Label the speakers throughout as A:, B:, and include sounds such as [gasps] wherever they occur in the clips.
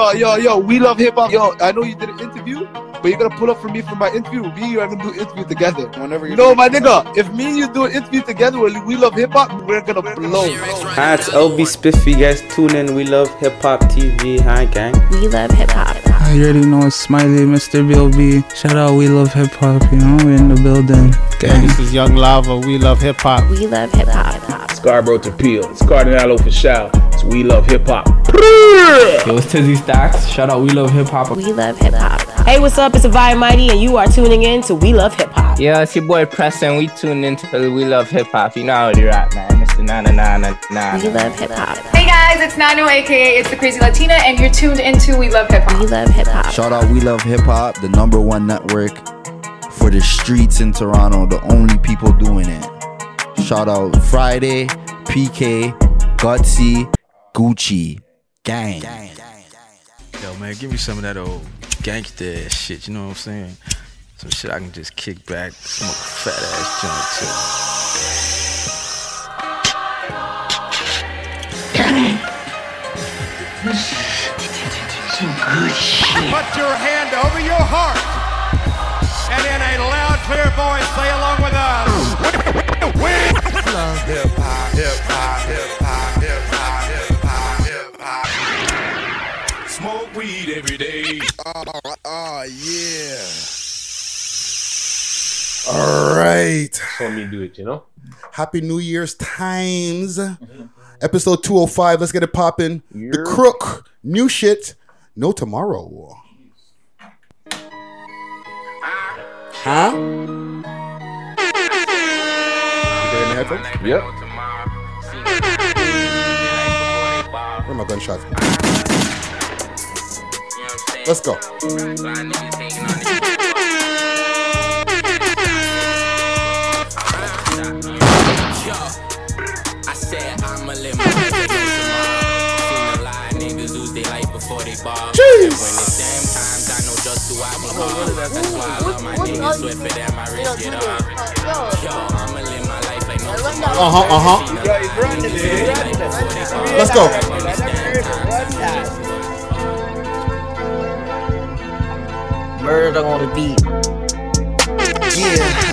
A: Yo, yo, yo, we love hip hop. Yo, I know you did an interview, but you're gonna pull up for me for my interview. Me and you are gonna do an interview together.
B: Whenever you
A: No, my nigga, if me and you do an interview together with We Love Hip Hop, we're gonna blow.
C: Hi, it's LB Spiffy. Guys, tune in. We love hip hop TV. Hi, gang.
D: We love hip hop.
E: You already know it's Smiley, Mr. BLB. Shout out, we love hip hop, you know, we're in the building. Gang.
F: This is Young Lava. We love hip hop.
D: We love hip hop.
G: Scarborough to Peel. It's Cardinal Official. It's We Love Hip Hop.
C: Yo, it's Tizzy Stacks. Shout out, we love hip hop.
D: We love hip hop.
H: Hey, what's up? It's Avaya Mighty, and you are tuning in to We Love Hip Hop.
I: Yeah, it's your boy Preston. We tuned into We Love Hip Hop. You know how they rap, man. Mr. Na na na na na.
D: We love hip hop.
J: Hey guys, it's Nano, aka It's the Crazy Latina, and you're tuned into We Love Hip Hop.
D: We love hip hop.
B: Shout out We Love Hip Hop, the number one network for the streets in Toronto, the only people doing it. Shout out Friday, PK, Gutsy, Gucci, Gang.
K: Yo, man, give me some of that old gangster shit. You know what I'm saying? Some shit I can just kick back, smoke a fat ass joint too.
F: Put your hand over your heart. And in a loud, clear voice, say along with us. We love hip hop, hip hop, hip hop, hip hop, hip hop, hip hop. Smoke weed every day.
L: Oh, yeah. All right.
G: Let me do it, you know?
L: Happy New Year's times. Mm-hmm. Episode 205. Let's get it popping. The Crook. New shit. No tomorrow. Huh? You got any headphones?
G: Yep.
L: Where are my gunshots? Let's go.
M: And when it's damn times, I know just who I belong. That's why I love my niggas swift for them, I risk it all. Yo, I'ma live my life like no tomorrow.
L: Uh huh, uh huh. Let's go.
N: Murder on the beat. Yeah,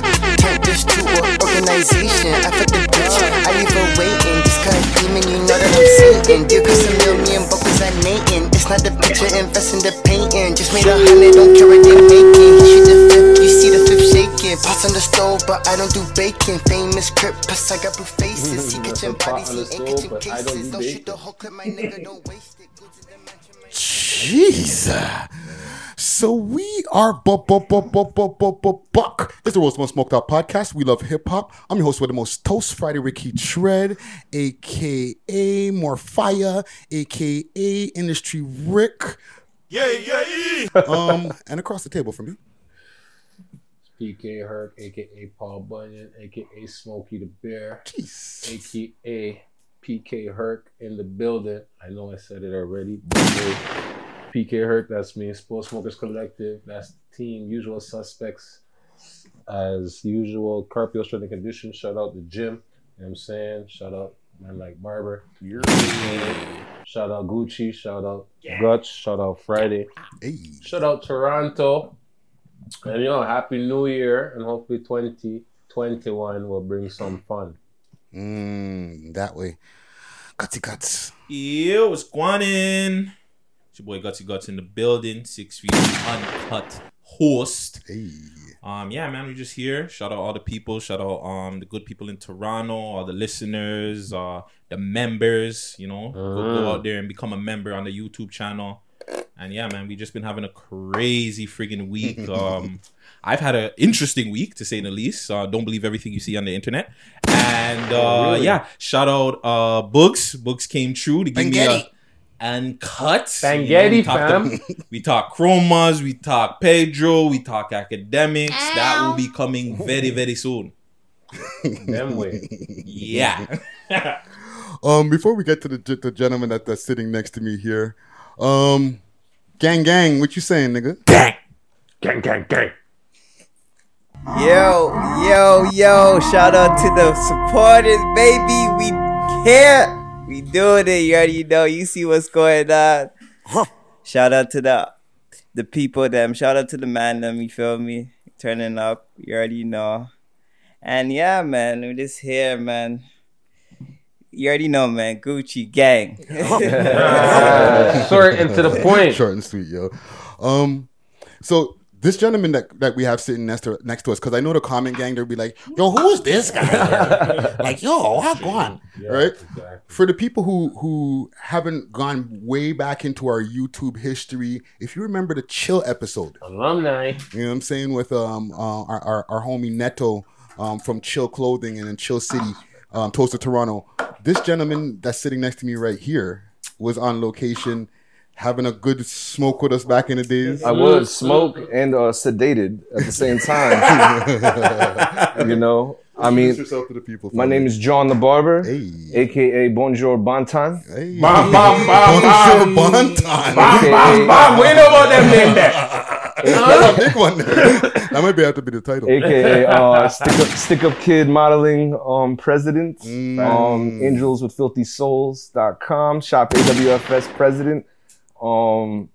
N: turn this to an organization. I put the bitch, I leave her waiting. Just cause demon, you know that I'm Satan. Deal cause a million buckles I nating. It's not the picture, invest in the painting. Just made a hundred, don't care what they making. He shoot the fifth, you see the fifth shaking. Pots on the stove, but I don't do bacon. Famous crip, plus I got blue faces. He [laughs] catching bodies, he ain't catching cases. Don't shoot the whole clip, my nigga, don't waste it.
L: Jeez. So we are bu- bu- bu- bu- bu- bu- bu- buck. It's the world's most smoked out podcast. We love hip hop. I'm your host with the most toast, Friday Ricky Tread, aka More Fire, aka Industry Rick.
F: Yeah, yeah.
L: Um, and across the table from you.
G: PK Herc, aka Paul Bunyan, aka Smokey the Bear, aka PK Herc in the building. I know I said it already. but hey, PK Herc, that's me. Sports Smokers Collective, that's team. Usual suspects, as usual. Carpio Strength and Condition. Shout out the gym. You know what I'm saying? Shout out man like Barber. Shout out Gucci. Shout out Guts. Shout out Friday. Shout out Toronto. And you know, Happy New Year, and hopefully 2021 will bring some fun.
L: Mm, that way. Gutsy guts.
O: Yo, what's going in? It's your boy Gutsy Guts in the building, six feet uncut host. Hey. Um, yeah, man, we just here. Shout out all the people. Shout out um the good people in Toronto, all the listeners, uh, the members. You know, go, go
G: Mm.
O: out there and become a member on the YouTube channel. And yeah, man, we just been having a crazy friggin' week. [laughs] Um, I've had an interesting week to say the least. Uh, don't believe everything you see on the internet. And uh,
G: Oh, really?
O: yeah, shout out uh, Books. Books came true to give me a and cut.
G: Bangetti,
O: we talk
G: fam.
O: we talk chromas, we talk Pedro, we talk academics. That will be coming very, very soon.
G: Them way.
O: Yeah. [laughs]
L: Um, before we get to the, the gentleman that, that's sitting next to me here, um, gang, gang, what you saying, nigga? Gang,
G: gang, gang, gang.
P: Yo, yo, yo, shout out to the supporters, baby. We here. We doing it. You already know. You see what's going on. Shout out to the the people them. Shout out to the man them. You feel me? Turning up. You already know. And yeah, man, we just here, man. You already know, man. Gucci gang. [laughs]
G: Short and to the [laughs] point.
L: Short and sweet, yo. Um, so this gentleman that, that we have sitting next to next to us, because I know the comment gang, they'll be like, "Yo, who is this guy?" [laughs] like, "Yo, how gone?" right? For the people who who haven't gone way back into our YouTube history, if you remember the Chill episode,
G: alumni,
L: you know what I'm saying, with um uh, our, our our homie Neto um from Chill Clothing and in Chill City, um, Toast Toronto. This gentleman that's sitting next to me right here was on location. Having a good smoke with us back in the days.
Q: I was smoke and uh, sedated at the same time. [laughs] you know, I mean,
L: yourself to the people,
Q: my
L: family.
Q: name is John the Barber, aka Bonjour Bantan.
L: Hey.
G: Bam, bam, bam, bam.
L: Bonjour,
G: Bam,
L: Bantan.
G: bam, bam. We know about them name there.
L: That's a big one. [laughs] that might be have to be the title.
Q: aka uh, stick up stick up kid modeling um president
L: Mm.
Q: um angels with filthy souls.com shop awfs president um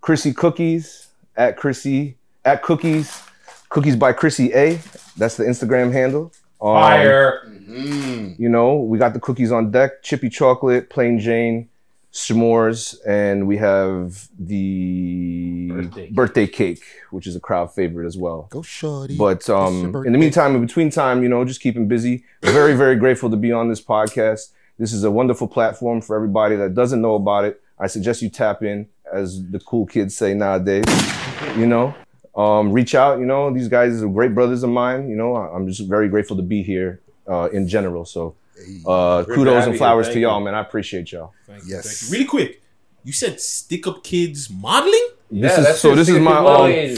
Q: chrissy cookies at chrissy at cookies cookies by chrissy a that's the instagram handle um,
G: Fire.
Q: you know we got the cookies on deck chippy chocolate plain jane s'mores and we have the
G: Birthday
Q: birthday,
G: cake.
Q: cake which is a crowd favorite as well
L: Go shorty.
Q: but um, in the meantime, in between time, you know, just keeping busy. Very, very grateful to be on this podcast. This is a wonderful platform for everybody that doesn't know about it. I suggest you tap in, as the cool kids say nowadays. You know, um, reach out. You know, these guys are great brothers of mine. You know, I- I'm just very grateful to be here uh, in general. So, uh, kudos and flowers
O: Thank
Q: to y'all,
O: you.
Q: man. I appreciate y'all.
O: Thank you, thank you. Really quick, you said Stick Up Kids Modeling?
Q: This is so. This is my um,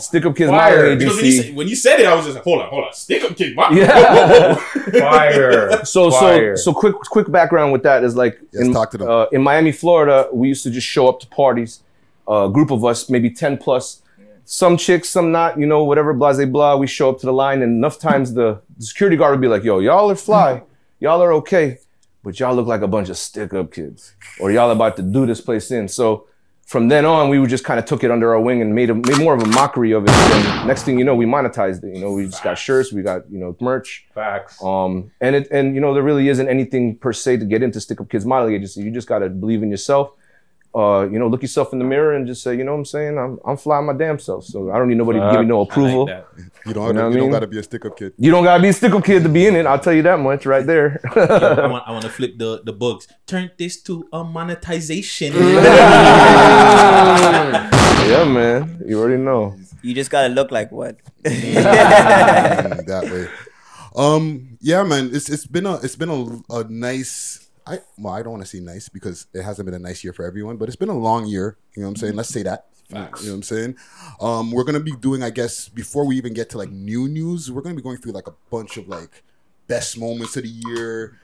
Q: Stick Up Kids
O: Fire.
Q: Modeling
O: Because when you,
Q: Agency.
O: when you said it, I was just like, hold on, hold on. Stick Up Kids Modeling.
Q: Yeah. [laughs]
G: Fire. [laughs]
Q: So
G: Fire.
Q: so so quick quick background with that is like in, Uh, in Miami, Florida, we used to just show up to parties, a group of us, maybe ten plus, some chicks, some not, you know, whatever, blah blah blah. We show up to the line, and enough times the, the security guard would be like, "Yo, y'all are fly, y'all are okay, but y'all look like a bunch of stick up kids, or y'all about to do this place in." So. From then on, we would just kind of took it under our wing and made a, made more of a mockery of it. And next thing you know, we monetized it. You know, we just got shirts, we got you know merch,
G: Facts.
Q: um, and it and you know there really isn't anything per se to get into Stick Up Kids Modeling Agency. You just gotta believe in yourself. Uh, you know, look yourself in the mirror and just say, you know what I'm saying? I'm I'm flying my damn self. So I don't need nobody to give me no
L: I like
Q: approval.
L: You don't,
Q: You know what
L: you don't got to be a stick up kid.
Q: You don't gotta be a stick up kid to be in it. I'll tell you that much right there. [laughs]
O: Yo, I want, I want to flip the, the books. Turn this to a monetization. [laughs]
Q: yeah, man. You already know.
P: You just gotta look like what? [laughs]
L: That way. Um, yeah, man, it's it's been a it's been a, a nice. I well, I don't want to say nice because it hasn't been a nice year for everyone, but it's been a long year. You know what I'm saying? Let's say that.
O: Facts.
L: You know what I'm saying? Um, we're gonna be doing, I guess, before we even get to like new news, we're gonna be going through like a bunch of like best moments of the year,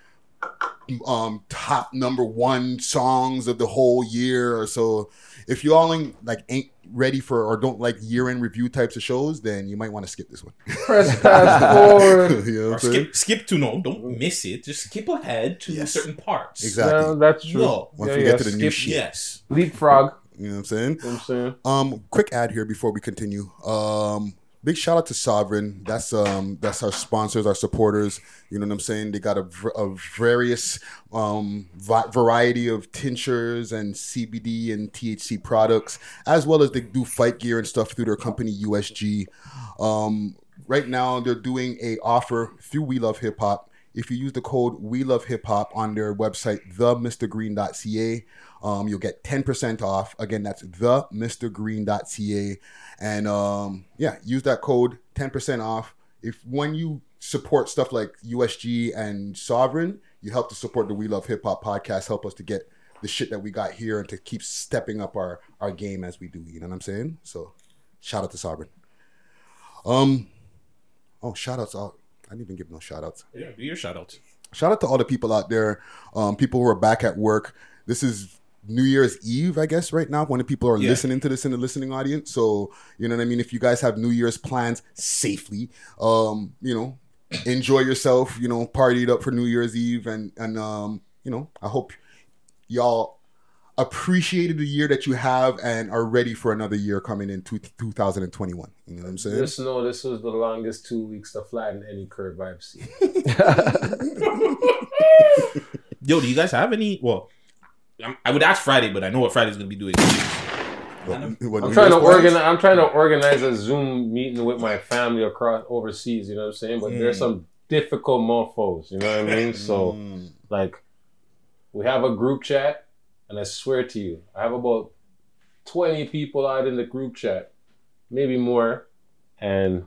L: um, top number one songs of the whole year or so. If you all ain't like ain't ready for or don't like year end review types of shows, then you might want to skip this one.
G: Press [laughs] fast forward.
L: you know
O: Or
L: what I'm saying?
O: skip, skip to no, don't miss it. Just skip ahead to certain parts.
L: Exactly.
G: Yeah, that's true.
O: No.
L: Once
G: Yeah,
L: we
G: yeah,
L: get to the new shit.
O: Yes.
G: Leapfrog.
L: You know what I'm saying?
G: You know what I'm saying?
L: Um, quick ad here before we continue. Um, big shout out to Sovereign. That's um, that's our sponsors, our supporters. You know what I'm saying? They got a, a various um vi- variety of tinctures and CBD and THC products, as well as they do fight gear and stuff through their company USG. Um, right now they're doing a offer through We Love Hip Hop. If you use the code We Love Hip Hop on their website, themrgreen.ca, um, you'll get 10% off. Again, that's themrgreen.ca. And um, yeah, use that code 10% off. If when you support stuff like USG and Sovereign, you help to support the We Love Hip Hop podcast, help us to get the shit that we got here and to keep stepping up our, our game as we do. You know what I'm saying? So shout out to Sovereign. Um, oh, shout outs. out. I didn't even give no shout outs.
O: Yeah, do your shout outs.
L: Shout out to all the people out there, um, people who are back at work. This is New Year's Eve, I guess, right now when the people are
O: Yeah.
L: listening to this in the listening audience. So, you know what I mean? If you guys have New Year's plans safely, um, you know, enjoy yourself, you know, party it up for New Year's Eve and and um, you know, I hope y'all appreciated the year that you have and are ready for another year coming in two, 2021. You know what I'm saying?
G: Just know this was the longest two weeks to flatten any curve I've seen. [laughs] [laughs]
O: Yo, do you guys have any? Well, I'm- I would ask Friday, but I know what Friday's gonna be doing.
G: I'm trying to organize. I'm trying to organize a Zoom meeting with my family across overseas. You know what I'm saying? But there's
O: Mm.
G: some difficult mofos. You know what I mean? So, like, we have a group chat, and I swear to you, I have about 20 people out in the group chat, maybe more, and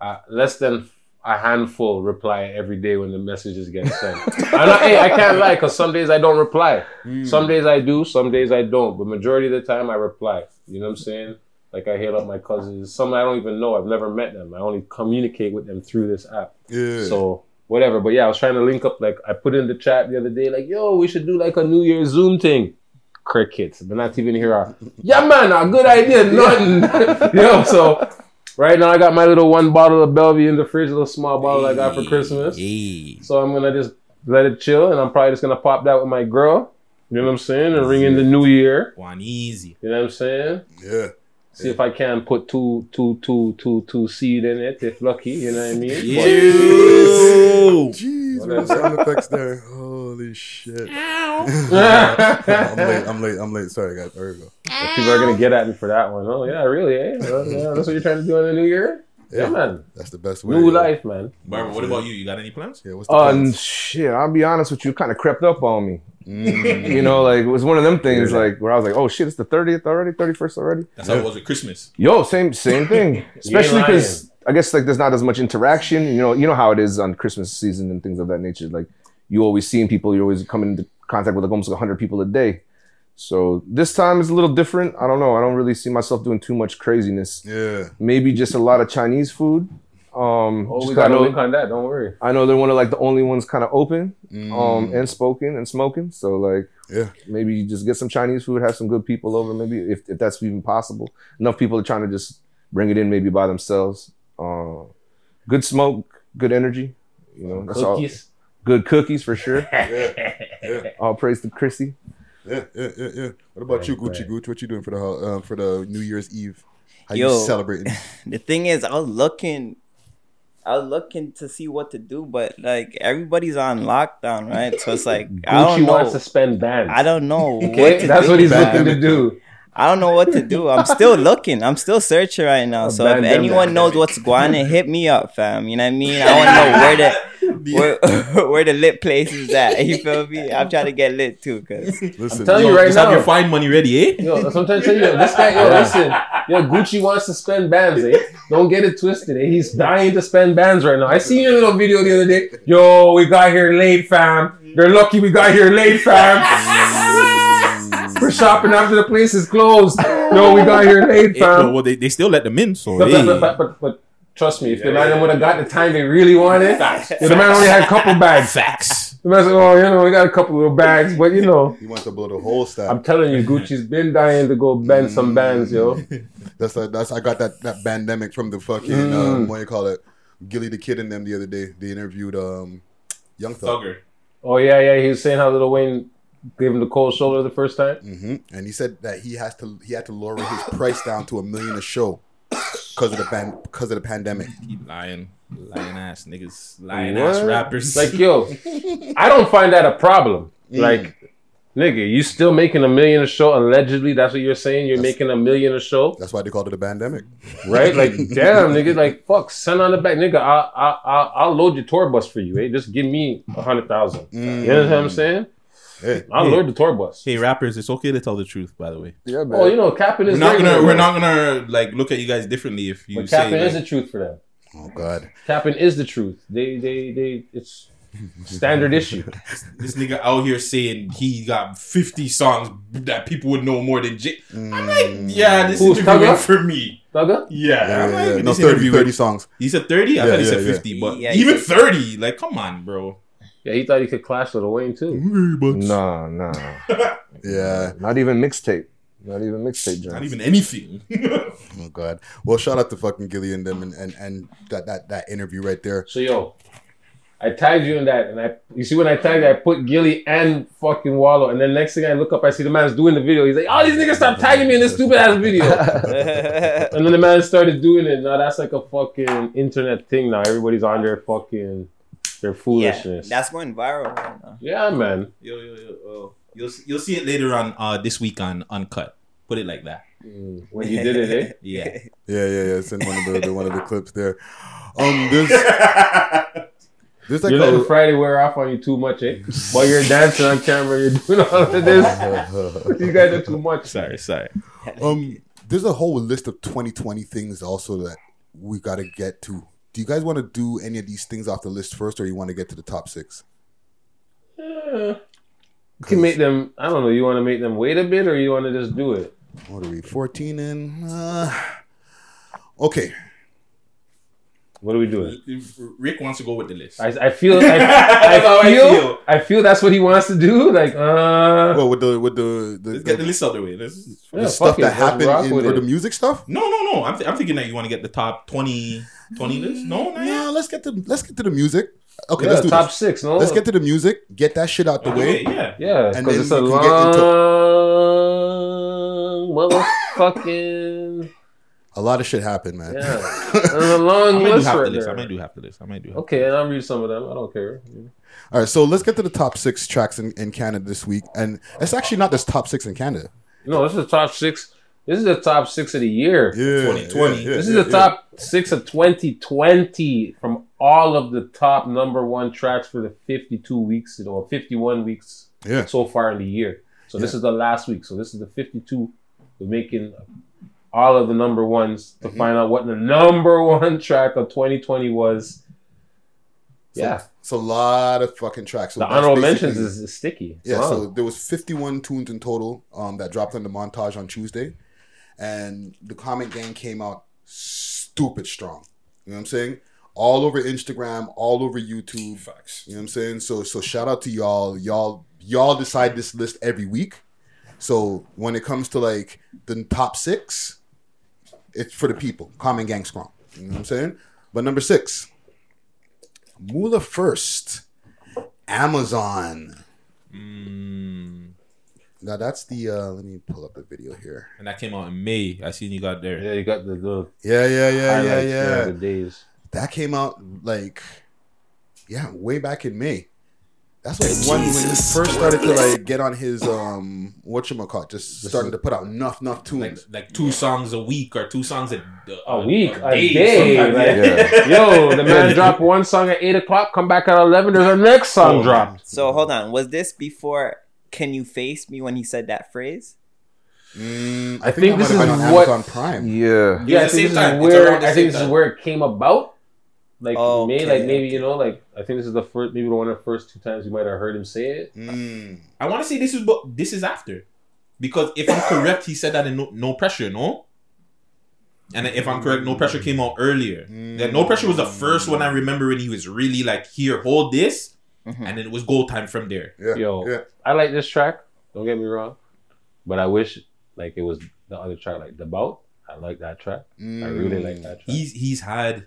G: uh, less than a handful reply every day when the messages get sent. [laughs] I'm not, hey, I can't lie because some days I don't reply.
L: Mm.
G: Some days I do, some days I don't. But majority of the time I reply. You know what I'm saying? Like I hit up my cousins. Some I don't even know. I've never met them. I only communicate with them through this app.
L: Yeah.
G: So whatever. But yeah, I was trying to link up. Like I put in the chat the other day. Like yo, we should do like a New Year's Zoom thing. Crickets. But not even here. Are, yeah, man, a good idea. [laughs] Nothing. [laughs] yo, so right now I got my little one bottle of Bellevue in the fridge, a little small bottle I got for Christmas. So I'm gonna just let it chill, and I'm probably just gonna pop that with my girl. You know what I'm saying? And ring in the new year.
O: One easy.
G: You know what I'm saying?
L: Yeah.
G: See if I can put two, two, two, two, two seed in it, if lucky. You know what I mean?
O: Ew.
L: Jeez,
G: Whatever.
L: man, sound effects there. Oh. Holy shit. [laughs] [laughs] I'm late. I'm late. I'm late. Sorry, guys. There we go.
G: But people are gonna get at me for that one. Oh yeah, really? Eh? Well, yeah, that's what you're trying to do in the new year? Yeah, man.
L: That's the best way.
G: New
L: yeah.
G: life, man.
O: Barbara, what about you? You got any plans?
L: Yeah, what's
Q: Uh, n- shit, I'll be honest with you, kind of crept up on me. you know, like it was one of them things, like where I was like, "Oh shit, it's the thirtieth already, thirty first already."
O: That's how it was with Christmas.
Q: Yo, same same thing. [laughs] Especially because I guess like there's not as much interaction. You know, you know how it is on Christmas season and things of that nature. Like you always seeing people, you're always coming into contact with like almost hundred people a day. So this time is a little different. I don't know. I don't really see myself doing too much craziness.
L: Yeah.
Q: Maybe just a lot of Chinese food. Um,
G: Oh,
Q: just
G: we
Q: 'cause I
G: got a
Q: know-
G: link on that. Don't worry.
Q: I know they're one of like the only ones kind of open,
L: Mm.
Q: um, and smoking and smoking. So like,
L: yeah,
Q: maybe you just get some Chinese food, have some good people over. Maybe if, if that's even possible. Enough people are trying to just bring it in maybe by themselves. Uh, good smoke, good energy. You know, that's all.
G: Cookies.
Q: Good cookies for sure. [laughs]
L: yeah, yeah.
Q: All praise to Chrissy.
L: Yeah, yeah, yeah, yeah. What about you,
P: Right,
L: Gucci
P: right.
L: Gooch? What you doing for the ho- um, for the New Year's Eve? How
P: Yo.
L: you celebrating? [laughs]
P: the thing is, I was looking, I was looking to see what to do, but like everybody's on lockdown, right? So it's like I don't know.
G: wants to spend bands.
P: I don't know. [laughs]
G: Okay,
P: what to
G: that's
P: do.
G: what he's looking to do.
P: I don't know what to do. I'm still looking. I'm still searching right now. So if
G: Abandon
P: anyone
G: that.
P: knows what's going on, hit me up, fam. You know what I mean? I want to know where the [laughs] where, [laughs] where the lit place is at. You feel me? I'm trying to get lit too, cause [laughs]
L: Listen,
G: telling you right
O: just
G: now.
O: have your fine money ready, eh?
G: Yo, that's what I'm trying to tell you. This guy, yo, listen. Yo, Gucci wants to spend bands, eh? Don't get it twisted, eh? He's dying to spend bands right now. I seen your little video the other day. Yo, we got here late, fam. They're lucky we got here late, fam. We're shopping after the place is closed. Yo, we got here late, fam.
O: well, they, they still let them in, so
G: But,
O: hey.
G: but, but, but, but trust me, if the man would have got the time they really wanted, if the man only had a couple bags.
O: Facts.
G: The man said, oh, you know, we got a couple little bags, but you know.
L: He wants to blow the whole stack.
G: I'm telling you, Gucci's been dying to go bend some bands, yo. [laughs]
L: That's like, that's I got that that pandemic from the fucking
G: Mm.
L: um, what do you call it? Gillie Da Kid and them the other day. They interviewed um Young Thug.
O: Thugger.
G: Oh yeah, yeah. He was saying how Little Wayne gave him the cold shoulder the first time.
L: hmm And he said that he has to he had to lower his price down to a million a show because of the pan, because of the pandemic.
O: Keep lying. Lying ass niggas. Lying ass rappers.
G: Like yo, [laughs] I don't find that a problem.
L: Mm.
G: Like, nigga, you still making a million a show? Allegedly, that's what you're saying. You're making a million a show,
L: That's why they called it a pandemic.
G: right? Like, [laughs] damn, nigga, like fuck, send on the back, nigga. I I I I'll load your tour bus for you. Eh? Just give me a hundred thousand. You know what I'm saying?
L: Hey,
G: I'll load the tour bus.
O: Hey rappers, it's okay to tell the truth, by the way.
Q: Yeah,
G: Oh, you know, capping
O: We're
G: is
O: not gonna we're
G: bro.
O: not gonna like look at you guys differently if you
G: But
O: say
G: capping
O: like,
G: is the truth for them.
L: Oh God.
G: Capping is the truth. They they they. It's standard [laughs] issue.
O: this nigga out here saying he got 50 songs that people would know more than J. am like, yeah, mm. this
G: Who's
O: interview
G: Thugger?
O: ain't for me.
G: Thugger?
O: Yeah,
L: Yeah,
O: I'm
L: yeah,
O: like,
L: yeah. No, 30, 30 songs.
O: He said 30? I
L: Yeah,
O: thought he
L: yeah,
O: said
L: yeah.
O: 50, but
P: Yeah,
O: even
P: said-
O: 30, like, come on, bro.
G: Yeah, he thought he could clash Lil Wayne too.
Q: Nah, nah. [laughs]
L: Yeah.
Q: Not even mixtape. Not even mixtape. Jones.
O: Not even anything. [laughs]
L: Oh God. Well, shout out to fucking Gillie and them and and, and that, that that interview right there.
G: So yo, I tagged you in that, and I you see when I tagged, I put Gilly and fucking Wallo, and then next thing I look up, I see the man's doing the video. He's like, "Oh, these niggas stop tagging me in this stupid ass video," [laughs] and then the man started doing it. Now that's like a fucking internet thing. Now everybody's on their fucking their
P: Yeah,
G: foolishness.
P: that's going viral right now.
G: Yeah, man.
O: Yo, yo, yo, oh. You'll you'll see it later on uh, this week on Uncut. Put it like that.
G: When you did it, eh? [laughs]
O: Yeah.
L: Yeah, yeah, yeah. It's in one of the, the one of the clips there. Um, this. [laughs] there's like
G: you're letting
L: a,
G: Friday wear off on you too much, eh? While you're dancing on camera, you're doing all of this. [laughs] you guys are too much.
O: Sorry, sorry.
L: um, there's a whole list of 2020 things also that we got to get to. Do you guys want to do any of these things off the list first, or you want to get to the top six?
G: Uh, you can make them. I don't know. You want to make them wait a bit, or you want to just do it?
L: What are we? 14 in. Uh, okay.
G: What are we doing?
O: Rick wants to go with the list.
G: I, I feel. I, [laughs]
O: That's how
G: I
O: I
G: feel.
O: feel.
G: I feel that's what he wants to do. Like, uh,
L: Well, with the with the the,
O: Let's get the list out of the way. Let's,
L: the
G: Yeah,
L: stuff
G: it,
L: that happened in, or
G: it.
L: the music stuff.
O: No, no, no. I'm, th- I'm thinking that you want to get the top 20, 20 list. No, no.
L: No, let's get to let's get to the music. Okay,
G: Yeah,
L: let's do
G: top
L: this.
G: six, no?
L: Let's get to the music. Get that shit out the
O: Out
L: way.
O: way, yeah.
G: yeah,
L: And
G: because
L: then
G: it's a
L: you can get into-
G: long motherfucking.
L: A lot of shit happened, man.
G: Yeah, [laughs] There's a
O: I
G: long
O: might do
G: list right
O: list. I
G: there.
O: might do half the list. I might do half
G: Okay, and I'll read some of them. I don't care.
L: All right, so let's get to the top six tracks in, in Canada this week, and it's actually not this top six in Canada.
G: No, this is the top six. This is the top six of the year.
L: Yeah,
O: 2020.
L: yeah, yeah,
G: this is
L: yeah,
G: the
L: yeah.
G: top six of 2020 from all of the top number one tracks for the 52 weeks or 51 weeks
L: Yeah.
G: so far in the year. So this is the last week. So this is the 52. We're making all of the number ones to
L: Mm-hmm.
G: find out what the number [laughs] one track of 2020 was.
L: So
G: Yeah.
L: it's a lot of fucking tracks. So
G: The
L: that's
G: honorable mentions is, is sticky. It's
L: Yeah, so there was 51 tunes in total um, that dropped on the montage on Tuesday, and the Comment Gang came out stupid strong. You know what I'm saying? All over Instagram, all over YouTube.
O: Facts.
L: You know what I'm saying? So so shout out to y'all. Y'all y'all decide this list every week. So when it comes to like the top six, it's for the people. Common Gang Strong. You know what I'm saying? But number six, Mula First, Amazon.
O: Mm.
L: Now that's the. uh Let me pull up the video here.
O: And that came out in May. I seen you got there.
G: yeah, you got the little
L: Yeah, yeah, yeah, yeah, yeah.
G: the days.
L: That came out like, yeah, way back in May. That's like when, when he first started to like get on his um what you call just starting to put out enough enough tunes.
O: like two songs a week or two songs a,
G: A week, a
O: day
G: day. like,
O: yeah. [laughs]
G: Yo, the man dropped one song at eight o'clock. Come back at eleven. There's a next song
O: Oh,
G: dropped.
P: So hold on, was this before "Can you face me" when he said that phrase?
L: Mm,
G: I think
L: that
G: this is
L: on
G: what-
L: Amazon Prime.
Q: Yeah.
G: Yeah, I think this is
O: time. It's
G: where I think this is where it came about. Like
P: Okay,
G: maybe, like maybe
P: okay.
G: you know, like I think this is the first, maybe one of the first two times you might have heard him say it.
L: Mm.
O: I want to say this is but this is after, because if I'm correct, he said that in no, no pressure, no. And if I'm correct, no pressure came out earlier. That no pressure was the first one I remember when he was really like, "Here, hold this," Mm-hmm. and then it was goal time from there.
L: Yeah,
G: Yo,
L: yeah.
G: I like this track. Don't get me wrong, but I wish like it was the other track, like the bout. I like that track. I really like that track.
O: He's he's had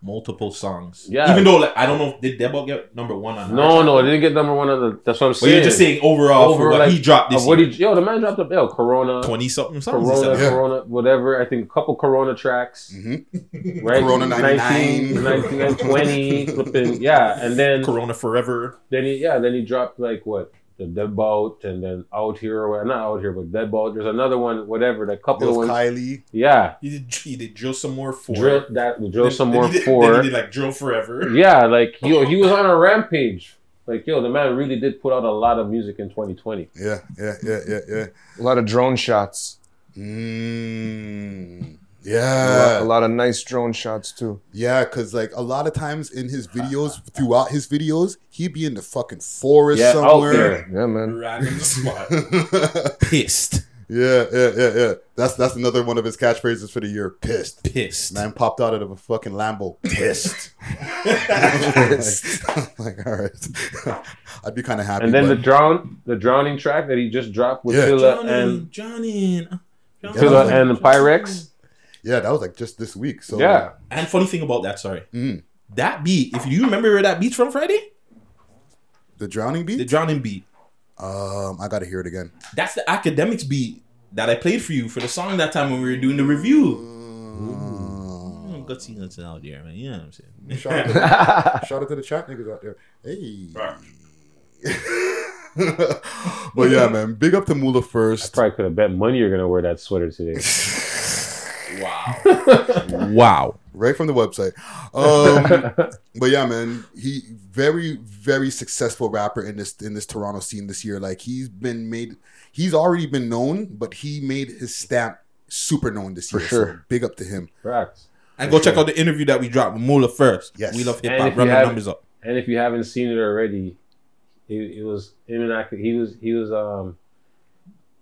O: multiple songs.
G: Yeah.
O: Even though like I don't know if did Debo get number one on.
G: No,
O: our
G: no,
O: chart?
G: it didn't get number one on the. That's what I'm
O: But
G: saying.
O: you're just saying overall for what he dropped this
G: of what
O: year.
G: he, yo, the man dropped a yo, Corona,
O: twenty something songs.
G: Corona.
L: Yeah.
G: Corona, whatever. I think a couple Corona tracks.
L: Mhm.
G: Right,
L: Corona 99.
G: 19, 19 and 20, flipping, yeah, and then
O: Corona forever.
G: then he yeah then he dropped like what the deadbolt and then out here or not out here but deadbolt. There's another one, whatever. The couple
L: There
G: of
L: was
G: ones,
L: Kylie.
G: yeah.
O: He did he did drill some more for
G: Drill that drill
O: Then-
G: some
O: then
G: more
O: he did,
G: for
O: Then he did like drill forever.
G: yeah, like yo, he was on a rampage. Like yo, the man really did put out a lot of music in 2020.
L: Yeah, yeah, yeah, yeah, yeah.
Q: A lot of drone shots.
L: Mm.
Q: A lot,
L: Yeah.
Q: a lot of nice drone shots too.
L: Yeah, because like a lot of times in his videos, throughout his videos, he'd be in the fucking forest
G: Yeah, out
L: somewhere.
G: there.
Q: Yeah, man.
O: Random spot. [laughs] Pissed.
L: Yeah, yeah, yeah, yeah. That's that's another one of his catchphrases for the year. Pissed.
O: Pissed.
L: Man popped out of a fucking Lambo. Pissed. [laughs] Pissed. [laughs] Like, all right. I'd be kind of happy.
G: And then the
L: but-
G: drown, the drowning track that he just dropped with
L: Yeah.
G: Tilla and
O: Johnny, uh, Johnny.
G: Tilla
L: like-
G: and Pyrex.
L: Yeah, that was like just this week. So
G: Yeah.
O: And funny thing about that, sorry,
L: Mm.
O: That beat, if you remember where that beat's from, Friday,
L: The drowning beat.
O: the drowning beat.
L: Um, I gotta hear it again.
O: That's the academics beat that I played for you for the song that time when we were doing the review.
L: Uh,
O: Ooh. Gutsy nuts out there, man. You know what I'm saying?
L: Shout out, to the, [laughs] shout out to the chat niggas out there. Hey. [laughs] but yeah, man. Big up to Mula first.
G: Probably could have bet money you're gonna wear that sweater today. [laughs]
O: wow. [laughs] wow.
L: Right from the website. Um, [laughs] but yeah, man, he very, very successful rapper in this in this Toronto scene this year. Like he's been made he's already been known, but he made his stamp super known this
Q: For
L: year.
Q: sure.
L: So big up to him.
G: Facts.
O: And go check out the interview that we dropped with Mula first.
L: Yes.
O: We love hip hop.
G: if
O: Run the numbers up.
G: And if you haven't seen it already, it, it was him and ac- he was he was um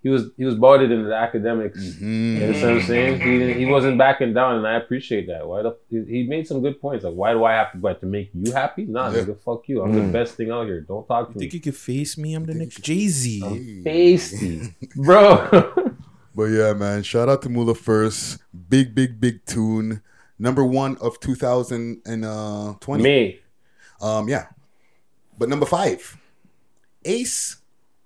G: he was he was bouted into the academics.
L: Mm-hmm.
G: You know what I'm saying? He he wasn't backing down, and I appreciate that. Why the he he made some good points. Like, why do I have to but to make you happy? Nah,
O: Yeah.
G: nigga, fuck you. I'm
O: Mm.
G: the best thing out here. Don't talk to
O: You
G: me.
O: think you could face me? I'm the next Jay Z.
G: Feisty, bro. [laughs]
L: But yeah, man, shout out to Mula first. Big, big, big tune. Number one of 2020.
G: Me.
L: Um, yeah. But number five, Ace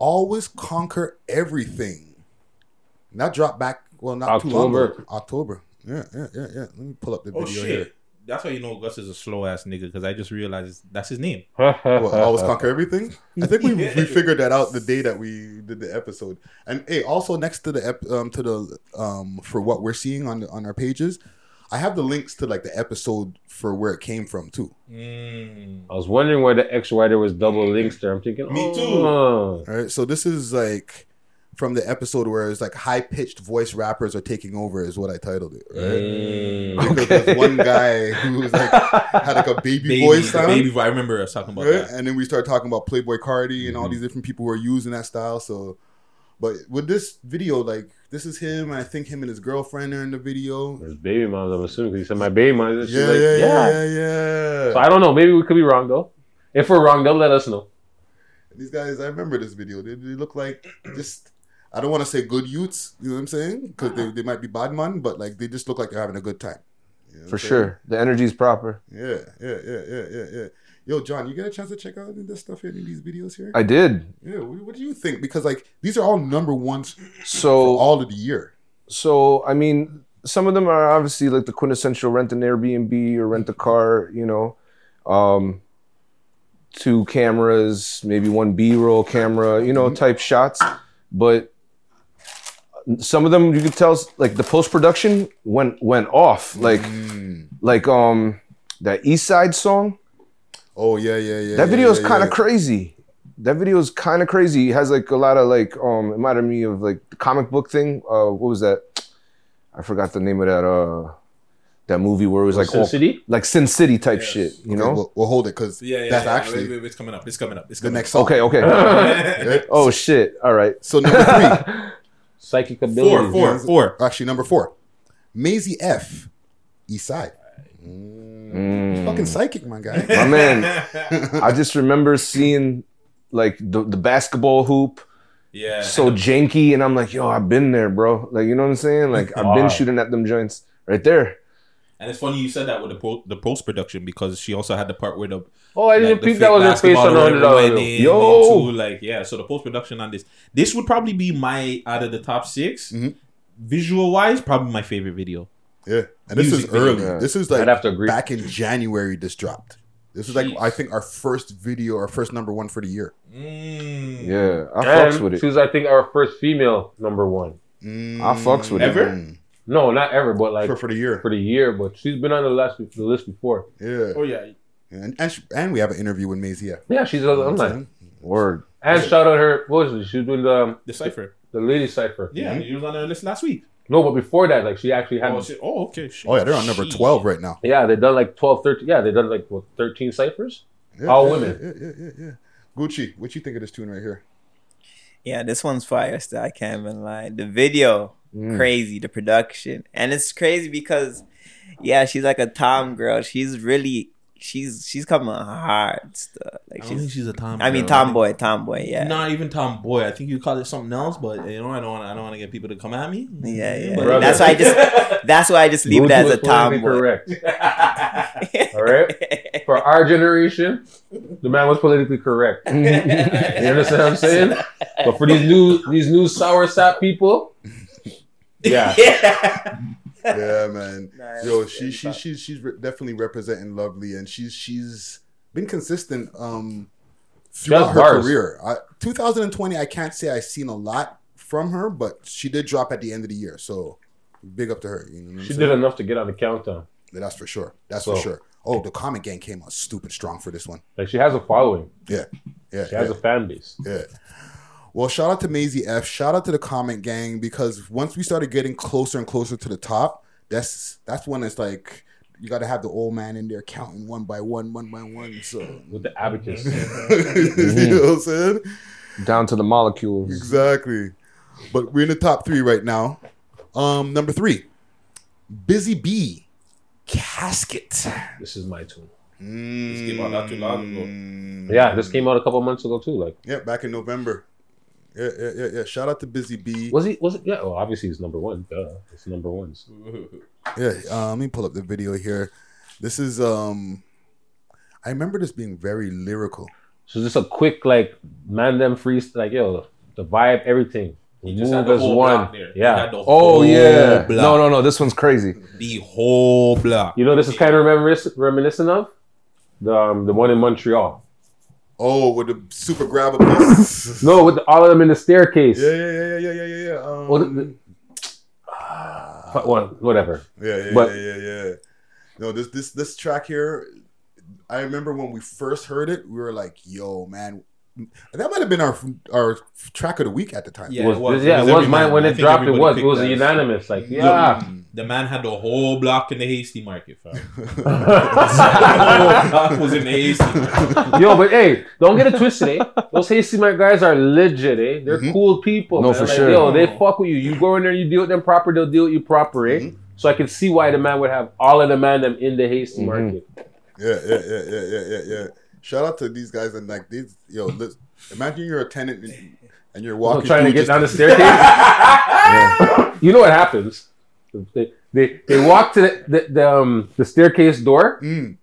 L: always conquer everything. And that dropped back, well, not too long ago.
G: October.
L: October. Yeah, yeah, yeah, yeah. Let me pull up the
O: Oh
L: video
O: shit.
L: here.
O: That's why you know Gus is a slow ass nigga because I just realized that's his name. [laughs]
L: What, always conquer everything. I think we, we figured that out the day that we did the episode. And hey, also next to the ep, um to the um for what we're seeing on the, on our pages, I have the links to like the episode for where it came from too.
G: I was wondering why the X writer was double links there. I'm thinking,
O: Me
G: too.
L: All right, so this is like from the episode where it's like high pitched voice rappers are taking over is what I titled it. Right?
O: Mm.
L: Because there's one guy who was like had like a baby, [laughs]
O: Baby,
L: voice
O: the
L: sound.
O: baby voice. I remember us talking about
L: right?
O: that. Mm-hmm.
L: And then we started talking about Playboi Carti and all these different people who are using that style. So, but with this video, like this is him. I think him and his girlfriend are in the video.
G: There's baby moms, I'm assuming, because he said my baby mom.
L: Yeah,
G: like,
L: yeah, yeah, yeah, yeah.
G: So I don't know. Maybe we could be wrong, though. If we're wrong, they'll let us know.
L: These guys, I remember this video. They, they look like just. I don't want to say good youths. You know what I'm saying? Because they, they might be bad man, but like they just look like they're having a good time. You know
Q: For
L: saying?
Q: sure. The energy's proper.
L: Yeah, yeah, yeah, yeah, yeah, yeah. Yo, John, you get a chance to check out this stuff here in these videos here?
Q: I did.
L: Yeah, what, what do you think? Because like these are all number ones
Q: So
L: for all of the year.
Q: So I mean, some of them are obviously like the quintessential rent an Airbnb or rent a car, you know. Um two cameras, maybe one B-roll camera, you know, type shots. But some of them you could tell like the post-production went went off. Like like um that East Side song.
L: Oh yeah, yeah, yeah.
Q: that
L: yeah,
Q: video is
L: yeah,
Q: kind of
L: yeah.
Q: crazy. That video is kind of crazy. It has like a lot of like um it reminded me of like the comic book thing. Uh what was that? I forgot the name of that uh that movie where it was like
G: Sin
Q: all-
G: City?
Q: like Sin City type shit, you
L: Okay,
Q: know?
L: we'll, we'll hold it because
O: Yeah, yeah,
L: that's
O: yeah.
L: actually
O: Wait, wait, it's coming up. It's coming up. It's
L: the next song.
Q: Okay, okay. [laughs] [laughs] Oh shit. All right.
L: So number three, [laughs]
G: Psychic ability.
O: Four, four, four.
L: actually number four, Maisie F, East Side.
Q: Mm.
L: Fucking psychic, my guy.
Q: My man. [laughs] I just remember seeing like the, the basketball hoop
O: Yeah.
Q: so janky and I'm like, yo, I've been there, bro. Like, you know what I'm saying? Like I've been shooting at them joints right there.
O: And it's funny you said that with the po- the post production because she also had the part where the
G: Oh, I didn't
O: like, the
G: peep that was her face on the
O: or
G: hundred dollars.
Q: Yo!
O: into, like yeah. So the post production on this, this would probably be my out of the top 6
L: Mm-hmm.
O: visual wise, probably my favorite video.
L: Yeah, and this is
O: Music video.
L: early.
Q: Yeah.
L: This is like
G: I'd have to agree.
L: back in January. This dropped. This is like
O: Jeez.
L: I think our first video, our first number one for the year.
O: Mm.
Q: Yeah. I
G: And
Q: fucks with
G: she
Q: it.
G: was, I think, our first female number one.
Q: I fucks with
O: Ever?
Q: it.
L: Mm.
G: No, not ever, but like
L: for, for the year.
G: for the year. But she's been on the list the list before.
L: Yeah.
O: Oh yeah.
L: And and, she, and we have an interview with Maisie F.
G: Yeah, she's. I'm like,
Q: Word.
G: and shout out her. What was it? She was doing the um,
O: The cipher.
G: the lady cipher.
O: Yeah, you was on our list last week.
G: No, but before that, like she actually had.
O: Oh, shit. oh okay. Shit.
L: Oh yeah, they're on number
O: Shit.
L: twelve right now.
G: yeah, they done like 12, 13. Yeah, they done like what, thirteen ciphers.
L: Yeah,
G: All
L: yeah,
G: women.
L: Yeah, yeah, yeah, yeah. Gucci, what you think of this tune right here?
P: Yeah, this one's fire still. I can't even lie. The video,
Q: Mm.
P: crazy. The production. And it's crazy because yeah, she's like a Tom girl. She's really she's she's coming hard stuff. Like
O: I don't think
P: she's
O: she's a tom.
P: I mean
O: girl.
P: tomboy, tomboy, yeah.
O: Not even tomboy. I think you call it something else, but you know, I don't want. I don't want to get people to come at me.
P: Yeah, yeah.
O: But-
P: That's why I just [laughs] that's why I just leave it as
G: was
P: a tomboy.
G: Correct. [laughs] All right. for our generation, the man was politically correct. [laughs] you understand what I'm saying? But for these new these new sour sap people, yeah.
L: yeah, man. [laughs] Yo, she she she she's re- definitely representing lovely, and she's she's been consistent um throughout her
G: bars.
L: career. I, 2020, I can't say I've seen a lot from her, but she did drop at the end of the year, so big up to her. You know what I'm
G: She
L: saying?
G: did enough to get on the countdown.
L: Yeah, that's for sure. That's
G: So-
L: for sure. Oh, the comic gang came out stupid strong for this one.
G: Like she has a following.
L: Yeah, yeah.
G: She has a fan base.
L: Yeah. Well, shout out to Maisie F. Shout out to the comment gang because once we started getting closer and closer to the top, that's that's when it's like you got to have the old man in there counting one by one, one by one. So
G: with the abacus, [laughs]
L: you know what I'm saying?
Q: Down to the molecules.
L: Exactly. But we're in the top three right now. Um, number three, Busy Bee, Casket.
G: This is my tune.
L: This
O: came out not too long ago.
G: Yeah, this came out a couple months ago too. Like,
L: Yeah, back in November. Yeah, yeah, yeah, yeah. Shout out to Busy Bee.
G: was he? Was it? Yeah. Well, obviously he's number one. Duh. It's number ones.
L: Yeah, uh, let me pull up the video here. This is um I remember this being very lyrical.
G: So just a quick like man them freeze like yo the vibe everything.
O: He just
G: Move
O: had the
G: as
O: whole
G: one.
O: block there. He
G: Yeah.
O: had the
Q: Oh
O: whole
Q: yeah.
O: block.
Q: No, no, no. This one's crazy.
O: The whole block.
G: You know this is kind of reminis- reminiscent of the um, the one in Montreal.
L: Oh, with the super grabbables. [laughs]
G: No, with the, all of them in the staircase.
L: yeah, yeah, yeah, yeah, yeah, yeah, yeah. Um,
G: Well, the- well, whatever.
L: yeah, yeah,
G: but
L: yeah, yeah, yeah. No, this this this track here, I remember when we first heard it, we were like, "Yo, man." That might have been our our track of the week at the time.
G: it was, yeah, it was mine when it dropped. It was it was unanimous. Like yeah,
O: The man had the whole block in the hasty market, fam. [laughs] the whole block was in the hasty market.
G: Yo, but hey, don't get it twisted, eh? Those Hasty Mart guys are legit, eh? They're
L: Mm-hmm.
G: cool people.
Q: No,
G: man.
Q: for
G: Like,
Q: sure.
G: Yo, they fuck with you. You go in there, you deal with them proper, they'll deal with you proper, eh?
L: Mm-hmm.
G: So I can see why the man would have all of the man them in the
Q: Mm-hmm.
G: Hasty Market.
L: Yeah, yeah, yeah, yeah, yeah, yeah, yeah. Shout out to these guys and like these. Yo, listen, imagine you're a tenant and- and you're walking
G: trying to get down the staircase. [laughs] You know what happens? They they, they walk to the the, the, um, the staircase door.
L: Mm.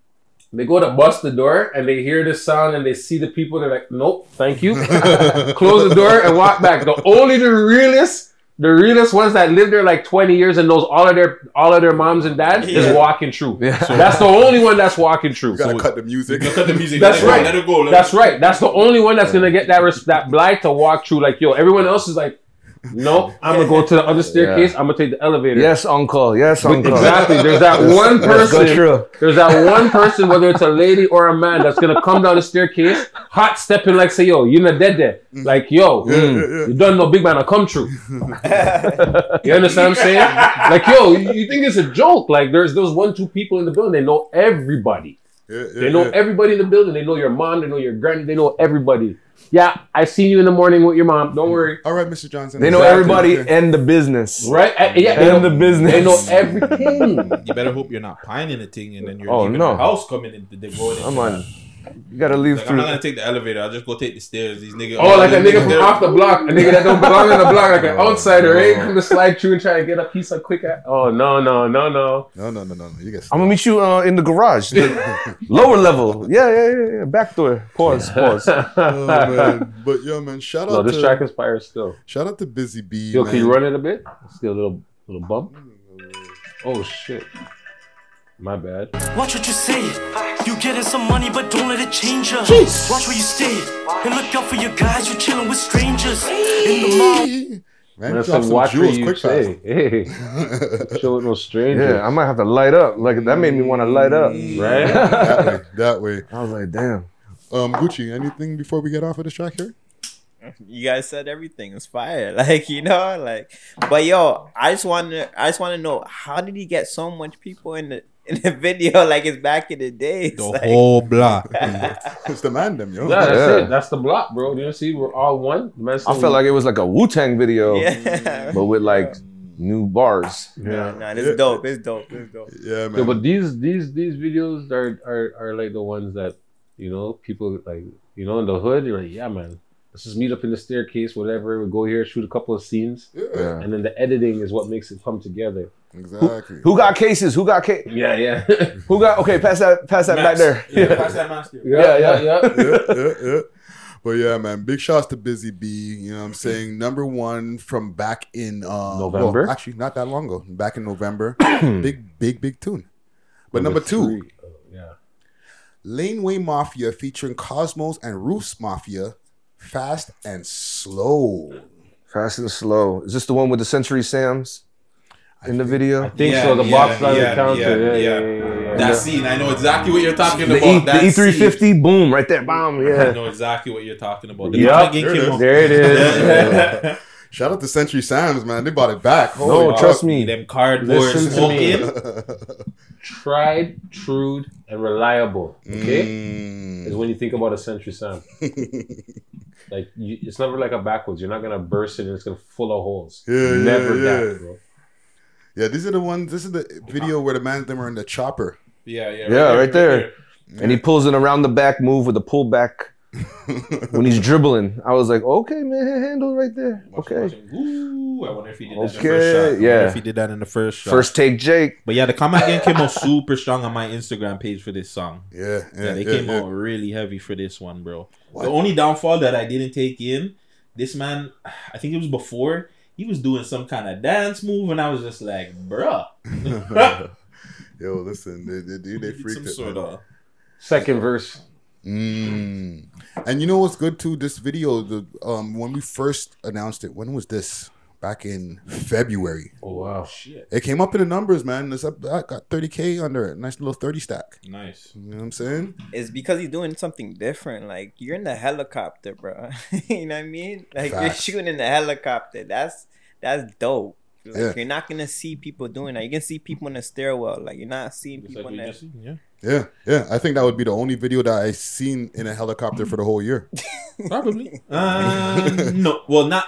G: They go to bust the door and they hear the sound and they see the people. They're like, "Nope, thank you." [laughs] Close the door and walk back. The only the realest, the realest ones that live there like twenty years and knows all of their all of their moms and dads
O: Yeah.
G: is walking true.
Q: Yeah.
G: So that's the only one that's walking true.
L: You gotta
G: So-
L: cut the music.
O: Cut the music. [laughs]
G: that's
O: let
G: right.
O: Go, let it go. Let
G: That's
O: it
G: right. That's the only one that's gonna get that res- that blight to walk through. Like yo, everyone else is like, no, I'm gonna go to the other staircase. I'm gonna take the elevator.
Q: Yes, uncle. Yes,
G: But
Q: uncle.
G: Exactly. There's that one
Q: Let's go
G: person.
Q: through.
G: There's that one person, whether it's a lady or a man, that's gonna come down the staircase, hot stepping like say, yo, you're not dead there. Like, yo, mm, you done no big man, I come true. [laughs] you understand what I'm saying? Like, yo, you, you think it's a joke? Like, there's those one, two people in the building, they know everybody.
L: Yeah, yeah,
G: They know
L: yeah.
G: everybody in the building. They know your mom. They know your granny. They know everybody. Yeah, I seen you in the morning with your mom. Don't worry.
L: All right, Mr. Johnson.
Q: They know
G: Exactly.
Q: everybody and the business.
G: Right? Uh, yeah, they
Q: And
G: know-
Q: the business.
G: They know everything.
O: You better hope you're not pining a thing and then you're
Q: Oh,
O: leaving
Q: no.
O: the house coming in. They're going
Q: I'm on.
O: that.
Q: You gotta leave
O: Like, I'm not gonna take the elevator. I'll just go take the stairs. These niggas.
G: Oh, like a nigga from
O: there-
G: off the block, a nigga that don't belong in the block, like an
L: Oh,
G: outsider,
L: no.
G: eh? Come to slide through and try to get a piece of quick. a- Oh no, no, no, no.
L: No, no, no, no, no. You get.
Q: I'm gonna meet you uh, in the garage, the [laughs] lower level. Yeah, yeah, yeah, yeah. Back door. Pause. Pause. [laughs]
L: Oh, man. But yo, man, shout
G: No,
L: out
G: this
L: to
G: track is fire still.
L: shout out to Busy Bee.
G: Yo,
L: man.
G: can you run it a bit? Still a little, little bump. Oh shit. My bad.
R: Watch what you say. You getting some money, but don't let it change you. Watch where you stay. And look out for your guys. You chilling with strangers. In the mall.
L: Man,
G: Man,
L: drop
G: some
L: some
G: watch where
L: jewels
G: you
L: quick
G: say. [laughs] Hey, show it no stranger.
Q: Yeah, I might have to light up. Like that made me want to light up.
G: Right?
L: that way, that way. [laughs]
Q: I was like, damn.
L: Um, Gucci, anything before we get off of this track here?
P: You guys said everything. It's fire. [laughs] Like, you know, like but yo, I just wanna I just wanna know how did he get so much people in the in the video like it's back in the days?
O: The
P: like,
O: whole block. [laughs]
L: it's the man, them yo.
G: Yeah, that's
Q: Yeah.
G: it. That's the block, bro. You see, we're all one. The
Q: I
G: said
Q: felt like it was like a Wu Tang video,
P: Yeah. [laughs]
Q: but with like new bars.
P: Nah, nah, it's dope. It's dope. It's dope.
L: Yeah, man.
G: Yeah, but these these these videos are, are are like the ones that you know people like you know in the hood. You're like, yeah, man, let's just meet up in the staircase, whatever. We go here, shoot a couple of scenes,
Q: Yeah.
G: and then the editing is what makes it come together.
L: Exactly.
Q: Who got cases? Who got case?
G: Yeah, yeah.
Q: Who got? Okay, pass that. Pass that back there.
O: Yeah, pass that master.
Q: Yeah, yeah,
G: yeah.
L: yeah, yeah, yeah. But yeah, man, big shouts to Busy B. You know what I'm saying? Number one from back in uh,
G: November?
L: well, actually, not that long ago. Back in November. [clears throat] big, big, big tune. But number, two,
G: three, oh, yeah.
L: Laneway Mafia featuring Cosmos and Roofs Mafia, Fast and Slow.
Q: Fast and slow. Is this the one with the Century Sams in the video?
G: I think so. The box on the counter. Yeah, yeah, yeah. yeah, yeah.
O: That scene, I know exactly what you're talking
Q: The,
O: about.
Q: e,
O: that
Q: the
O: scene.
Q: E350, boom, right there, bomb. [laughs] Yeah.
O: I know exactly what you're talking about. The
G: Yup, there it
O: came
G: is.
O: out-
G: There it is. [laughs] [laughs]
O: Yeah.
L: Shout out to Century Sam's, man. They bought it back.
Q: No,
L: Holy
Q: trust me.
O: Them cardboard
G: Listen to me.
O: smoking. [laughs]
G: Tried, true, and reliable. Okay,
L: Mm.
G: is when you think about a Century Sam. [laughs] like you, it's never like a backwards. You're not gonna burst it and it's gonna full of holes.
L: Yeah, yeah,
G: never
L: yeah.
G: that, bro.
L: Yeah, these are the ones. This is the video where the man them are in the chopper.
O: Yeah, yeah.
Q: Yeah, right there. And he pulls an around the back move with a pullback when he's dribbling. I was like, okay, man, handle right there. Okay.
O: Ooh, I wonder if he did that in the first shot. I wonder
Q: yeah.
O: if he did that in the first shot.
Q: First take, Jake.
O: But yeah, the comment game came out super strong on my Instagram page for this song.
L: Yeah,
O: Yeah,
L: yeah,
O: they
L: yeah,
O: came
L: yeah.
O: out really heavy for this one, bro.
L: What?
O: The only downfall that I didn't take in, this man, I think it was before, he was doing some kind of dance move, and I was just like, bruh. [laughs]
L: Yo, listen, they they, they, they freaked
O: some
L: it.
O: sort
L: man.
O: of.
G: Second verse.
L: Mm. And you know what's good too? This video, the um, when we first announced it, when was this? Back in February.
G: Oh wow.
O: Shit.
L: It came up in the numbers, man. It's up, I got 30k under it. Nice little 30 stack.
O: Nice.
L: You know what I'm saying?
P: It's because he's doing something different. Like you're in the helicopter, bro. [laughs] you know what I mean? Like you're shooting in the helicopter. That's that's dope. Like
L: Yeah.
P: you're not gonna see people doing that. You can see people in the stairwell. Like you're not seeing
O: Just
P: people
O: like
P: in
O: we
P: the
O: just seen, yeah.
L: Yeah, yeah. I think that would be the only video that I seen in a helicopter for the whole year. [laughs]
O: Probably. Um, [laughs] no, well, not.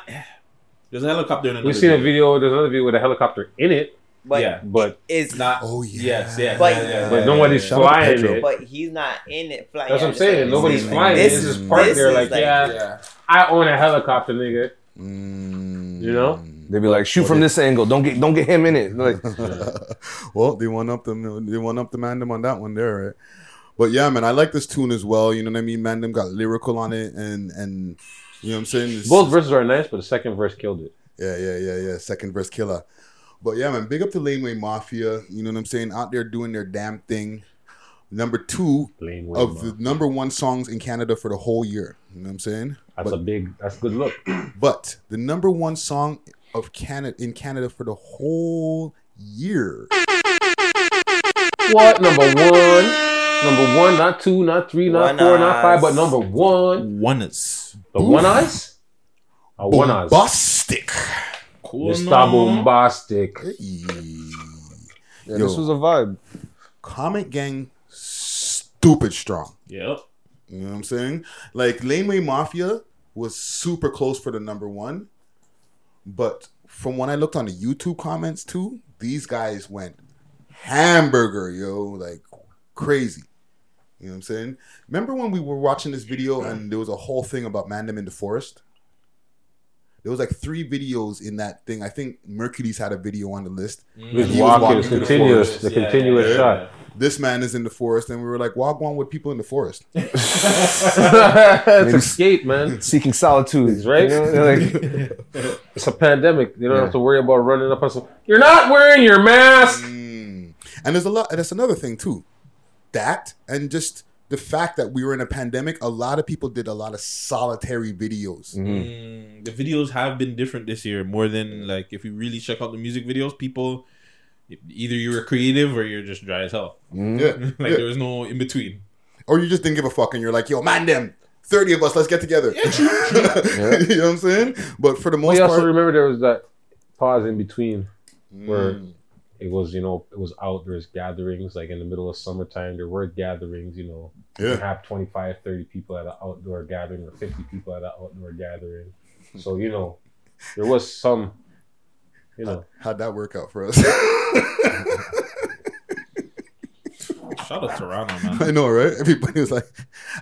O: There's a helicopter in another
G: We've seen a video. There's another video with a helicopter in it,
P: But
O: yeah,
G: but
P: it's
O: not.
L: Oh yeah.
O: Yes, yeah.
P: But-
O: yeah, yeah,
G: but
O: yeah,
G: nobody's
O: yeah,
L: Shout out to
G: flying
L: Pedro.
G: it.
P: but he's not in it flying.
G: That's what I'm saying.
P: like-
G: Nobody's
L: Mm.
G: flying.
P: This
G: This
P: is-
G: is part
P: this
G: there.
P: is
G: Like,
P: like-
G: yeah,
O: yeah.
G: I own a helicopter, nigga.
L: Mm.
G: You know?
Q: They be like, shoot from this angle. Don't get don't get him in it. [laughs] Like, [laughs]
L: well, they won up them. They won up the Mandem on that one there, right? But yeah, man, I like this tune as well. You know what I mean? Mandem got lyrical on it, and and you know what I'm saying. It's-
G: Both verses are nice, but the second verse killed it.
L: Yeah, yeah, yeah, yeah. Second verse killer. But yeah, man, big up to Laneway Mafia. You know what I'm saying? Out there doing their damn thing. Number two
G: Laneway
L: of
G: Mafia.
L: the number one songs in Canada for the whole year. You know what I'm saying?
G: That's
L: but,
G: a big. That's a good look. [clears throat]
L: but the number one song of Canada in Canada for the whole year.
G: What number one? Number one, not two, not three, not
P: One
G: four, not five, but number one.
O: Oneness.
G: The one eyes. A one eyes.
L: Bombastic.
O: Cool.
G: Mr.
O: no?
G: Bombastic.
Q: yeah, this was a vibe.
L: Comic Gang, stupid strong.
O: Yep.
L: You know what I'm saying? Like Laneway Mafia was super close for the number one, but from when I looked on the YouTube comments too, these guys went hamburger, yo, like crazy. You know what I'm saying? Remember when we were watching this video and there was a whole thing about Mandem in the forest? There was like three videos in that thing. I think Mercury's had a video on the list.
G: He was
L: And he
G: walking,
L: walking
G: it's
L: the
G: continuous,
L: forest.
G: the
O: Yeah,
G: continuous
L: yeah,
G: shot.
L: This man is in the forest, and we were like, "Walk on with people in the forest." [laughs]
G: it's escape, man.
Q: Seeking solitude,
G: Right?
Q: You know, [laughs] like, [laughs]
G: It's a pandemic. You don't
Q: Yeah.
G: have to worry about running up on some. You're not wearing your mask.
L: Mm. And there's a lot. That's another thing too. That and just the fact that we were in a pandemic. A lot of people did a lot of solitary videos.
O: Mm, the videos have been different this year more than like if you really check out the music videos, people either you were creative or you're just dry as hell.
L: Yeah, [laughs]
O: like
L: yeah.
O: there was no in between.
L: or you just didn't give a fuck, and you're like, "Yo, man, them thirty of us, let's get together." Yeah, [laughs] you know what I'm saying? But for the most
G: We also
L: part,
G: remember there was that pause in between where
L: Mm.
G: it was, you know, it was out. There was gatherings like in the middle of summertime. There were gatherings, you know. You
L: Yeah.
G: could have 25, 30 people at an outdoor gathering or 50 people at an outdoor gathering. So, you know, there was some, you know.
L: how'd that work out for us? [laughs]
O: Shout out Toronto, man.
L: I know, right? Everybody was like,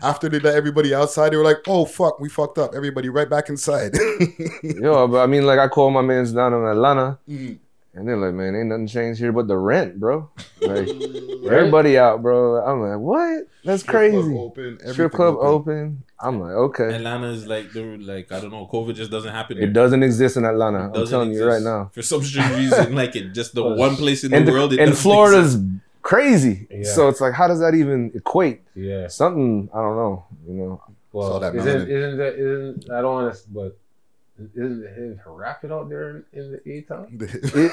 L: after they let everybody outside, they were like, "Oh fuck, we fucked up." Everybody right back inside. [laughs]
Q: Yo, but I mean, like I call my man's down in Atlanta,
L: Mhm.
Q: and they're like, "Man, ain't nothing changed here but the rent, bro." [laughs] Like everybody out, bro. I'm like, "What? That's
O: Strip club
Q: crazy."
O: open,
Q: Strip club
O: open.
Q: open. I'm like, okay.
O: Atlanta is like the like I don't know. COVID just doesn't happen.
Q: It
O: there.
Q: doesn't exist in Atlanta. I'm
O: doesn't
Q: telling you right now.
O: For some strange reason, like it just the [laughs] one place in the,
Q: and
O: world. It
Q: and
O: doesn't
Q: Florida's
O: exist.
Q: crazy.
G: Yeah.
Q: So it's like, how does that even equate?
G: Yeah.
Q: Something I don't know. You know.
G: Well,
L: that
G: isn't,
L: melanin.
G: isn't that isn't I don't want to, but isn't it rapid out there in, in the A town?
Q: It,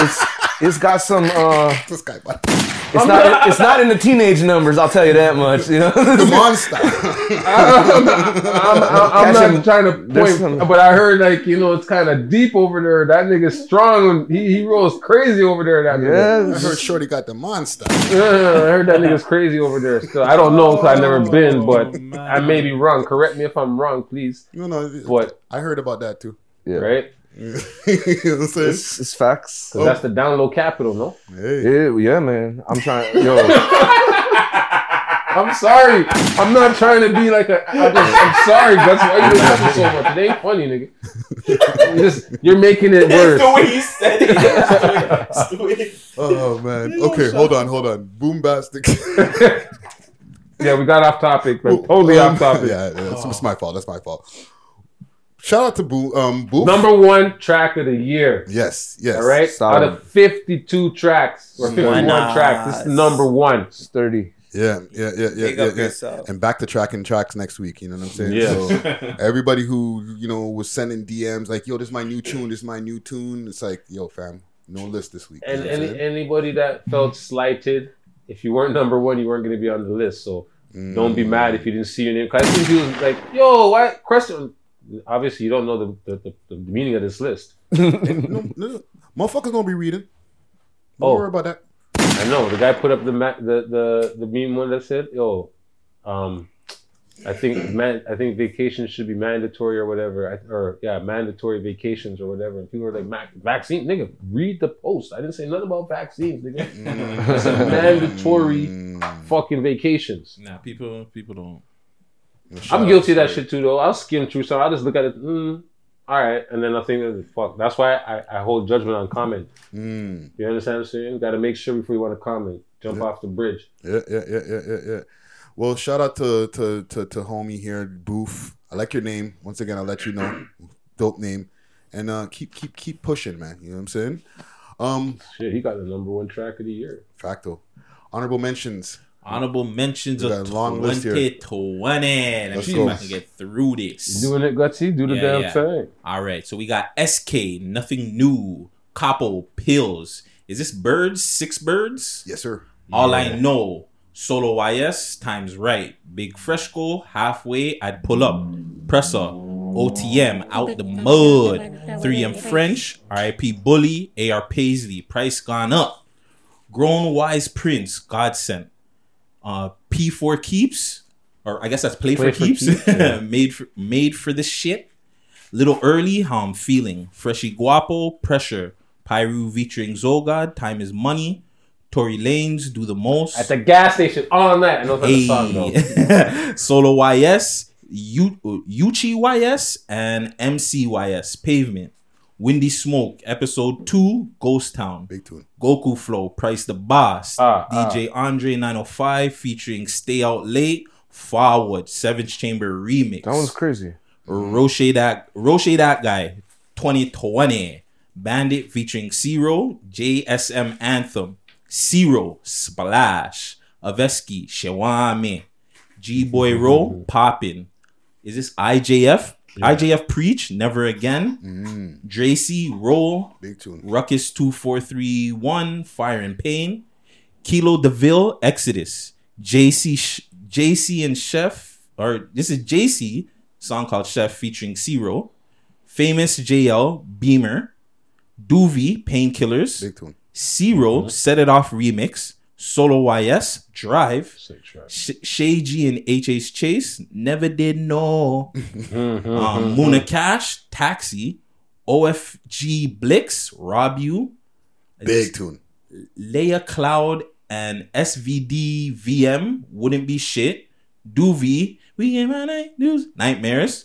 Q: it's it's got some. uh
L: This guy,
Q: It's not. It's not in the teenage numbers. I'll tell you that much. You know.
L: the [laughs] monster.
G: I'm, I'm, I'm
Q: Catch him-
G: not trying to point,
Q: some-
G: but I heard like you know it's kind of deep over there. That nigga's strong. He he rolls crazy over there. That nigga.
L: I heard Shorty got the monster.
G: Yeah, I heard that nigga's crazy over there. Still, I don't know because I've never been, but I may be wrong. Correct me if I'm wrong, please.
L: You know,
G: But
L: I heard about that too.
Q: Yeah.
G: right?
L: You know what I'm saying?
Q: It's, it's facts.
G: Because that's the download capital, no?
Q: Yeah, yeah, man. I'm trying. Yo, [laughs]
G: I'm sorry. I'm not trying to be like a. I'm, just, I'm sorry. That's why you laughing so much. It ain't funny, nigga. [laughs] You just you're making it worse.
O: the way you said it. That's the way- [laughs]
L: Oh man. Okay, hold on, hold on. Boombastic.
G: Yeah, we got off topic, but totally
L: Um,
G: off topic.
L: Yeah, yeah, it's, it's my fault. That's my fault. Shout out to Boo. Um, Boof.
G: Number one track of the year.
L: Yes, yes.
G: All right.
Q: Solid.
G: Out of 52 tracks or 51
P: Buenas.
G: tracks, this is number one.
Q: sturdy.
L: Yeah, yeah, yeah, yeah,
P: Big
L: yeah,
P: up
L: yeah.
P: yourself.
L: And back to tracking tracks next week. You know what I'm saying?
G: Yes.
L: So [laughs] everybody who you know was sending DMs like, "Yo, this is my new tune. This is my new tune." It's like, "Yo, fam, no list this week."
G: And
L: know what I'm
G: any, anybody that felt slighted, if you weren't number one, you weren't going to be on the list. So don't
L: Mm.
G: be mad if you didn't see your name. Because I think he was like, yo, what? Question. Obviously, you don't know the, the, the, the meaning of this list. [laughs]
L: no, no, no. motherfuckers gonna be reading. Don't
G: Oh.
L: worry about that.
G: I know. The guy put up the ma- the, the, the meme one that said, yo, um, I think man, I think vacations should be mandatory or whatever, I, or yeah, mandatory vacations or whatever. And people are like, "Mac- vaccine, nigga, read the post. I didn't say nothing about vaccines, nigga. I said mandatory fucking vacations.
O: Nah, people people don't.
G: I'm guilty of that shit too, though. I'll skim through some. I'll just look at it. Mm, all right, and then I think, fuck. That's why I, I hold judgment on comment.
L: Mm.
G: You understand what I'm saying? Got to make sure before you want to comment. Jump
L: Yeah.
G: off the bridge.
L: Yeah, yeah, yeah, yeah, yeah, yeah. Well, shout out to to to, to homie here, Boof. I like your name. Once again, I'll let you know. [coughs] Dope name. And uh keep keep keep pushing, man. You know what I'm saying? Um
G: Shit, he got the number one track of the year.
L: facto. Honorable mentions.
O: Honorable mentions of
L: got a long list here.
O: 2020. Let me
L: Let's
O: see
L: go.
O: if I can get through this.
G: You doing it, Gutsy? Do the
O: Yeah,
G: damn
O: yeah.
G: thing.
O: All right, so we got SK, nothing new. Capo, pills. Is this birds? Six birds?
L: Yes, sir.
O: All
G: Yeah.
O: I know. Solo YS times right. Big Fresco, halfway, I'd pull up. Pressa, OTM, out the mud. 3M French, RIP Bully, AR Paisley, price gone up. Grown Wise Prince, Godsent. Uh, P4 Keeps, or I guess that's Play,
G: Play
O: for,
G: for
O: Keeps.
G: Keeps, yeah. [laughs]
O: made for made for this shit. Little early, how I'm feeling. Freshy Guapo, Pressure. Pyru featuring Zogad, Time is Money. Tory Lanez, Do the Most.
G: At the gas station, on that. I know song though. [laughs]
O: Solo YS, U- Uchi YS, and MCYS, Pavement. Windy Smoke, Episode 2, Ghost Town.
L: Big tune.
O: Goku Flow, Price the Boss.
G: Ah,
O: DJ Andre 905 featuring Stay Out Late, Forward, Seventh Chamber Remix.
Q: That one's crazy.
O: Roche that Roche that guy 2020 Bandit featuring Zero JSM Anthem Zero Splash Aveski Shewame G Boy Roll Poppin is this IJF IJF Preach Never Again. Mm. Dracy Roll.
L: Big tune.
O: Ruckus 2431 Fire and Pain. Kilo DeVille Exodus. JC JC and Chef or this is JC song called Chef featuring Zero Famous JL Beamer. Doovie Painkillers.
L: Big tune.
O: Zero mm-hmm. Set It Off Remix Solo YS Drive Sh- Shay G and HH Chase Never Did Know
G: Mm-hmm.
O: um, Muna Cash Taxi OFG Blix Rob You
L: Big tune.
O: Leia Cloud and SVD VM wouldn't be shit. Doovie, we get my night news nightmares.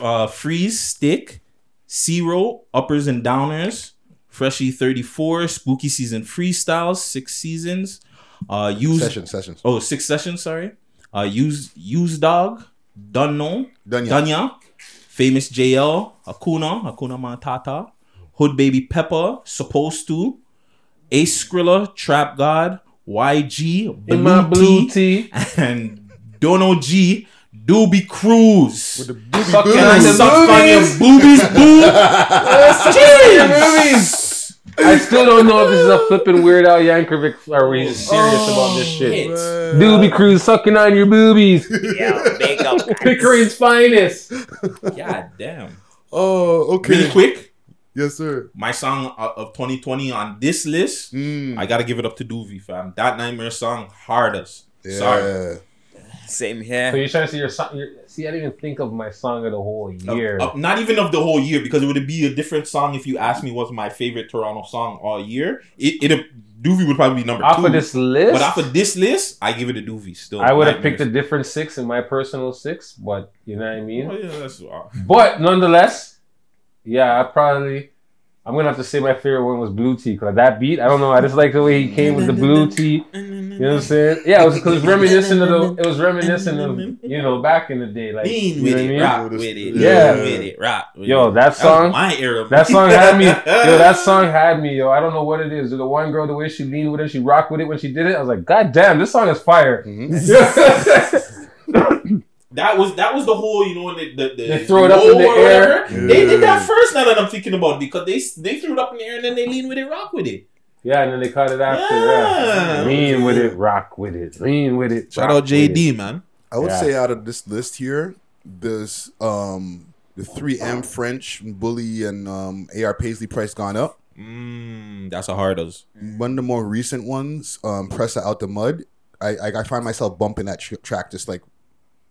O: Uh, freeze stick, zero uppers and downers. Freshie thirty four, spooky season freestyles, six seasons. Uh, use
L: Sessions, sessions.
O: Oh, six sessions. Sorry. Uh, use use dog, Dunno,
L: Dunya.
O: Dunya, famous JL, Hakuna, Hakuna Matata, Hood Baby Pepper, supposed to, Ace Skrilla, Trap God, YG,
G: In my blue
O: T, and Dono G, Doobie Cruz. With the boobies,
G: Suck [laughs]
O: Can I suck on your
G: boobies.
O: boobies, boo?
G: Suck on your boobies. I still don't know if this is a flipping Weird Al Yankovic or he's serious about this shit. Doobie Cruz sucking on your boobies.
P: Yeah, big up. [laughs]
G: Pickering's finest.
O: God damn.
L: Oh, okay.
O: Really quick.
L: Yes, sir.
O: My song uh, of 2020 on this list,
L: Mm.
O: I gotta give it up to Doovie, fam. That Nightmare song, hardest. Sorry.
P: Same here.
G: So you're trying to see your song? Your, see, I didn't even think of my song of the whole year.
O: Of- of- not even of the whole year because it would be a different song if you asked me what's my favorite Toronto song all year. It, it Doovie would probably be number
G: Off
O: two.
G: of this list?
O: but off of this list, I give it a Doovie. Still,
G: I would have picked a different six in my personal six, but you know what I mean.
O: Oh, yeah, that's uh,
G: But nonetheless, yeah, I probably I'm gonna have to say my favorite one was Blue Tea because that beat. I don't know. I just like the way he came with the Blue Tea. You know what I'm saying? Yeah, it was because reminiscent of the. It was reminiscent of you know back in the day, like
O: Lean
G: you
O: with it,
G: what I mean?
O: rock with it,
G: Yeah,
O: with it, rock with
G: Yo,
O: it.
G: that
O: That was
G: song,
O: my era,
G: That song had me. [laughs] Yo, that song had me. Yo, I don't know what it is. The one girl, the way she leaned with it, she rocked with it when she did it. I was like, God damn, this song is fire. Mm-hmm. [laughs] [laughs]
O: That was that was the whole you know when they, the, the
G: They throw it up in the air.
O: whatever. They did that first. Now that I'm thinking about it, because they they threw it up in the air and then they lean with it, rock with it.
G: Yeah, and then they cut it after. Yeah.
O: Yeah.
G: Lean with it, rock with it, lean with it.
O: Shout out
G: with
O: JD,
G: it.
O: man.
L: I would
G: Yeah.
L: say out of this list here, there's um the three M French Bully and um, AR Paisley price gone up.
O: Mm, that's a hard as.
L: One of the more recent ones, um, Pressa out the mud. I, I I find myself bumping that tr- track just like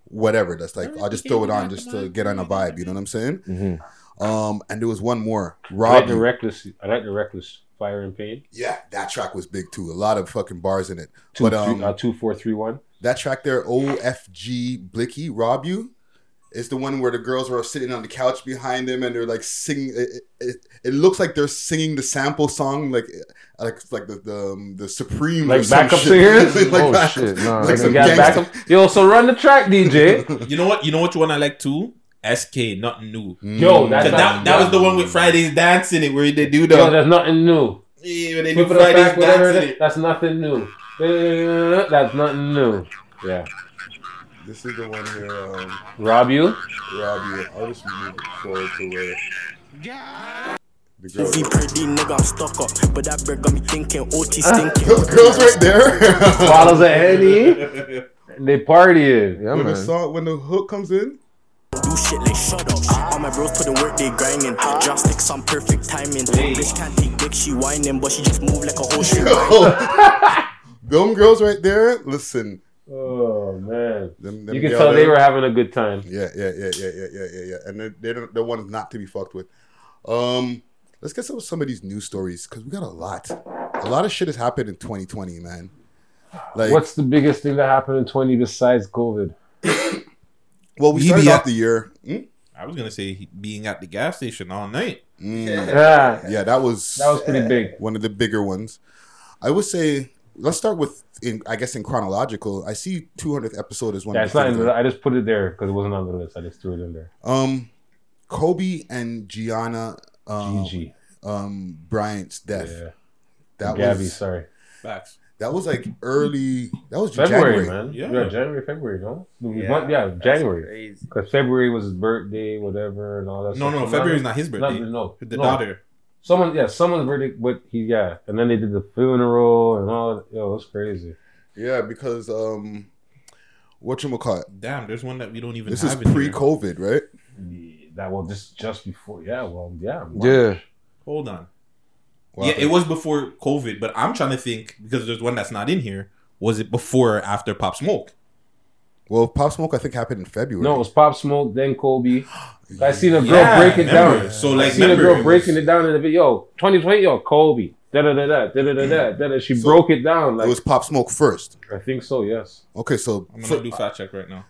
L: whatever. That's like I'll just throw it on just to get on a vibe. You know what I'm saying? Um, and there was one more.
G: I like the reckless. I like the reckless fire and pain.
L: Yeah, that track was big too. A lot of fucking bars in it.
G: Two,
L: but
G: three-
L: um,
G: uh, two, four, three, one.
L: that track there, OFG Blicky, Rob You, is the one where the girls are sitting on the couch behind them and they're like singing. It, it, it, it looks like they're singing the sample song, like like like the the, um, the Supreme, or
G: Like backup singers? [laughs]
L: like
G: oh
L: back-
G: shit! No,
L: like
G: they
L: some
G: got backup. Yo, so run the track, DJ. [laughs]
O: You know what? You know which one I like too? SK, nothing new.
G: Yo, that's
O: 'Cause that,
G: not-
O: that was the one with Friday's dancing it where they do the
G: Yo, there's nothing new.
O: yeah, when they do
G: Flip
O: Friday's
G: back, whatever it
O: in
G: is,
O: it.
G: That's nothing new. [laughs] That's nothing new. Yeah.
L: This is the one here. Um,
G: Rob you?
L: Rob you. I'll just move forward to where. The girl.
R: If he pretty nigga, I'm stuck up. But that bird got me thinking, OT
G: Ah.
R: stinking. [laughs]
L: Those girls right there.
G: Bottles of Henny. [laughs] They partying. Yeah,
L: when the song, when the hook comes in,
R: Do shit like shut up. All my bros put in work, they grinding. Just like some perfect timing. Bitch can't take dick, she whining, but she just move like a whole [laughs] shit.
L: them girls right there. Listen,
G: Oh man.
L: them, them
G: You can tell they were having a good time.
L: Yeah, yeah, yeah, yeah, yeah, yeah, yeah, yeah. And they're, they're the ones not to be fucked with. Um, let's get some some of these news stories because we got a lot. A lot of shit has happened in 2020, man. Like,
G: What's the biggest thing that happened in 20 besides COVID? [coughs]
L: well, we started off the year. Hmm?
O: I was gonna say being at the gas station all night.
L: Mm.
G: Yeah.
L: yeah, that was
G: That was pretty big.
L: One of the bigger ones. I would say let's start with in I guess in chronological. I see 200th episode is one.
G: Yeah, it's not in the, I just put it there because it wasn't on the list. I just threw it in there.
L: Um, Kobe and Gianna um,
G: Gigi.
L: um, Bryant's death.
G: Yeah.
L: That
G: Gabby,
L: was
G: sorry.
O: Facts.
L: That was like early. That was
G: February,
L: January.
G: man.
O: Yeah.
G: Yeah. January, February, no?
P: Yeah,
G: Month- yeah, January. Because February was his birthday, whatever, and all that
O: No,
G: stuff.
O: no,
G: So
O: February's
G: now-
O: not his birthday.
G: no,
O: The
G: no.
O: daughter.
G: Someone, yeah, someone's birthday, but he, yeah. And then they did the funeral and all. Yo, it was crazy.
L: Yeah, because um, what you call it?
O: Damn, there's one that we don't even
L: This is
O: have in here.
L: pre-COVID, right?
G: That well, just just before, yeah, well, yeah,
E: Yeah.
O: Hold on.
L: What
O: yeah, it was before COVID, but I'm trying to think because there's one that's not in here. Was it before or after Pop Smoke?
L: Well, Pop Smoke, I think happened in February.
G: No, it was Pop Smoke, then Kobe. [gasps] I seen a girl
O: yeah,
G: break it down.
O: So like,
G: I seen a girl breaking it down in the video. Twenty twenty, yo, Kobe. Da da da da da da da da. She so broke it down. Like,
L: it was Pop Smoke first.
G: I think so. Yes.
L: Okay, so
O: I'm gonna so, do fact check right now.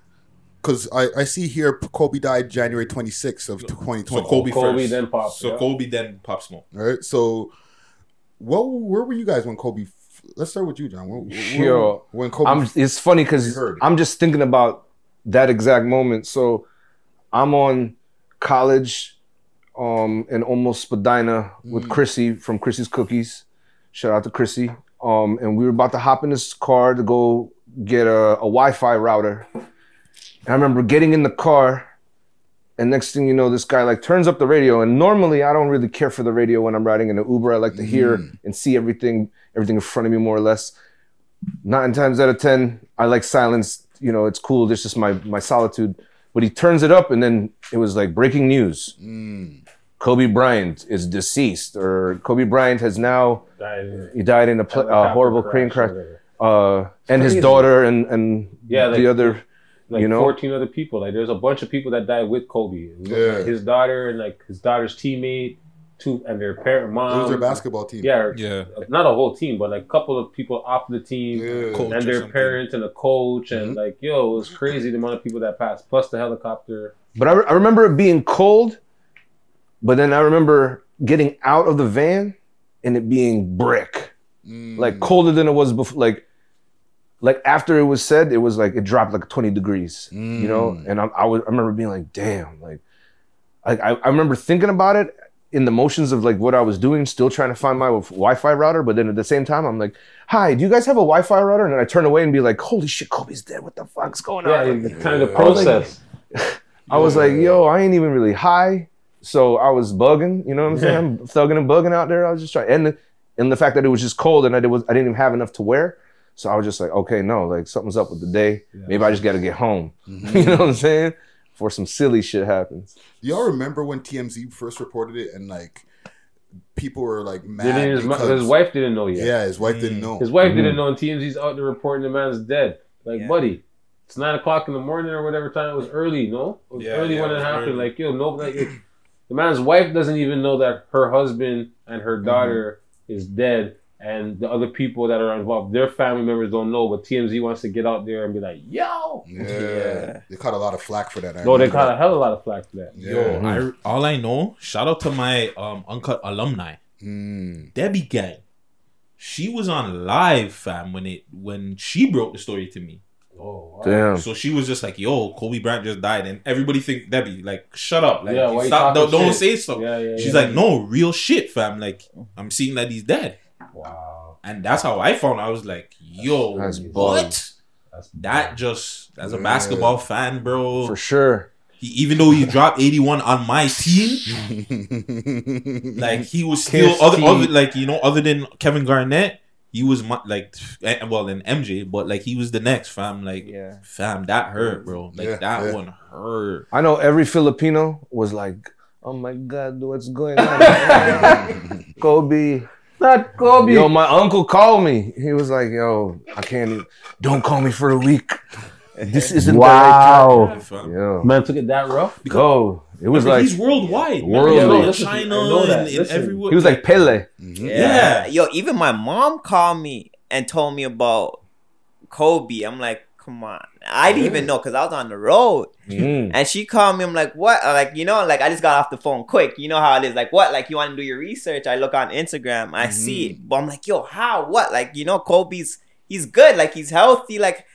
L: Because I, I see here Kobe died January 26th of 2020.
O: So Kobe,
G: Kobe
O: first.
G: then Pop.
O: So
G: yeah.
O: Kobe then Pop Smoke.
L: All right. So, what where were you guys when Kobe Let's start with you, John. Where, where-
Q: Yo,
L: when Kobe,
Q: I'm, it's funny because. I'm just thinking about that exact moment. So I'm on college um, in almost Spadina with Chrissy from Chrissy's Cookies. Shout out to Chrissy. Um, and we were about to hop in this car to go get a, a Wi-Fi router. And I remember getting in the car, and next thing you know, this guy like turns up the radio. And normally, I don't really care for the radio when I'm riding in an Uber. I like to hear and see everything, everything in front of me more or less nine times out of ten, I like silence. You know, it's cool. This is my my solitude. But he turns it up, and then it was like breaking news: Kobe Bryant is deceased, or Kobe Bryant has now
G: Died.
Q: he died in a pl-
G: Helicopter
Q: horrible
G: crash
Q: crane
G: or
Q: crash. Uh, and his daughter and and
G: Yeah, like-
Q: the other,
G: Like
Q: you know,
G: 14 other people. Like there's a bunch of people that died with Kobe.
L: Yeah.
G: his daughter and like his daughter's teammate, two and their parent mom.
L: It was their basketball team.
G: Yeah,
O: Yeah.
G: Not a whole team, but like a couple of people off the team
O: Coach or
G: and their parents and a coach and
L: Mm-hmm.
G: like yo, it was crazy the amount of people that passed. Plus the helicopter.
Q: But I, I remember it being cold, but then I remember getting out of the van and it being brick,
L: Mm.
Q: like colder than it was before. Like, like after it was said, it was like it dropped like twenty degrees, you know.
L: Mm.
Q: And I, I was I remember being like, damn, like, like I, I remember thinking about it in the motions of like what I was doing, still trying to find my Wi-Fi router. But then at the same time, I'm like, hi, do you guys have a Wi-Fi router? And then I turn away and be like, holy shit, Kobe's dead. What the fuck's going
G: Yeah,
Q: on?
G: it's kind of [laughs]
Q: I was like-
G: process.
Q: I was like, yo, I ain't even really high. So I was bugging, you know what I'm saying? I'm thugging and bugging out there. I was just trying. And the, and the fact that it was just cold and I, did, was, I didn't even have enough to wear. So I was just like, okay, no, like something's up with the day. Maybe I just got to get home. Mm-hmm. [laughs] you know what I'm saying? Before some silly shit happens.
L: Do y'all remember when TMZ first reported it and like people were like mad?
G: His,
L: because-
G: his wife didn't know yet.
L: Yeah, his wife didn't know.
G: His wife
L: Mhm.
G: didn't know, and TMZ's out there reporting the man's dead. Like, buddy, it's nine o'clock in the morning or whatever time. It was early, no? It was
O: Yeah,
G: early
O: yeah,
G: when
O: it
G: it happened.
O: early.
G: Like, yo, no, like, it- the man's wife doesn't even know that her husband and her daughter is dead, and the other people that are involved, their family members don't know. But TMZ wants to get out there and be like, yo,
L: Yeah. They caught a lot of flack for that. I
G: no, they caught
L: that.
G: a hell of a lot of flack for that.
O: Yo, I, all I know, shout out to my um uncut alumni,
L: Mm.
O: Debbie Gang. She was on live, fam, when it when she broke the story to me.
G: Oh,
Q: Damn.
O: So she was just like, "Yo, Kobe Bryant just died," and everybody think Debbie like, "Shut up, like,
G: Yeah,
O: stop, don't, don't say stuff."
G: Yeah, yeah,
O: She's
G: yeah.
O: like, "No, real shit, fam. Like, I'm seeing that he's dead."
G: Wow.
O: And that's how I found. I was like, "Yo,
Q: That's
O: what?"
Q: bugged.
O: That just as a
Q: Yeah.
O: basketball fan, bro,
Q: For sure.
O: He, even though he dropped 81 on my team, [laughs] like he was still other, other like you know other than Kevin Garnett, he was my, like eh, well and MJ, but like he was the next fam. Like fam, that hurt, bro. Like
Q: Yeah,
O: that
Q: yeah.
O: one hurt.
Q: I know every Filipino was like, oh my God, what's going on? [laughs] Kobe.
G: Not Kobe.
Q: Yo, my uncle called me. He was like, yo, I can't, even- don't call me for a week. This isn't
G: Wow.
Q: the right time. Yo.
G: Man took it that rough.
Q: Go. It was
O: Remember,
Q: like
O: he's worldwide.
Q: Worldwide.
O: Yeah,
Q: Yeah,
O: in
Q: listen,
O: China
P: I know that.
O: and, and everywhere.
Q: He was like Pele. Mm-hmm.
P: Yeah. Yo, even my mom called me and told me about Kobe. I'm like, come on. I didn't even know because I was on the road.
Q: Mm.
P: And she called me. I'm like, what? I'm like, you know, like I just got off the phone quick. You know how it is. Like, what? Like, you want to do your research? I look on Instagram. I see it. But I'm like, yo, how? What? Like, you know, Kobe's, he's good. Like, he's healthy. Like,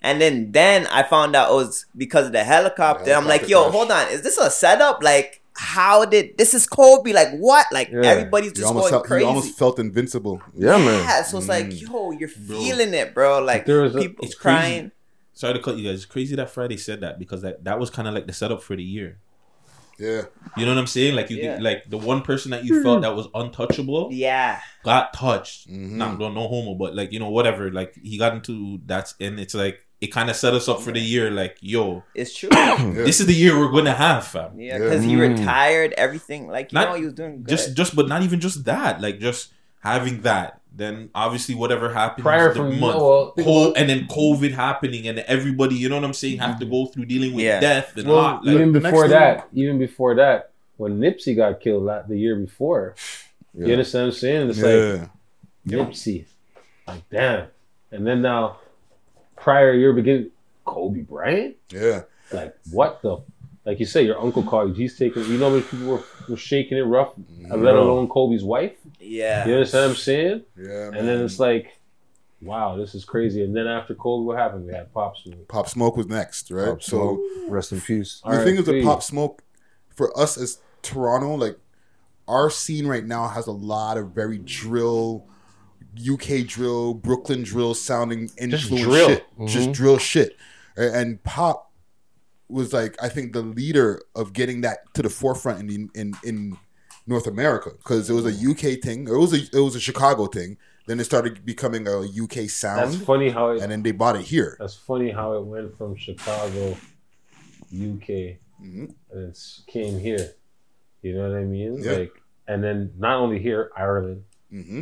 P: and then then I found out it was because of the helicopter. I'm like, yo,
L: crash.
P: hold on. Is this a setup? Like, how did this is Kobe? Like, what? Like,
L: Yeah.
P: everybody's just
L: almost
P: going
L: felt,
P: crazy.
L: You almost felt invincible.
Q: Yeah, man.
P: Yeah, so it's like, yo, you're feeling it, bro. Like
O: There was a-
P: people
O: it's
P: crying.
O: Crazy. Sorry to cut you guys. It's crazy that Friday said that because that, that was kind of like the setup for the year.
L: Yeah.
O: You know what I'm saying? Like you,
P: Yeah.
O: like the one person that you felt that was untouchable,
P: Yeah.
O: got touched.
L: Mm-hmm.
O: Not no, no homo, but like you know whatever. Like he got into that's and it's like it kind of set us up for the year. Like yo,
P: It's true. [coughs]
O: this is the year we're gonna have, fam.
P: Yeah, because he
O: Mm.
P: retired, everything. Like, you
O: Not-
P: know, he was doing good.
O: Just just but not even just that. Like just having that. Then obviously whatever happened
G: Prior
O: the
G: from-
O: month,
G: well, think
O: and then COVID happening, and everybody, you know what I'm saying, have to mm-hmm. go through dealing with
P: Yeah.
O: death and
G: Well,
O: lot. Like,
G: even before
O: next
G: that, even before that, when Nipsey got killed la- the year before, you understand what I'm saying? It's
L: Yeah.
G: like Nipsey. Like damn. And then now, prior year beginning, Kobe Bryant.
L: Yeah.
G: Like what the? Like you say, your uncle called you. He's taking. You know many people were, were shaking it rough, mm-hmm.
L: let
G: alone Kobe's wife.
P: Yeah.
G: You understand what I'm saying?
L: Yeah.
G: And then it's like, wow, this is crazy. And then after Cold, what happened? We had Pop Smoke.
L: Pop Smoke was next, right?
Q: Pop Smoke, rest in peace.
L: The thing is with Pop Smoke, for us as Toronto, like our scene right now has a lot of very drill, UK drill, Brooklyn drill sounding influence just
G: drill.
L: shit,
G: Mhm.
L: just drill shit, and Pop was like I think the leader of getting that to the forefront in in in North America because it was a UK thing, it was a it was a Chicago thing. Then it started becoming a UK sound.
G: That's funny how it,
L: and then they bought it here.
G: That's funny how it went from Chicago, UK,
L: Mm-hmm.
G: and it came here. You know what I mean?
L: Yeah.
G: Like, and then not only here, Ireland.
L: Mm-hmm.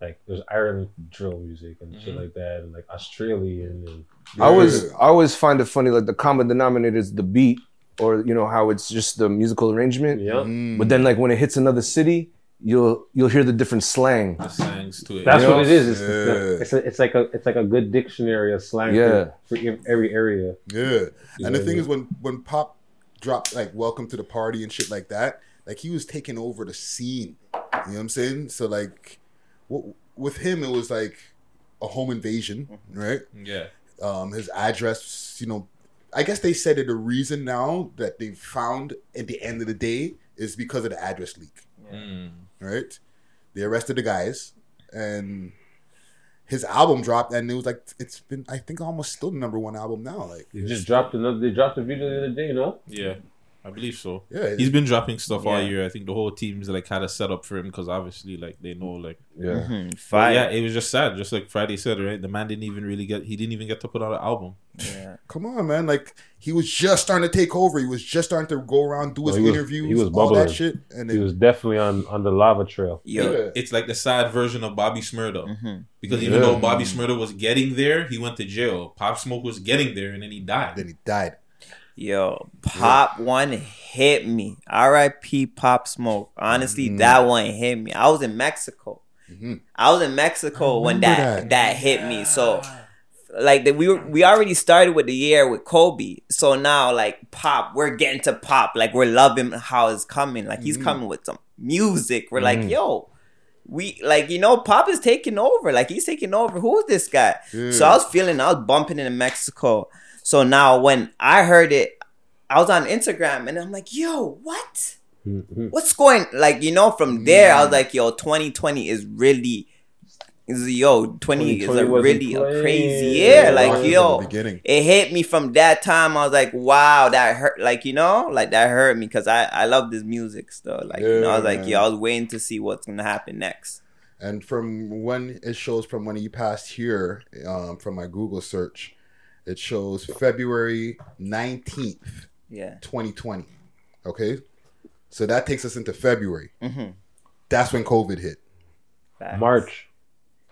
G: Like, there's Ireland drill music and shit like that, and like Australian and.
Q: I always I always find it funny like the common denominator is the beat or you know how it's just the musical arrangement.
G: Yeah.
L: Mm.
Q: But then like when it hits another city, you'll you'll hear the different slang.
O: The slangs to it.
G: That's
Q: You know?
G: what it is. It's, the- it's, a, it's like a it's like a good dictionary of slang
Q: Yeah.
G: for, for every area.
L: Yeah.
G: You
L: And the thing is when when Pop dropped like Welcome to the Party and shit like that, like he was taking over the scene. You know what I'm saying? So like w- with him it was like a home invasion, right?
O: Yeah.
L: Um his address, you know, I guess they said that the reason now that they found at the end of the day is because of the address leak.
O: Mm.
L: Right? They arrested the guys and his album dropped and it was like it's been I think almost still the number one album now. Like
G: They just dropped another. They dropped a video the other day, no?
O: Yeah, I believe so.
L: Yeah.
O: he's been dropping stuff all year. I think the whole team's like had a setup for him because obviously, like they know, like
Q: Yeah.
P: Mhm. Fire.
O: yeah, it was just sad. Just like Friday said, right? The man didn't even really get. He didn't even get to put out an album.
P: Yeah.
L: Come on, man! Like he was just starting to take over. He was just starting to go around, do his
G: he was,
L: interviews,
G: he was
L: all
G: bubbling.
L: that shit, and
G: he
L: then,
G: was definitely on on the lava trail.
L: Yeah.
O: It's like the sad version of Bobby Shmurda.
P: Mm-hmm.
O: Because even
G: Yeah.
O: though Bobby Shmurda was getting there, he went to jail. Pop Smoke was getting there, and then he died.
L: Then he died.
P: Yo, Pop one hit me. R.I.P. Pop Smoke. Honestly,
L: Mm-hmm.
P: that one hit me. I was in Mexico. I was in Mexico when that,
L: that.
P: that hit me. So, like, the, we were, we already started with the year with Kobe. So now, like, Pop, we're getting to Pop. Like, we're loving how it's coming. Like,
L: Mm-hmm.
P: he's coming with some music. We're like, yo. We like you know Pop is taking over like he's taking over. Who is this guy?
L: Yeah.
P: So I was feeling I was bumping in Mexico. So now when I heard it, I was on Instagram and I'm like, yo, what? What's going like, you know, from there I was like, yo, 2020 is really is yo, 20 is a really a crazy year. Like, yo,
L: beginning.
P: it hit me from that time. I was like, wow, that hurt like, you know, like that hurt me because I, I love this music stuff Like, you know, I was
L: Yeah,
P: like,
L: man.
P: yo, I was waiting to see what's gonna happen next.
L: and from when it shows from when he passed here, um, from my Google search, it shows February nineteenth,
P: Yeah.
L: twenty twenty. Okay, so that takes us into February.
P: Mhm.
L: That's when COVID hit.
G: March.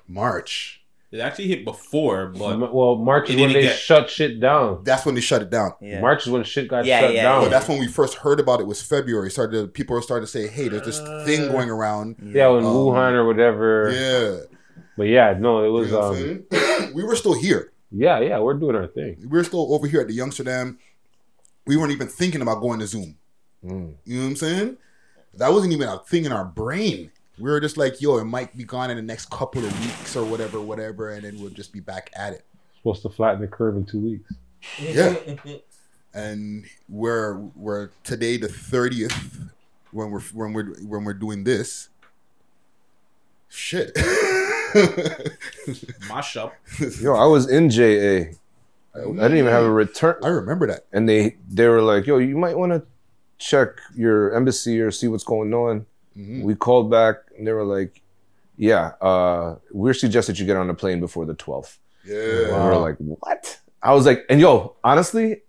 L: March.
O: It actually hit before, but
G: well, March is when they
O: get-
G: shut shit down.
L: That's when they shut it down.
P: Yeah.
G: March is when shit got
P: Yeah,
G: shut
P: yeah,
G: down.
L: But that's when we first heard about it. Was February? Started people started to say, "Hey, there's this thing going around."
G: yeah, in
L: Um,
G: Wuhan or whatever.
L: Yeah,
G: But yeah, no, it was.
L: You know
G: um, [coughs]
L: we were still here.
G: Yeah, yeah, we're doing our thing.
L: We're still over here at the Youngsterdam. We weren't even thinking about going to Zoom.
G: Mm.
L: You know what I'm saying? That wasn't even a thing in our brain. We were just like, yo, it might be gone in the next couple of weeks or whatever, whatever, and then we'll just be back at it.
G: Supposed to flatten the curve in two weeks.
L: Yeah. and we're we're today the 30th when we're when we're when we're doing this. Shit. [laughs]
O: Mash up.
Q: Yo, I was in JA. I didn't even have a return.
L: I remember that.
Q: And they they were like, "Yo, you might want to check your embassy or see what's going on."
L: Mm-hmm.
Q: We called back and they were like, "Yeah, uh, we're suggested you get on a plane before the 12th."
L: Yeah.
Q: And we were like, "What?" I was like, and yo, honestly,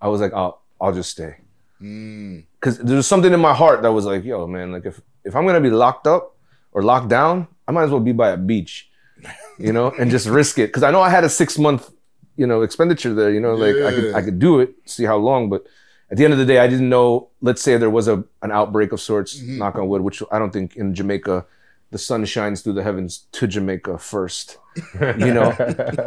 Q: I was like, "I'll I'll just stay."
L: Mm.
Q: Cuz there's something in my heart that was like, "Yo, man, like if if I'm going to be locked up or locked down, I might as well be by a beach." You know, and just risk it cuz I know I had a 6 month, you know, expenditure there, you know, like I could I could do it, see how long, but at the end of the day, I didn't know. Let's say there was a an outbreak of sorts,
L: Mm-hmm.
Q: knock on wood, which I don't think in Jamaica the sun shines through the heavens to Jamaica first. You know,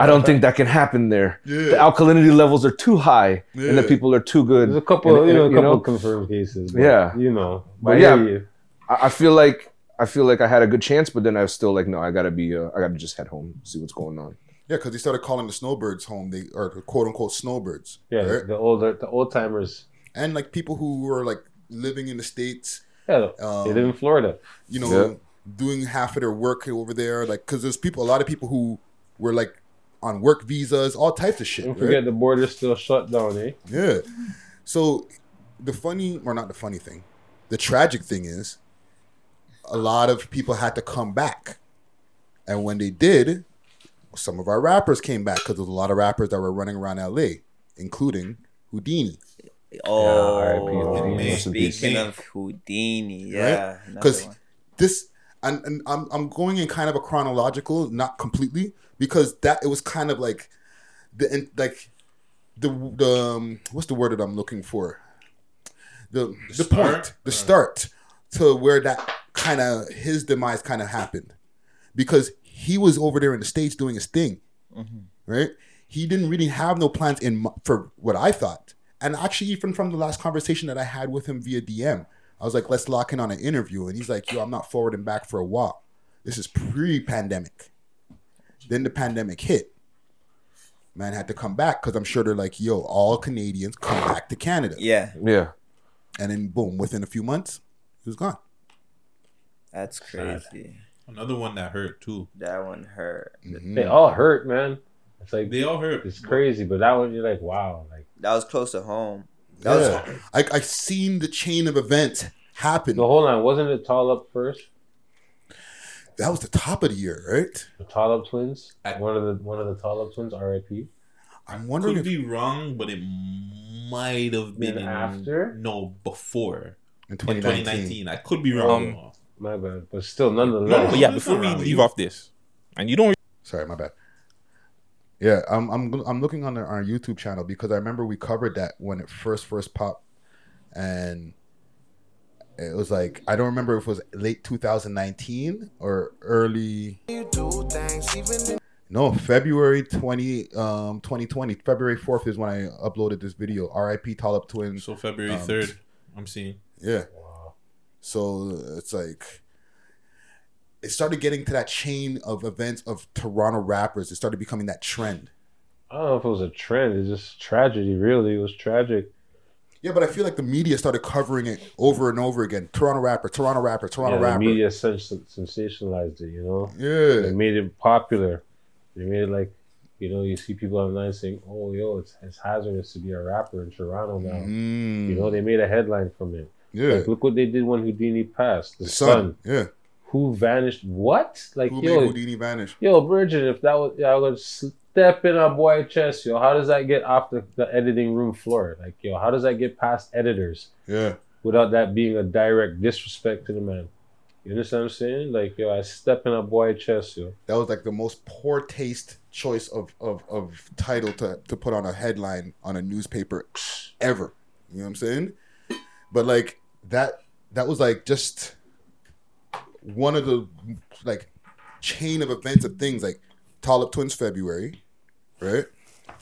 Q: I don't think that can happen there.
G: Yeah.
Q: The alkalinity levels are too high, and the people are too good.
G: There's a couple,
Q: And-
G: you know, a
Q: and,
G: couple confirmed cases. but,
Q: yeah,
G: you know,
Q: But yeah,
G: you.
Q: I, I feel like I feel like I had a good chance, but then I was still like, no, I gotta be, uh, I gotta just head home, see what's going on.
L: Yeah, because they started calling the snowbirds home. They are quote unquote snowbirds.
G: Yeah,
L: right?
G: the older, the old timers.
L: and like people who were like living in the states.
G: Yeah,
L: um,
G: they live in Florida.
L: You know,
G: Yeah.
L: doing half of their work over there. Like, because there's people, a lot of people who were like on work visas, all types of shit.
G: Don't
L: right?
G: forget the border's still shut down, eh?
L: Yeah. So the funny, or not the funny thing, the tragic thing is, a lot of people had to come back, and when they did, some of our rappers came back because there was a lot of rappers that were running around LA, including Houdini.
P: Oh,
L: Houdini.
P: speaking of Houdini, yeah.
L: Because
P: one.
L: this, and, and I'm I'm going in kind of a chronological, not completely, because that it was kind of like the in- like the the um, what's the word that I'm looking for? The the,
O: start?
L: point, the start to where that kind of his demise kind of happened, because he was over there in the states doing his thing, mm-hmm. right? He didn't really have no plans in for what I thought, and actually even from the last conversation that I had with him via DM, I was like, let's lock in on an interview, and he's like, yo, I'm not forwarding back for a while. This is pre-pandemic. Then the pandemic hit. Man had to come back because I'm sure they're like, yo, all Canadians come back to Canada.
P: Yeah.
Q: Yeah.
L: And then boom, within a few months, he was gone.
P: That's crazy.
O: Another one that hurt too.
P: That one hurt. Mm-hmm.
G: They all hurt, man. It's like
O: They all hurt.
G: It's crazy, but that one you're like, wow, like
P: That was close to home. That was
L: Yeah. I I seen the chain of events happen.
G: So hold on, wasn't it Tall Up first?
L: That was the top of the year, right?
G: The Tall Up twins. One of the one of the Tall Up twins, R.I.P.
L: I'm
O: Could
L: wondering if
O: be wrong, but it might have been
G: Been
O: in,
G: after?
O: No, before
L: in
G: 2019.
O: I could be wrong.
G: Um, My bad, but still, nonetheless.
O: no, but yeah. Before we leave off this, and you don't.
L: Sorry, my bad. Yeah, I'm I'm I'm looking on our, our YouTube channel because I remember we covered that when it first first popped, and it was like I don't remember if it was late 2019 or early. No, February 20 um 2020. February 4th is when I uploaded this video. R.I.P. Tall Up Twins.
O: So February
L: Um,
O: third, I'm seeing.
L: Yeah. So it's like it started getting to that chain of events of Toronto rappers. It started becoming that trend.
G: I don't know if it was a trend. It's just tragedy. Really, it was tragic.
L: Yeah, but I feel like the media started covering it over and over again. Toronto rapper, Toronto rapper, Toronto
G: yeah,
L: rapper.
G: The media sens- sensationalized it. You know.
L: Yeah.
G: They made it popular. They made it like, you know, you see people online saying, "Oh, yo, it's, it's hazardous to be a rapper in Toronto now."
L: Mm.
G: You know, they made a headline from it.
L: Yeah.
G: Like, look what they did when Houdini passed. The,
L: The
G: sun,
L: yeah.
G: Who vanished? What? Like,
L: Who
G: yo,
L: made Houdini vanish?
G: Yo, Bridget, if that was, yeah, I would step in a boy chest, yo. How does that get off the, the editing room floor? Like, yo, how does that get past editors?
L: Yeah.
G: Without that being a direct disrespect to the man. You understand what I'm saying? Like, yo, I step in a boy chest, yo.
L: That was like the most poor taste choice of, of, of title to, to put on a headline on a newspaper ever. You know what I'm saying? But like that that was like just one of the like chain of events of things like Tall Up Twins February, right?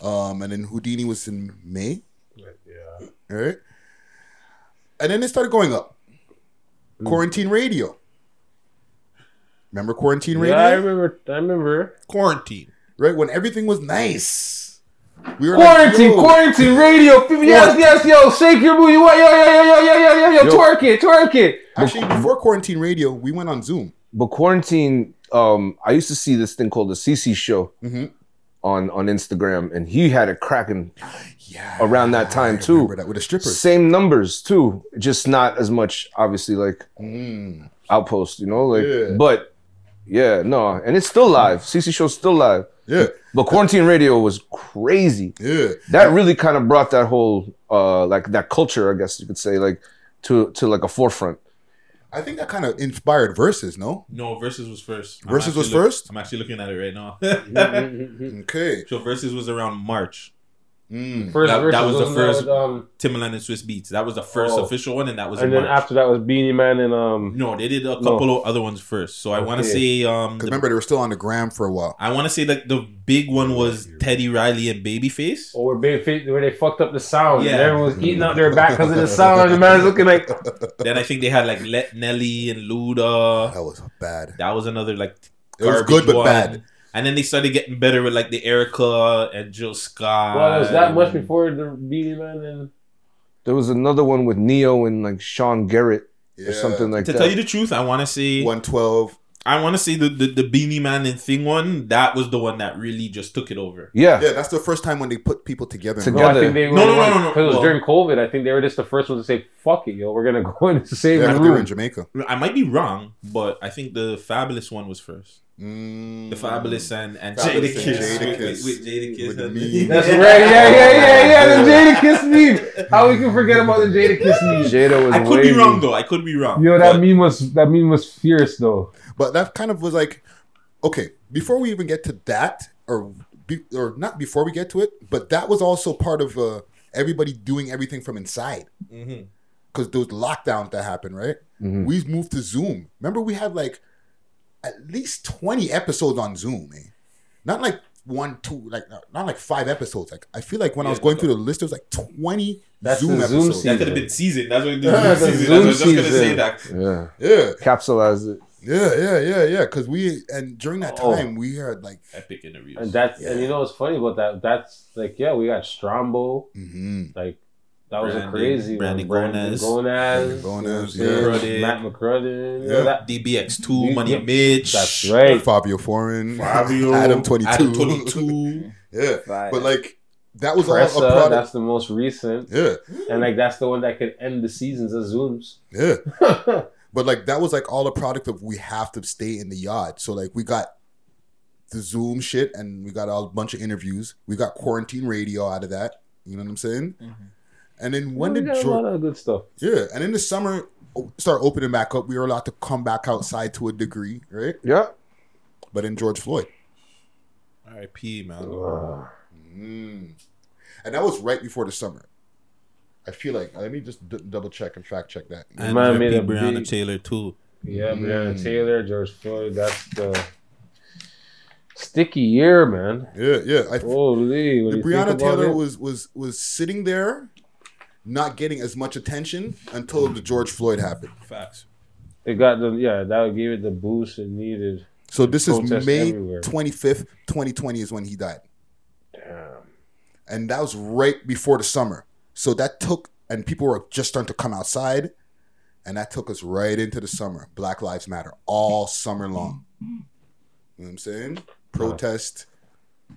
L: Um, and then Houdini was in May,
G: Yeah.
L: right? And then it started going up. Quarantine radio. Remember quarantine radio?
G: Yeah, I remember. I remember.
O: Quarantine.
L: Right when everything was nice. We were
G: Quarantine,
L: like,
G: quarantine radio. Yes, yes, yo, shake your booty. What? Yo, yo, yo, yo, yo, yo, yo, yo,
Q: Yo.
G: twerk it, twerk it.
L: Actually, before quarantine radio, we went on Zoom.
Q: But quarantine, um, I used to see this thing called the CC show
L: Mhm.
Q: on on Instagram, and he had it cracking Yeah, around that time too.
L: that with the strippers.
Q: Same numbers too, just not as much, obviously, like
L: Mm.
Q: outpost, you know, like.
L: Yeah.
Q: But yeah, no, and it's still live. CC show's still live.
L: Yeah.
Q: But quarantine radio was crazy.
L: Yeah.
Q: That really kind of brought that whole uh like that culture, I guess you could say, like to to like a forefront.
L: I think that kind of inspired verses, no?
O: No, versus was first. I'm
L: Versus was
O: look-
L: first?
O: I'm actually looking at it right now. Mm-hmm, mm-hmm, mm-hmm. [laughs]
L: Okay.
O: So versus was around March.
L: Mm.
G: First
O: that, that was the
G: wasn't that
O: first
G: with, um,
O: Timbaland and Swizz Beatz. That was the first
G: Oh.
O: official one, and that was
G: and
O: in
G: then
O: March.
G: after that was Beenie Man and um.
O: No, they did a
G: No.
O: couple of other ones first. So I want to
L: Okay.
O: say, um,
L: Because
O: the-
L: remember, they were still on the gram for a while.
O: I want to say that the big one was Teddy Riley and Babyface.
G: Or where, Babyface- where they fucked up the sound.
O: Yeah.
G: And everyone was eating out their back because of the sound. And the man's looking like. [laughs]
O: then I think they had like Let Nelly and Luda.
L: That was bad.
O: That was another like.
L: It was good, but
O: one.
L: bad.
O: And then they started getting better with like the Erykah and Jill Scott.
G: Well, was that much before the Beenie Man and.
Q: There was another one with Ne-Yo and like Sean Garrett
L: Yeah.
Q: or something like
O: to
Q: that.
O: To tell you the truth, I want to see
L: 112.
O: I want to see the, the the Beenie Man and Thing one. That was the one that really just took it over.
Q: yeah.
L: Yeah, that's the first time when they put people together.
G: No, I think they
O: No,
G: were
O: no,
G: the
O: no,
G: ones-
O: no, no.
G: 'cause it was
O: Well-
G: during COVID. I think they were just the first ones to say, "Fuck it, yo, we're gonna [laughs] go in the same
L: Yeah, but they were
G: room."
L: in Jamaica.
O: I might be wrong, but I think the Fabolous one was first.
L: Mm.
O: The Fabolous and and
L: Fabolous
O: Jada
L: and
O: Kiss with,
L: Jadakiss.
O: with, with Jadakiss
L: With
O: and
L: me. [laughs]
G: That's right. Yeah, yeah, yeah, yeah. The [laughs] Jada Kiss meme. How we can forget about the Jadakiss meme?
Q: Jada was
O: I could be wrong though. I could be wrong.
G: Yo, that
O: but-
G: meme was that meme was fierce though.
L: But that kind of was like, okay, before we even get to that, or be, or not before we get to it, but that was also part of uh, everybody doing everything from inside.
O: Mhm.
L: Because those lockdowns that happened, right?
Q: Mhm.
L: We moved to Zoom. Remember, we had like at least 20 episodes on Zoom, eh? Not like one, two, like not, not like five episodes. Like I feel like when I was
O: Yeah,
L: going through the list, there was like 20
G: That's
L: Zoom
G: the Zoom
L: episodes.
O: That could have been season. That's what the
G: Yeah,
O: Zoom season.
G: Zoom
O: I was just gonna say that.
Q: Yeah.
L: Yeah.
Q: Capsulize it.
L: Yeah, yeah, yeah, yeah. Because we and during that
G: Oh.
L: time we had like
O: Epic interviews.
G: And that's and you know what's funny about that? That's like yeah, we got Strombo.
L: mhm.
G: Like that was a crazy
O: Brandon
G: one. Know what I'm saying?
O: yeah.
G: Matt McCrudden.
L: Yeah.
G: that-
O: DBX2, Money
G: yeah.
O: Mitch.
G: That's right.
L: Fabio Foreign,
O: Fabio,
L: Adam Twenty Two,
O: Adam 22. [laughs]
L: yeah,
P: Fire.
L: but like that was all a product.
G: that's the most recent.
L: Yeah,
G: And like that's the one that could end the seasons of Zooms.
L: yeah. [laughs] but like that was like all a product of we have to stay in the yard. So like we got the Zoom shit, and we got a bunch of interviews. We got quarantine radio out of that. You know what I'm saying? Mm-hmm. And then when
G: we
L: did
G: got a
L: George?
G: lot of good stuff.
L: Yeah, and in the summer, start opening back up. We were allowed to come back outside to a degree, right?
Q: Yeah.
L: But in George Floyd,
O: R.I.P. Man.
L: mm. and that was right before the summer. I feel like let me just d- double check and fact check that.
O: And
G: Man made
O: R.I.P.
G: a
O: Breonna
G: big-
O: Taylor too.
G: Yeah, Breonna
L: Mm.
G: Taylor, George Floyd. That's the sticky year, man.
L: Yeah, yeah. I,
G: Holy, when
L: the
G: you think
L: Breonna
G: about
L: Taylor
G: it.
L: was was was sitting there, not getting as much attention until the George Floyd happened.
O: Facts.
G: It got the yeah, that gave it the boost it needed.
L: So this is May twenty fifth, twenty twenty is when he died,
G: Damn.
L: and that was right before the summer. So that took, and people were just starting to come outside, and that took us right into the summer. Black Lives Matter all summer long. You know what I'm saying? Protest.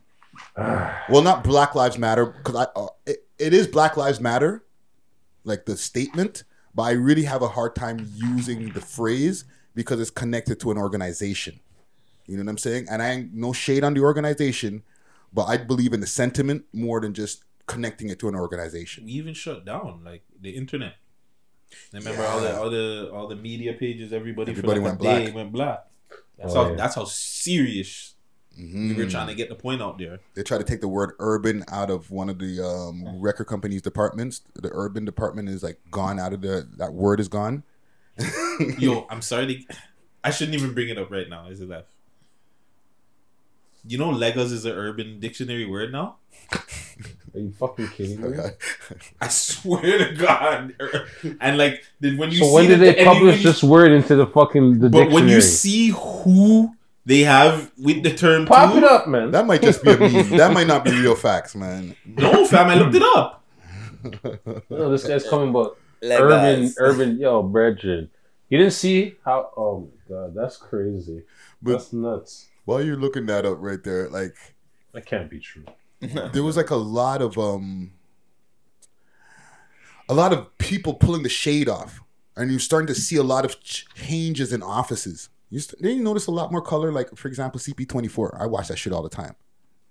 L: [sighs] well, not Black Lives Matter because I uh, it, it is Black Lives Matter, like the statement, but I really have a hard time using the phrase because it's connected to an organization. You know what I'm saying? And I ain't no shade on the organization, but I believe in the sentiment more than just connecting it to an organization.
O: We even shut down like the internet. Remember all the all the all the media pages. Everybody,
L: Everybody
O: for like
L: went
O: a day
L: black.
O: went black. That's
G: Oh,
O: how
G: yeah.
O: that's how serious we were trying to get the point out there.
L: They try to take the word urban out of one of the um, record companies' departments. The urban department is like gone out of the that word is gone. [laughs]
O: Yo, I'm sorry. To, I shouldn't even bring it up right now. Is it left? You know, Legos is an urban dictionary word now.
G: Are you fucking kidding me?
O: I swear to God. And like, when you
G: So
O: see
G: when did
O: the-
G: they publish
O: you-
G: this word into the fucking the dictionary?
O: But
G: dictionary?
O: when you see who they have with the term,
G: Pop
O: to,
G: it up, man.
L: That might just be a meme. [laughs] that might not be real facts, man.
O: No, fam, I looked it up. [laughs]
G: No, this guy's coming about
P: Like
G: urban,
P: us.
G: urban. Yo, brethren, you didn't see how? Oh my god, that's crazy.
L: But-
G: that's nuts.
L: While you're looking that up right there, like
G: That can't be true. [laughs]
L: there was like a lot of um a lot of people pulling the shade off and you're starting to see a lot of changes in offices you st- then you notice a lot more color like for example cp24 i watch that shit all the time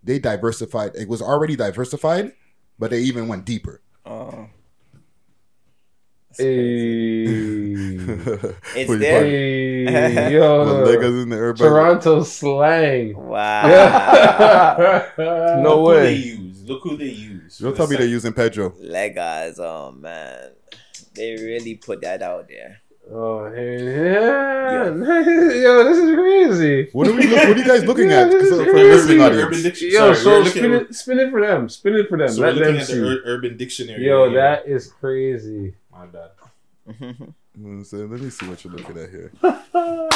L: they diversified it was already diversified but they even went deeper
P: Oh.
G: Hey, [laughs]
P: It's
L: What,
P: there.
G: hey, [laughs] yo,
L: The Legos in the urban-
G: Toronto slang.
P: Wow.
G: Yeah.
Q: No
O: What do they
Q: way.
O: use? Look who they use.
L: Don't tell
O: the
L: me they're using Pedro.
P: Legos, oh man, they really put that out there.
G: Oh, hey, yeah. [laughs] Yo, this is crazy.
L: What are we? Look, what are you guys looking
G: Yeah,
L: at?
G: this
L: For- for listening audience.
O: Urban Dictionary.
G: Yo,
O: Sorry,
G: so spin
O: at-
G: it, spin it for them. Spin it for them.
O: So
G: Let
O: we're looking
G: them
O: at
G: see.
O: the Ur- Urban Dictionary.
G: Yo,
O: here.
G: that is crazy.
O: My bad. [laughs]
L: Mm, so Let me see what you're looking at here. [laughs]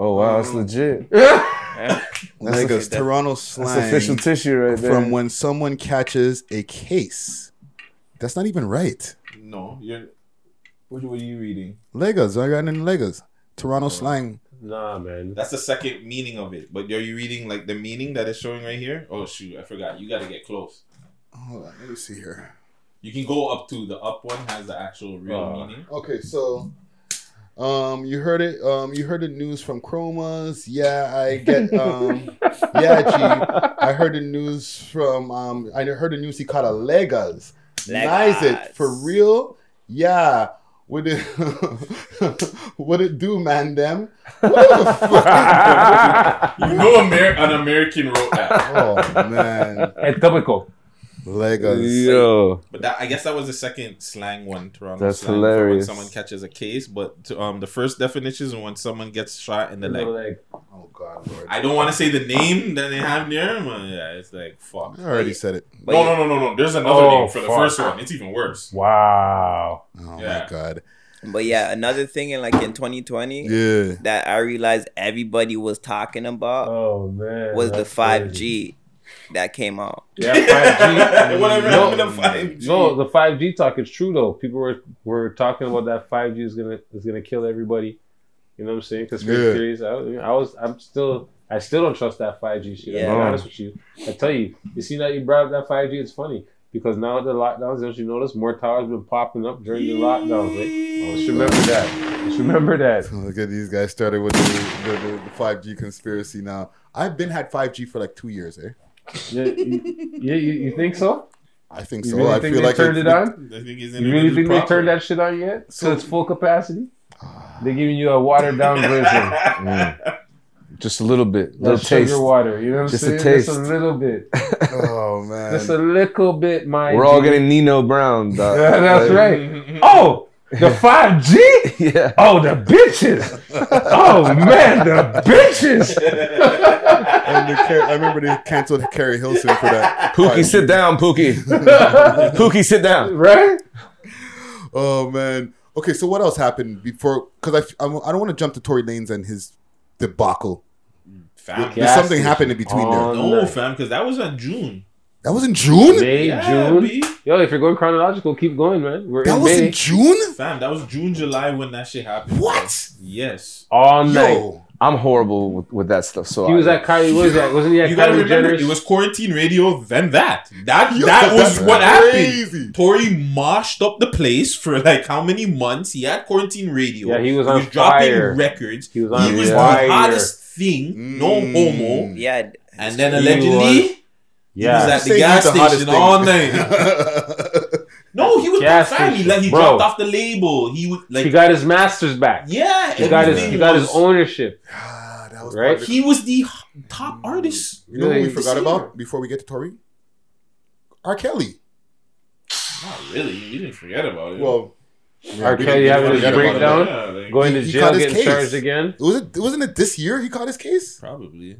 Q: Oh wow, that's legit.
L: Legos, Toronto slang.
Q: official tissue right there.
L: From when someone catches a case. That's not even right.
O: No, you're. What, what are you reading?
L: Legos. I got in Legos. Toronto slang.
G: Nah, man.
O: That's the second meaning of it. But are you reading like the meaning that is showing right here? Oh shoot, I forgot. You got to get close.
L: Hold on, let me see here.
O: You can go up to the up one has the actual real
L: Uh,
O: meaning.
L: Okay, so um you heard it um you heard the news from Chromas. Yeah, I get [laughs] um yeah, G. I heard the news from um I heard the news he caught a Legas. Nice it for real? Yeah. What it [laughs] what it do, man them? What the [laughs] fuck?
O: you know Amer- an American wrote that.
L: Oh man.
G: Et topical.
L: Legas.
Q: Yo.
O: But that I guess that was the second slang one, Toronto
Q: That's
O: slang, for when someone catches a case. But to, um, the first definition is when someone gets shot in the
G: In the
O: leg.
G: leg.
L: Oh god, Lord.
O: I don't want to say the name that they have there, but yeah, it's like fuck.
L: I already said it.
O: No, no, no, no, no. There's another
G: Oh,
O: name for the
G: fuck.
O: first one. It's even worse.
G: Wow.
L: Oh
O: Yeah.
L: my god.
P: But yeah, another thing in like in 2020
L: Yeah.
P: that I realized everybody was talking about
G: Oh man.
P: was the 5G
G: crazy.
P: That came out.
G: Yeah, 5G. [laughs]
O: Whatever
G: no,
O: happened to 5G?
G: No, the 5G talk is true though. People were were talking about that 5G is gonna is gonna kill everybody. You know what I'm saying? Conspiracy
L: Yeah.
G: theories. I, I was I'm still I still don't trust that 5G shit.
P: Yeah.
G: I'm being honest with you. I tell you, you see that you brought up that 5G. It's funny because now the lockdowns, don't you notice more towers been popping up during the lockdowns? Right? Let's remember that. Let's remember that. [laughs]
L: Look at these guys started with the, the, the, the 5G conspiracy now. I've been had 5G for like two years, eh?
G: Yeah, you, you, you, you think so?
L: I think
G: You
L: so.
G: really
L: I
G: think
L: feel
G: they
L: like
G: turned
L: it's-
G: it on?
O: I think his
G: You really
O: internet
G: think
O: is
G: they turned that shit on yet? So it's full capacity? They're giving you a watered down [laughs] version.
Q: Mm. Just a little bit, little
G: That's sugar water. You know what I'm
Q: Just
G: saying?
Q: a taste.
G: Just a little bit. [laughs]
L: Oh man.
G: Just a little bit, my
Q: We're all getting Nino Brown. Dog. [laughs]
G: Yeah, that's right. Oh, the 5G?
Q: Yeah.
G: Oh, the bitches. Oh, man, the bitches.
L: And the Car- I remember they canceled Keri Hilson for that.
Q: Pookie, sit down, Pookie. [laughs] Pookie, sit down.
G: Right?
L: Oh man. Okay, so what else happened before? Because I, I, I don't want to jump to Tory Lanez and his debacle.
O: Fam,
L: There's something happened in between there.
O: no,
G: night.
O: fam, because that was in June.
L: That was in June.
G: May,
O: Yeah,
G: June.
O: B.
G: Yo, if you're going chronological, keep going, man. We're
L: That
G: in
L: was
G: May.
L: in June.
O: Fam, that was June, July when that shit happened.
L: What?
O: Yes.
G: all night.
L: Yo,
Q: I'm horrible with, with that stuff. So
G: He was
Q: I,
G: at Kylie. What was that? Wasn't he at
O: You gotta
G: Kylie
O: remember,
G: Jenner's?
O: it was quarantine radio, then that. That
L: Yo,
O: that was what
L: crazy.
O: happened. Tory moshed up the place for like how many months? He had quarantine radio.
G: Yeah, he was on he
O: dropping
G: fire.
O: records.
G: He was on
O: he was
G: fire.
O: the hottest thing. No
L: Mm.
O: homo.
P: Yeah,
O: And then
G: He
O: allegedly,
G: was-
O: he was at the gas
L: the
O: station
L: thing.
O: all night. [laughs] [laughs] no, he was
G: Gas
O: gas family. Like he
G: Bro.
O: dropped off the label. He was like
G: he got his masters back.
O: yeah.
G: He got his.
O: everything
G: He got his ownership.
L: Ah, that was
G: Right?
L: part of it.
O: He was the top artist.
L: You know who we forgot
O: This
L: about before we get to Tory? R. Kelly.
O: Not really. We didn't forget about it.
L: Well,
G: R. Kelly having his
L: forget about it.
G: breakdown,
O: Yeah, like-
G: going to
L: He- he
G: jail, getting
L: case.
G: charged again.
L: Was it? Wasn't it this year he caught his case?
O: probably.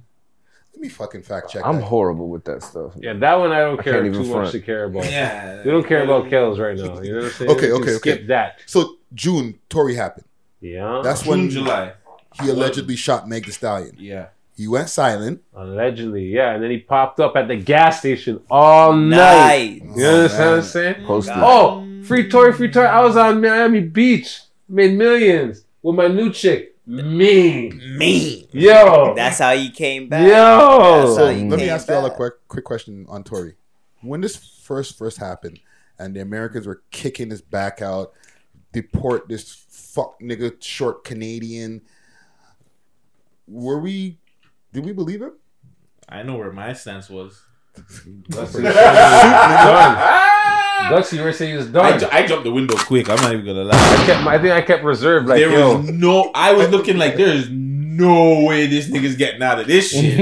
L: Let me fucking fact check.
Q: I'm
L: that.
Q: horrible with that stuff.
G: Yeah, that one I don't
Q: I
G: care
Q: can't
G: too
Q: even
G: much
Q: front.
G: to care about.
O: Yeah.
G: We don't care about Kells right now. You know what I'm saying?
L: Okay, okay, okay.
G: Skip that.
L: So June, Tory happened.
G: Yeah.
L: That's
O: June,
L: when
O: July.
L: he allegedly shot Meg The Stallion.
O: Yeah.
L: He went silent.
G: Allegedly, yeah, and then he popped up at the gas station all night.
P: night.
G: You understand what I'm
L: oh,
G: saying?
Q: Posted.
G: Oh, free Tory, free Tory. I was on Miami Beach, made millions with my new chick. Me,
O: Me.
G: yo,
P: That's how you came back.
G: yo.
P: That's
L: So
P: how you
L: let me
P: came
L: ask you all a quick, quick question on Tory. When this first first happened, and the Americans were kicking his back out, deport this fuck nigga short Canadian. Were we? Did we believe him?
O: I know where my stance was. [laughs]
G: Gutsy, done. Gutsy, you were saying he was
O: I,
G: done.
O: ju- I jumped the window quick. I'm not even gonna lie.
G: I kept, my- I think I kept reserved. Like,
O: there
G: yo,
O: was no. I was looking like there is no way this nigga's getting out of this [laughs] shit.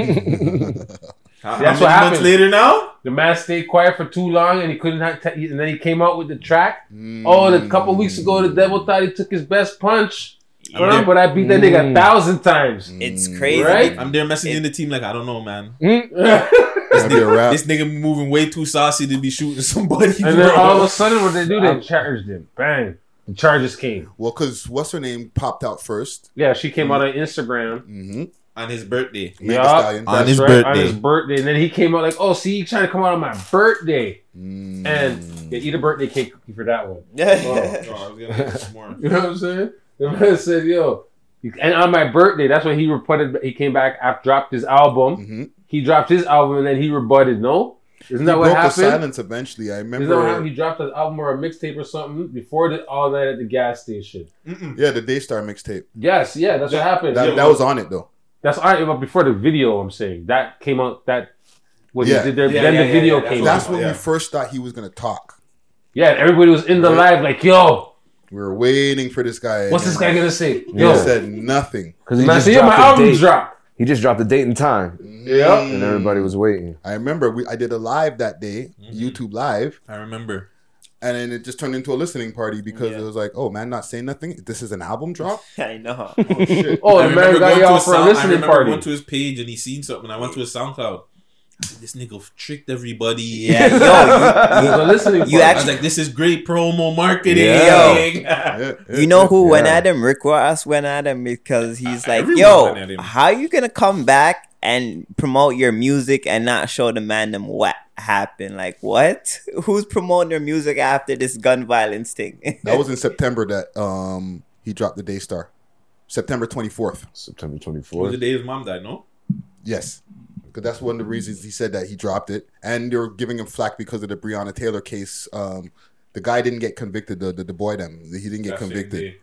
O: How-
G: See, that's
O: how
G: what happened
O: months later now?
G: The man stayed quiet for too long, and he couldn't. Have t- and then he came out with the track.
O: Mm.
G: Oh, a couple weeks ago, the devil thought he took his best punch.
O: I'm
G: Bruh, but I beat that nigga
O: Mm.
G: a thousand times.
P: It's
G: crazy. Right?
O: I'm there messaging the team like I don't know, man.
G: Mm.
O: this, [laughs]
L: That'd be a wrap.
O: nigga, this nigga moving way too saucy to be shooting [laughs] somebody.
G: And then all of a sudden, what they do? They
L: I'm-
G: charged him. Bang. The charges came.
L: Well, because what's her name popped out first.
G: Yeah, she came out on Instagram.
L: Mm-hmm.
O: on his birthday.
L: Megan
G: Yeah,
O: On his
G: right,
O: birthday.
G: On his birthday. And then he came out like, oh, see, you trying to come out on my birthday.
L: Mm.
G: And yeah, eat a birthday cake cookie for that one. [laughs]
P: Yeah.
O: Oh, I was gonna get some more.
G: You know what I'm saying? The man said, yo. And on my birthday, that's when he reported, he came back after dropped his album. Mm-hmm. He dropped his album and then he rebutted, no? Isn't that
L: he
G: what
L: broke
G: happened?
L: the silence eventually. I
G: Isn't that what
L: remember.
G: He dropped his album or a mixtape or something before the, all that at the gas station.
L: Yeah, the Daystar mixtape.
G: Yes, yeah, that's what happened.
L: That,
G: Yeah,
L: that was on it though.
G: That's all right, but before the video, I'm saying that came out. That when
L: Yeah.
G: he did their,
L: Yeah,
G: then
L: yeah,
G: the video
L: yeah,
G: came
L: That's
G: out.
L: when
G: yeah.
L: we first thought he was gonna talk.
G: yeah, everybody was in the
L: Right.
G: live like, yo,
L: We were waiting for this guy.
G: what's this guy gonna say?
L: He
G: Yo,
L: said nothing.
Q: Because he
G: Man,
Q: just
G: so yeah, my
Q: dropped the date.
G: dropped.
Q: He just dropped the date and time.
G: Yeah.
Q: And everybody was waiting.
L: I remember we I did a live that day, mm-hmm. YouTube live,
O: I remember.
L: and then it just turned into a listening party because it was like, oh man, not saying nothing. This is an album drop. [laughs]
P: I know.
L: Oh shit.
G: Oh,
O: I
G: man
O: remember
G: got
O: going
G: y'all
O: to
G: for a
O: sound- I
G: listening
O: remember
G: party.
O: going to his page and he seen something. I went to his SoundCloud. I said, This nigga tricked everybody.
P: Yeah, yo, you-
G: It was listening
P: You
G: party.
O: I was
P: actually-
O: like, this is great promo marketing.
L: Yeah, yeah,
P: You know
L: yeah.
P: who went
Q: Yeah.
P: at him? Rick Ross went at him because he's like,
O: everyone
P: "Yo,
O: went at him.
P: how you gonna come back and promote your music and not show the man them what happened? Like, what? [laughs] Who's promoting their music after this gun violence thing?"
L: That was in September that um he dropped the Daystar. September twenty fourth.
Q: September
O: It was
Q: 24th.
O: the day his mom died, no?
L: Yes. Because that's one of the reasons he said that he dropped it. And they were giving him flack because of the Breonna Taylor case. Um, the guy didn't get convicted, the, the, the boy them. He didn't get
O: That
L: convicted.
O: day.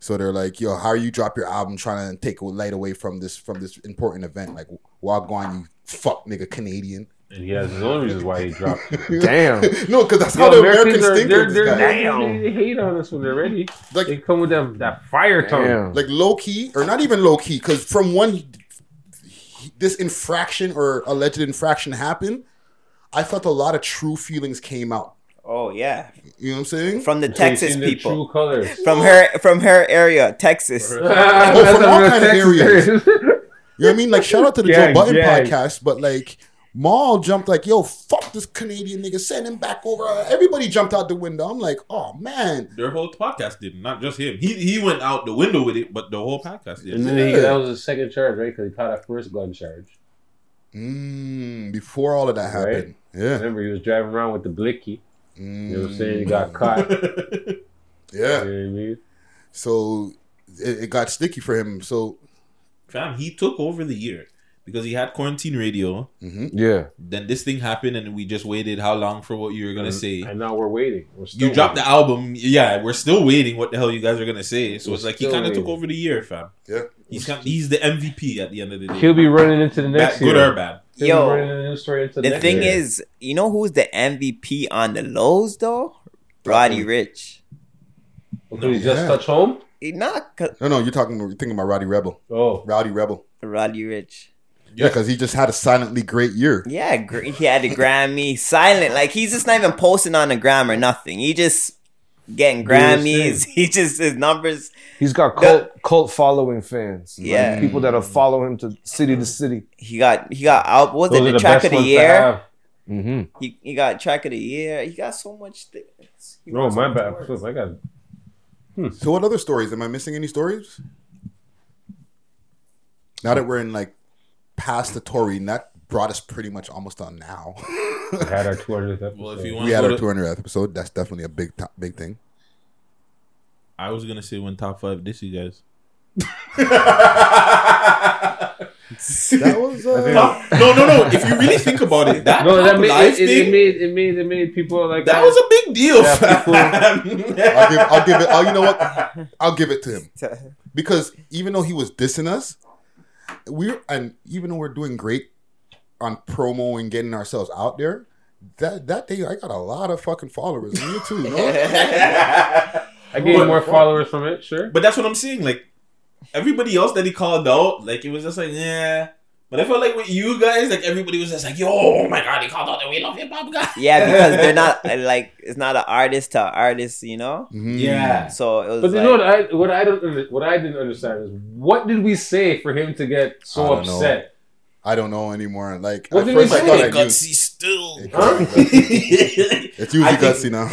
L: So they're like, yo, how are you drop your album trying to take a light away from this from this important event? Like, Wagwan, you fuck nigga Canadian.
G: And he has his own reasons why he dropped. [laughs]
Q: Damn. [laughs]
L: no, because that's
G: Yo,
L: how the Americans
G: are-
L: think
G: they're,
L: of
G: they're,
L: this guy.
G: They, they hate on us when they're ready.
L: Like-
G: they come with that, that fire tone.
Q: Damn.
L: like low key or not even low key because from when he- this infraction or alleged infraction happened i felt a lot of true feelings came out
P: oh yeah,
L: you know what i'm saying
P: from the
G: So
P: Texas
G: seen their
P: people,
G: true colors.
P: from her from her area, Texas. [laughs]
L: oh, from all kind of areas [laughs] you know what i mean like shout out to the
G: Gang,
L: Joe Budden
G: gang.
L: podcast but like Mal jumped like, yo, fuck this Canadian nigga, send him back over. Everybody jumped out the window. I'm like, oh man.
O: Their whole podcast did, not just him. He he went out the window with it, but the whole podcast did.
G: And then he, that was his second charge, right? Because he caught that first gun charge.
L: Mm, before all of that happened. Yeah.
G: Remember, he was driving around with the blicky. You know what I'm saying? He
L: Mm.
G: got caught. [laughs]
L: Yeah.
G: You know what I mean?
L: So it, it got sticky for him. So
O: Fam, he took over the year because he had quarantine radio. Mm-hmm.
Q: Yeah.
O: Then this thing happened, and we just waited how long for what you were gonna
G: And-
O: say?
G: And now we're waiting. We're still
O: You dropped the album, yeah. We're still waiting. What the hell you guys are gonna say? So
G: We're
O: it's like he kind of took over the year, fam.
L: Yeah,
O: he's kind, he's the MVP at the end of the day.
G: He'll be running into the next
O: Bad-
G: year.
O: good or bad.
G: He'll
P: Yo,
G: be running the story into the,
P: The
G: next
P: thing
G: year.
P: is, you know who's the MVP on the lows though? Roddy Ricch.
G: Did he just
L: Yeah.
G: touch home?
P: He not
L: no, no, you're talking, you're thinking about Roddy Rebel.
G: Oh,
L: Roddy Rebel.
P: Roddy Ricch.
L: Yeah, because he just had a silently great year.
P: Yeah, gr- he had a Grammy. Silent, like he's just not even posting on the gram or nothing. He just getting Grammys. [laughs] He just his numbers.
Q: He's got cult cult following fans. Like,
P: Yeah.
Q: people that'll follow him to city to city.
P: He got he got out. Was
G: Those
P: it the,
G: the
P: track
G: best
P: of the year?
Q: Mm-hmm.
P: He he got track of the year. He got so much things. He
G: No,
P: wants
G: my bad.
P: awards.
G: I got
L: So what other stories? Am I missing any stories? Now that we're in like past the Tory, and that brought us pretty much almost on now.
G: we had our [laughs] 200th episode.
O: Well, if you want
L: we had our
O: to,
L: 200th episode. That's definitely a big, to- big thing.
O: I was gonna say when top five this you guys. [laughs]
L: That was uh,
O: no, no, no. If you really think about it, that [laughs]
G: no, that made
O: live
G: it, it,
O: thing,
G: it made it made it made people like
O: that was a big deal.
G: Yeah,
O: fam.
L: I'll give, I'll give it. Oh, you know what? I'll give it to him because even though he was dissing us, we're and even though we're doing great on promo and getting ourselves out there, that that day I got a lot of fucking followers. And you too, no? [laughs]
G: I gained
O: But-
G: more followers from it. Sure.
O: But that's what I'm seeing. Like everybody else that he called out, like it was just like, yeah. But I felt like with you guys, like everybody was just like, "Yo, oh my god, they called out the We Love Hip Hop guy."
P: Yeah, because they're not [laughs] uh, like it's not an artist to artist, you know.
L: Mm-hmm.
O: Yeah.
P: So it was.
G: But you
P: like,
G: know what I what I don't what I didn't understand is what did we say for him to get so
L: don't know.
G: upset?
L: I don't know anymore. Like
G: What
L: at
G: did we
L: first I
G: say?
L: thought I knew.
O: Gutsy still.
G: Huh? [laughs]
L: It's usually
O: I think-
L: gutsy now.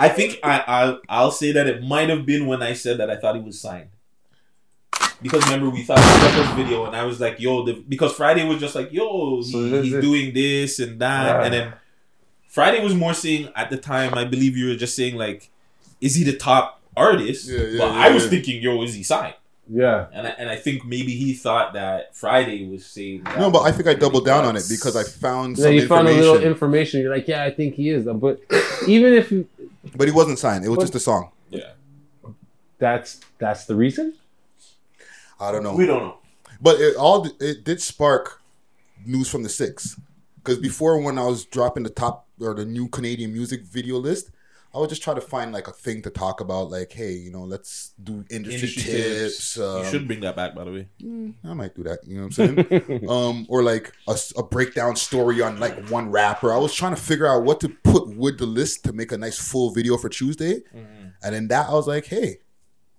O: I think I, I I'll say that it might have been when I said that I thought he was signed. Because remember we thought the first video and I was like, yo, the, because Friday was just like, yo, he-
G: So
O: he's
G: is-
O: doing this and that,
G: Yeah.
O: and then Friday was more saying at the time. I believe you were just saying like, is he the top artist?
L: Yeah, yeah,
O: but
L: yeah,
O: I was
L: yeah.
O: thinking, yo, is he signed?
G: Yeah.
O: And I, and I think maybe he thought that Friday was saying. That
L: no, but I think I doubled down on it because I found
G: Yeah,
L: some
G: you found a little information. You're like, yeah, I think he is. But even if you,
L: but he wasn't signed. It was
G: But-
L: just a song.
O: Yeah.
G: that's that's the reason.
L: I don't know.
O: We don't know.
L: But it all it did spark news from the six. Because before, when I was dropping the top or the new Canadian music video list, I would just try to find like a thing to talk about. Like, hey, you know, let's do industry,
O: Industry
L: tips.
O: tips.
L: um,
O: you should bring that back, by the way.
L: Mm, I might do that. You know what I'm saying? [laughs] um, or like a breakdown story on like one rapper. I was trying to figure out what to put with the list to make a nice full video for Tuesday.
O: Mm-hmm.
L: And then that I was like, hey,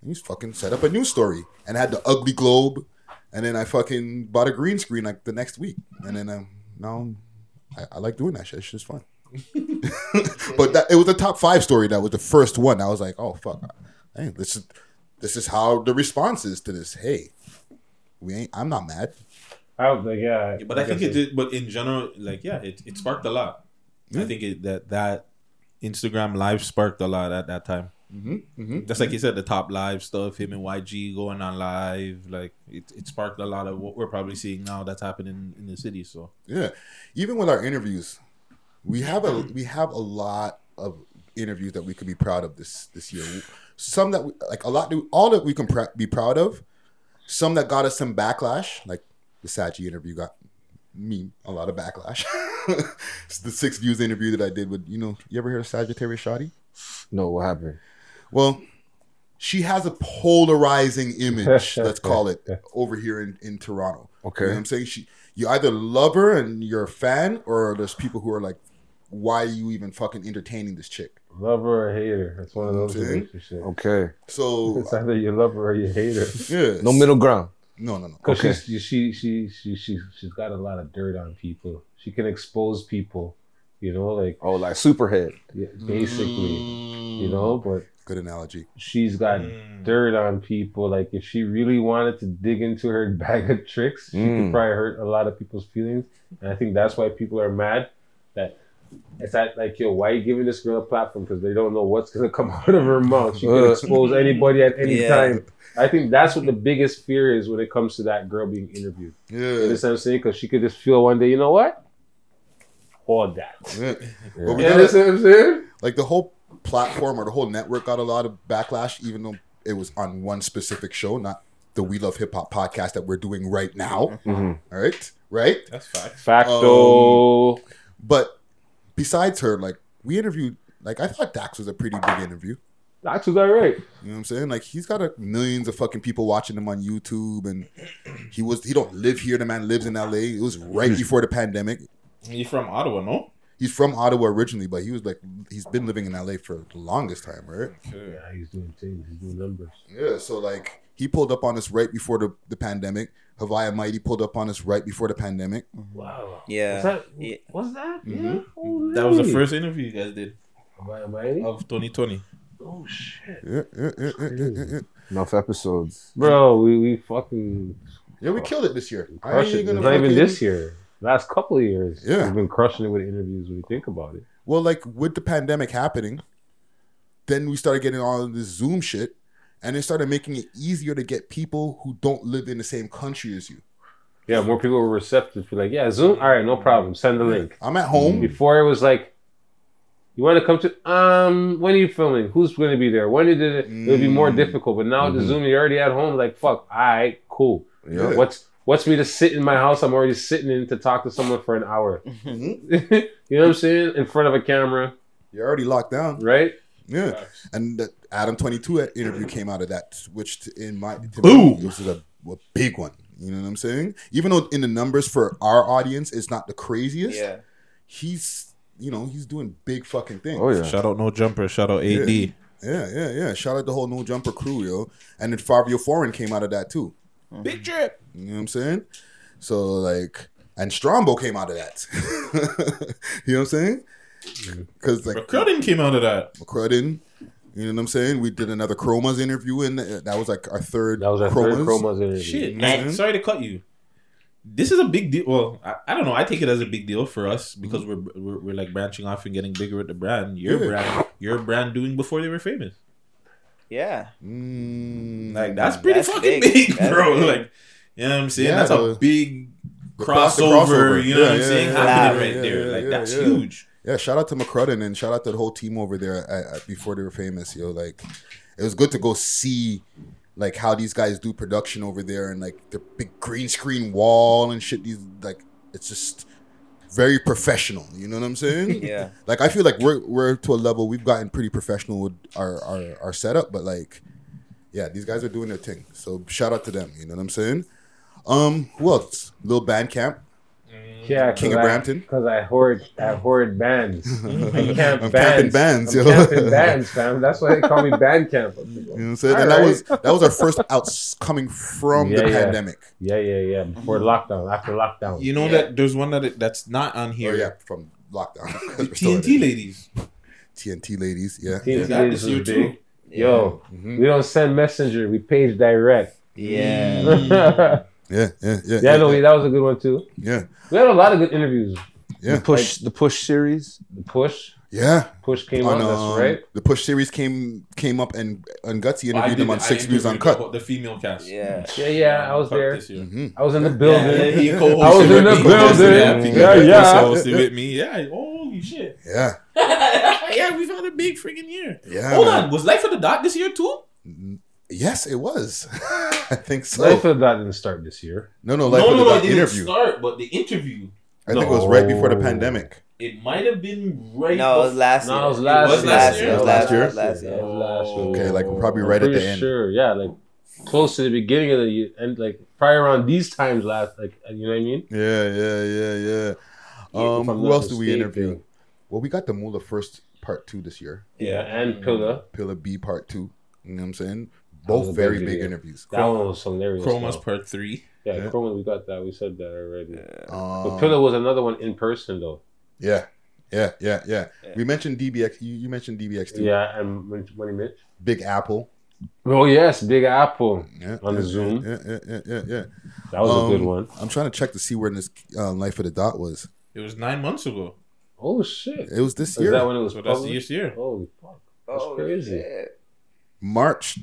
L: he's fucking set up a news story and I had the ugly globe. And then I fucking bought a green screen like the next week. And then um, now I, I like doing that shit. It's just fun. [laughs] but that it was the top five story that was the first one. I was like, oh fuck, hey, this is this is how the response is to this. Hey, we ain't. I'm not mad.
G: I was like, yeah.
O: But I think it did. But in general, like yeah, it, it sparked a lot. I think it, that that Instagram live sparked a lot at that time.
L: Mm-hmm, mm-hmm.
O: Just like you said, the top live stuff, him and YG going on live, like it, it sparked a lot of what we're probably seeing now that's happening in the city. So
L: Yeah, even with our interviews, we have a we have a lot of interviews that we could be proud of this this year. Some that we, like a lot, all that we can pr- be proud of. Some that got us some backlash, like the Sachi interview got me a lot of backlash. [laughs] The six views interview that I did with you know you ever heard of Sagittarius Shoddy?
Q: No, what happened?
L: Well, she has a polarizing image, [laughs] let's call it, over here in, in Toronto.
Q: Okay.
L: You know what I'm saying? She you either love her and you're a fan, or there's people who are like, why are you even fucking entertaining this chick?
G: Lover or hater. It's one of those
L: See?
G: relationships.
Q: Okay.
L: So
G: It's either you love her or you hate her.
L: yeah.
Q: No middle ground.
L: No, no, no.
G: Because
Q: Okay.
G: she's she she she she she's got a lot of dirt on people. She can expose people, you know, like
Q: Oh, like superhead.
G: yeah, basically, you know. But
L: Good analogy.
G: she's got dirt on people. Like if she really wanted to dig into her [laughs] bag of tricks, she
Q: Mm.
G: could probably hurt a lot of people's feelings. And I think that's why people are mad that. It's that like yo, why are you giving this girl a platform? Because they don't know what's gonna come [laughs] out of her mouth. She can
Q: Uh.
G: expose anybody at any
P: Yeah.
G: time. I think that's what the biggest fear is when it comes to that girl being interviewed. Yeah, You
L: Yeah.
G: understand what I'm saying? Because she could just feel one day, you know what? Hold that.
L: yeah.
G: You [laughs]
L: But we
G: understand what I'm saying?
L: like the whole platform or the whole network got a lot of backlash, even though it was on one specific show, not the We Love Hip Hop podcast that we're doing right now. Mm-hmm. All right, right.
O: that's fact.
G: Facto.
L: Um, but besides her, like we interviewed, like I thought Dax was a pretty big interview.
G: That's was all right.
L: You know what I'm saying? Like he's got a, millions of fucking people watching him on YouTube, and he was he don't live here. The man lives in LA. It was right before the pandemic.
O: You from Ottawa, no?
L: He's from Ottawa originally, but he was like he's been living in LA for the longest time, right?
G: Yeah, he's doing things. He's doing numbers.
L: Yeah, so like he pulled up on us right before the, the pandemic. Haviah Mighty pulled up on us right before the pandemic.
G: Wow.
P: Yeah.
G: Was that?
P: Yeah.
G: Was that?
L: Mhm.
G: Yeah. Holy.
O: That was the first interview you guys did
G: Am I, am I?
O: of 2020.
G: Oh shit,
L: Yeah, yeah, yeah, yeah, yeah, yeah, yeah.
Q: Enough episodes.
G: bro. We we fucking
L: Yeah, we killed it this year. I ain't
G: it.
L: gonna
G: It's not even this year. Last couple of years,
L: Yeah.
G: we've been crushing it with interviews. When you think about it,
L: Well, like with the pandemic happening, then we started getting all of this Zoom shit, and it started making it easier to get people who don't live in the same country as you.
G: yeah, more people were receptive. to like, yeah, Zoom. All right, no problem. Send the link.
L: I'm at home.
G: Before it was like, you want to come to um when are you filming? Who's going to be there? When did it? It would be more
L: Mm.
G: difficult. But now the
Q: Mhm.
G: Zoom, you're already at home. Like fuck, all right, cool.
L: Yeah.
G: What's what's me to sit in my house? I'm already sitting in to talk to someone for an hour. [laughs]
L: Mhm. [laughs]
G: you know what I'm saying? In front of a camera,
L: You're already locked down.
G: right?
L: Yeah, and the Adam Twenty Two interview came out of that, which t- in my
O: Boom.
L: this is a, a big one. You know what I'm saying? Even though in the numbers for our audience, it's not the craziest.
P: Yeah.
L: He's you know he's doing big fucking things.
O: Oh, yeah! Shout out No Jumper. Shout out AD.
L: Yeah. Yeah, yeah, yeah. Shout out the whole No Jumper crew, yo. And then Fabio Foreign came out of that too.
O: Big drip.
L: You know what I'm saying? So like, and Strombo came out of that. [laughs] you know what I'm saying? Because like
O: McCrudden came out of that.
L: McCrudden. You know what I'm saying? We did another Chromas interview, and that was like our third. That
G: was our third Chromas interview.
O: Shit,
L: You know what
O: man. Sorry to cut you. This is a big deal. Well, I, I don't know. I take it as a big deal for us mm-hmm. because we're, we're we're like branching off and getting bigger with the brand. Your
L: Yeah.
O: brand, your brand doing before they were famous.
P: Yeah. Mm.
O: Like that's pretty
P: That's
O: fucking
P: big.
O: big, [laughs]
P: That's
O: bro.
P: big.
O: Like, you know what I'm saying?
L: Yeah,
O: that's
L: the-
O: a big crossover.
L: crossover.
O: You know
L: Yeah,
O: what I'm
L: yeah,
O: saying?
L: yeah,
O: Happening
L: yeah,
O: right
L: yeah,
O: there.
L: yeah,
O: like
L: yeah,
O: that's
L: yeah.
O: huge.
L: Yeah, shout out to McCrudden and shout out to the whole team over there at, at- before they were famous, yo. Like, it was good to go see like how these guys do production over there and like the big green screen wall and shit. These like it's just very professional. You know what I'm saying? [laughs]
P: Yeah.
L: Like I feel like we're we're to a level we've gotten pretty professional with our our, our setup, but like, yeah, these guys are doing their thing. So shout out to them. You know what I'm saying? Um, who else? Little band camp.
G: Yeah,
L: King of
G: I-
L: Brampton.
G: Because I hoard, I hoard bands. I [laughs] camp
L: I'm
G: bands.
L: camping bands,
G: I'm
L: yo.
G: camping bands, fam. That's why they call me band camp. [laughs]
L: You know what I'm saying? and that was that was our first out coming from the pandemic.
G: Yeah, yeah, yeah. Before lockdown, after lockdown.
O: You know that there's one that that's not on here.
L: Oh, yeah, from lockdown.
O: The
L: 'Cause [laughs] we're still in
O: TNT
L: it.
O: ladies.
L: TNT ladies, yeah.
G: TNT
O: Yeah, that
G: ladies
O: this year
G: was
O: too.
G: big. Yo,
L: Mhm.
G: we don't send messenger. We page direct.
P: Yeah.
L: Yeah, yeah, yeah.
G: Yeah, no, that was a good one too.
L: Yeah.
G: We had a lot of good interviews.
L: Yeah.
Q: The push, the push series.
G: The push.
L: Yeah.
G: Push came
L: On,
G: out. That's
L: um,
G: right.
L: The push series came came up and and Gutsy
O: Well, I
L: interviewed them
O: did-
L: on
O: I
L: Six Views
O: interviewed
L: Uncut.
O: The, the female cast.
P: Yeah. [laughs]
G: Yeah, yeah. I was there.
O: this year.
L: Mhm.
G: I was in the building.
O: Yeah, he
G: I
O: co-hosted
G: was in
O: with
G: the
O: me.
G: building.
O: Yeah, he
G: Yeah, yeah.
O: co-hosted with me. Yeah. Holy shit.
L: Yeah. [laughs]
O: yeah, we've had a big freaking year.
L: Yeah,
O: Hold
L: man.
O: on. Was Life of the Dot this year too?
L: Yes, it was. [laughs] I think so.
G: Life of that didn't start this year.
L: no, no, Life
O: no,
L: of
O: no,
L: the
O: no. It didn't
L: interview.
O: start, but the interview.
L: I think it was right before the pandemic.
O: It might have been right.
P: No, it was
O: bef-
P: last
G: No,
P: year.
G: it was last
O: was
G: year.
O: last year?
L: It was last year?
P: Last year.
G: That was last year.
L: Okay, like we're probably
G: I'm
L: right at the
G: pretty
L: end.
G: Sure, yeah, like close to the beginning of the year, and like probably around these times last, like you know what I mean.
L: Yeah, yeah, yeah, yeah. Um, who else do we
G: mistaken.
L: interview? Well, we got the Mula first part two this year.
G: Yeah, and Pillar.
L: Pillar B part two. You know what I'm saying?
G: That was
L: Both very
G: big
L: big interviews.
G: That one was hilarious.
O: Chromas
G: though.
O: Part Three.
G: Yeah,
L: Yeah.
G: Chroma, we got that. We said that already.
L: Um,
G: but Pillar was another one in person though.
L: Yeah, yeah, yeah, yeah. We mentioned DBX. You, you mentioned DBX too.
G: Yeah, and when, when he Mitch.
L: Big Apple.
G: Oh yes, Big Apple
L: Yeah,
G: on
L: yeah,
G: the Zoom.
L: Yeah, yeah, yeah, yeah, yeah.
G: That was a good
L: Um,
G: one.
L: I'm trying to check to see where this uh, Life of the Dot was.
O: It was nine months ago.
G: Oh shit!
L: It was this
G: Is
L: year,
G: that when it was
O: So that's
G: published?
O: this year.
G: Holy fuck! That's
P: Oh,
G: crazy.
P: shit.
L: March.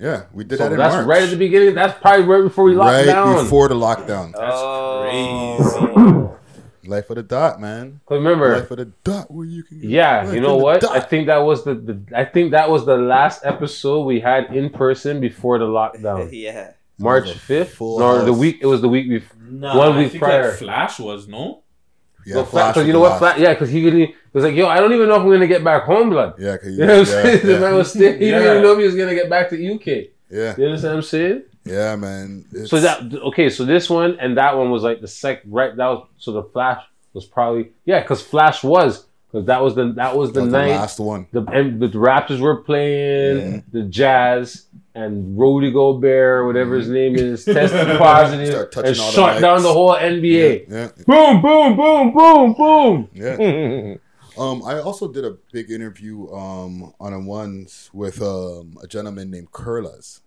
L: Yeah, we did
G: So
L: that in
G: that's
L: March.
G: right at the beginning. That's probably right before we locked
L: right
G: down.
L: before the lockdown.
P: Oh.
L: Life of the Dot, man.
G: But remember,
L: Life of the Dot, where you can.
G: Yeah,
L: Life
G: you know what? I think that was the, the I think that was the last episode we had in person before the lockdown. [laughs]
P: yeah.
G: March fifth,
L: full
G: or the week. It was the week before.
O: Nah,
G: One
O: I
G: week
O: think
G: prior.
O: Like Flash was no.
L: Yeah,
G: Well,
L: Flash
G: because you know
L: the
G: what?
L: last.
G: Fla- yeah, because he really was like, "Yo, I don't even know if we're gonna get back home, blood."
L: Yeah, 'cause
G: you know what I'm
L: yeah,
G: saying? [laughs] The man was still, he didn't even know if he was gonna get back to UK.
L: Yeah,
G: You understand what I'm saying?
L: yeah, man.
G: So that okay, so this one and that one was like the sec right. That was so the Flash was probably yeah, because Flash was because that was the that was the
L: that was the
G: night
L: last one.
G: the and the Raptors were playing the Jazz and Rudy Gobert, whatever his name is, [laughs] tested positive and
L: all the
G: shut down the whole NBA.
L: Yeah,
G: Boom, boom, boom, boom, boom.
L: yeah. [laughs] Um, I also did a big interview um, on a ones with um, a gentleman named Curlas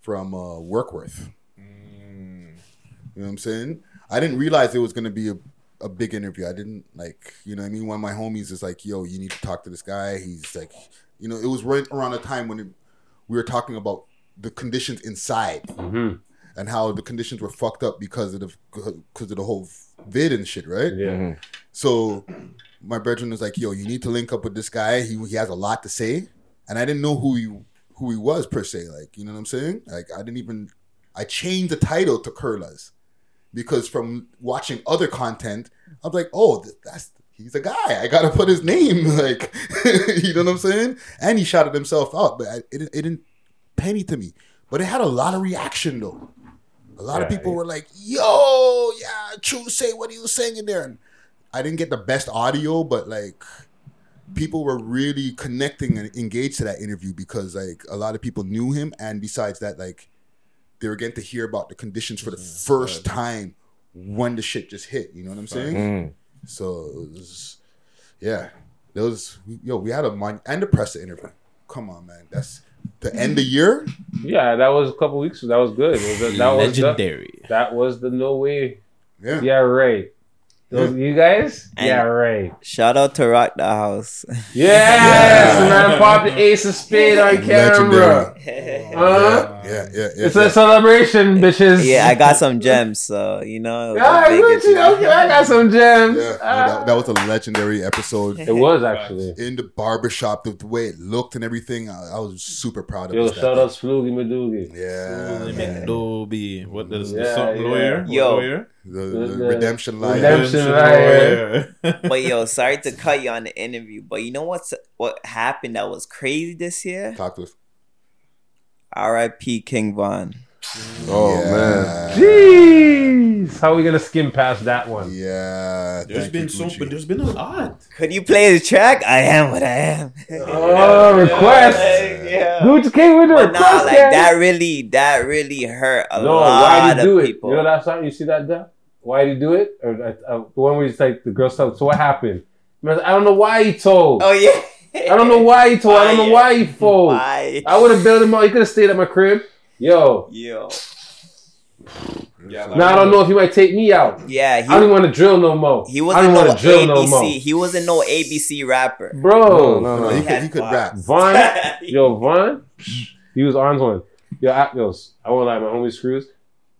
L: from uh, Warkworth.
G: Mm.
L: You know what I'm saying? I didn't realize it was going to be a, a big interview. I didn't like, you know what I mean? One of my homies is like, yo, you need to talk to this guy. He's like, you know, it was right around the time when it, we were talking about the conditions inside
G: Mm-hmm.
L: and how the conditions were fucked up because of the because of the whole vid and shit, right?
G: Yeah.
L: So my brethren was like, "Yo, you need to link up with this guy. He he has a lot to say." And I didn't know who he who he was per se. Like, you know what I'm saying? Like, I didn't even I changed the title to Curlas because from watching other content, I'm like, "Oh, that's he's a guy. I gotta put his name." [laughs] Like, you know what I'm saying? And he shouted himself out, but I, it, it didn't penny to me. But it had a lot of reaction though. A lot of
G: Yeah,
L: people were like, "Yo, yeah, true. Say what he was saying in there." And I didn't get the best audio, but like people were really connecting and engaged to that interview because like a lot of people knew him, and besides that, like they were getting to hear about the conditions for the first time when the shit just hit. You know what I'm saying?
Q: Mm.
L: So it was, yeah, there was yo. We had a mon- and a press interview. Come on, man. That's the end of year.
G: Yeah, that was a couple weeks. That was good. It was, that was the-
O: Legendary.
G: that was the no way.
L: Yeah.
G: Yeah, right. Those, You guys?
P: And-
G: yeah, right.
P: Shout out to Rock the House.
G: Yes, [laughs] man. Pop the ace of spade on camera. [laughs] Huh?
L: Yeah, yeah, yeah.
G: It's a celebration, bitches.
P: Yeah, I got some gems, so you know.
G: Yeah, I got you. Okay, I got some gems.
L: Yeah, no, that, that was a legendary episode. [laughs]
G: It was actually.
L: in the barbershop, the, the way it looked and everything. I, I was super proud of
G: Yo,
L: us that
G: shout
L: day.
G: out Sloogie Madoogie.
L: Yeah, man.
O: McDoby. What the, the
G: Yeah,
O: something
G: yeah.
O: lawyer?
P: Yo.
O: lawyer?
L: The, the,
G: The- the
L: redemption line.
G: Redemption line.
P: But yo, sorry to cut you on the interview, but you know what's what happened that was crazy this year?
L: Talk to us.
P: R.I.P. King Von.
Q: Oh
L: Yeah.
Q: man.
G: Jeez, how are we gonna skim past that one?
L: Yeah,
O: there's been
L: you,
O: so,
L: Gucci.
O: but there's been a lot.
P: Could you play the track? I am what I am.
G: Oh, request.
P: yeah.
G: Gucci King with the
P: But nah, like
G: gang.
P: that really, that really hurt a
G: No,
P: lot
G: why did
P: of
G: he do it?
P: people.
G: You know that song? You see that? Duh? Why did you do it? Or uh, uh, the one where he's like the girl stuff. So what happened? I don't know why he told.
P: Oh yeah.
G: I don't know why he told. I don't know why he fold.
P: Why?
G: I would have bailed him out. He could have stayed at my crib. Yo.
P: Yo.
O: Yeah,
G: Now I don't know if he might take me out.
P: Yeah, he,
G: I don't want to drill no more.
P: he wasn't
G: don't
P: no
G: want to drill no
P: ABC.
G: more.
P: he wasn't no ABC rapper.
G: Bro,
Q: No, no,
L: No, he
Q: no.
L: could, he could rap. [laughs]
G: Von, [laughs] yo, Von, he was on one. Yo, I, yo, I won't lie, my homie Screws.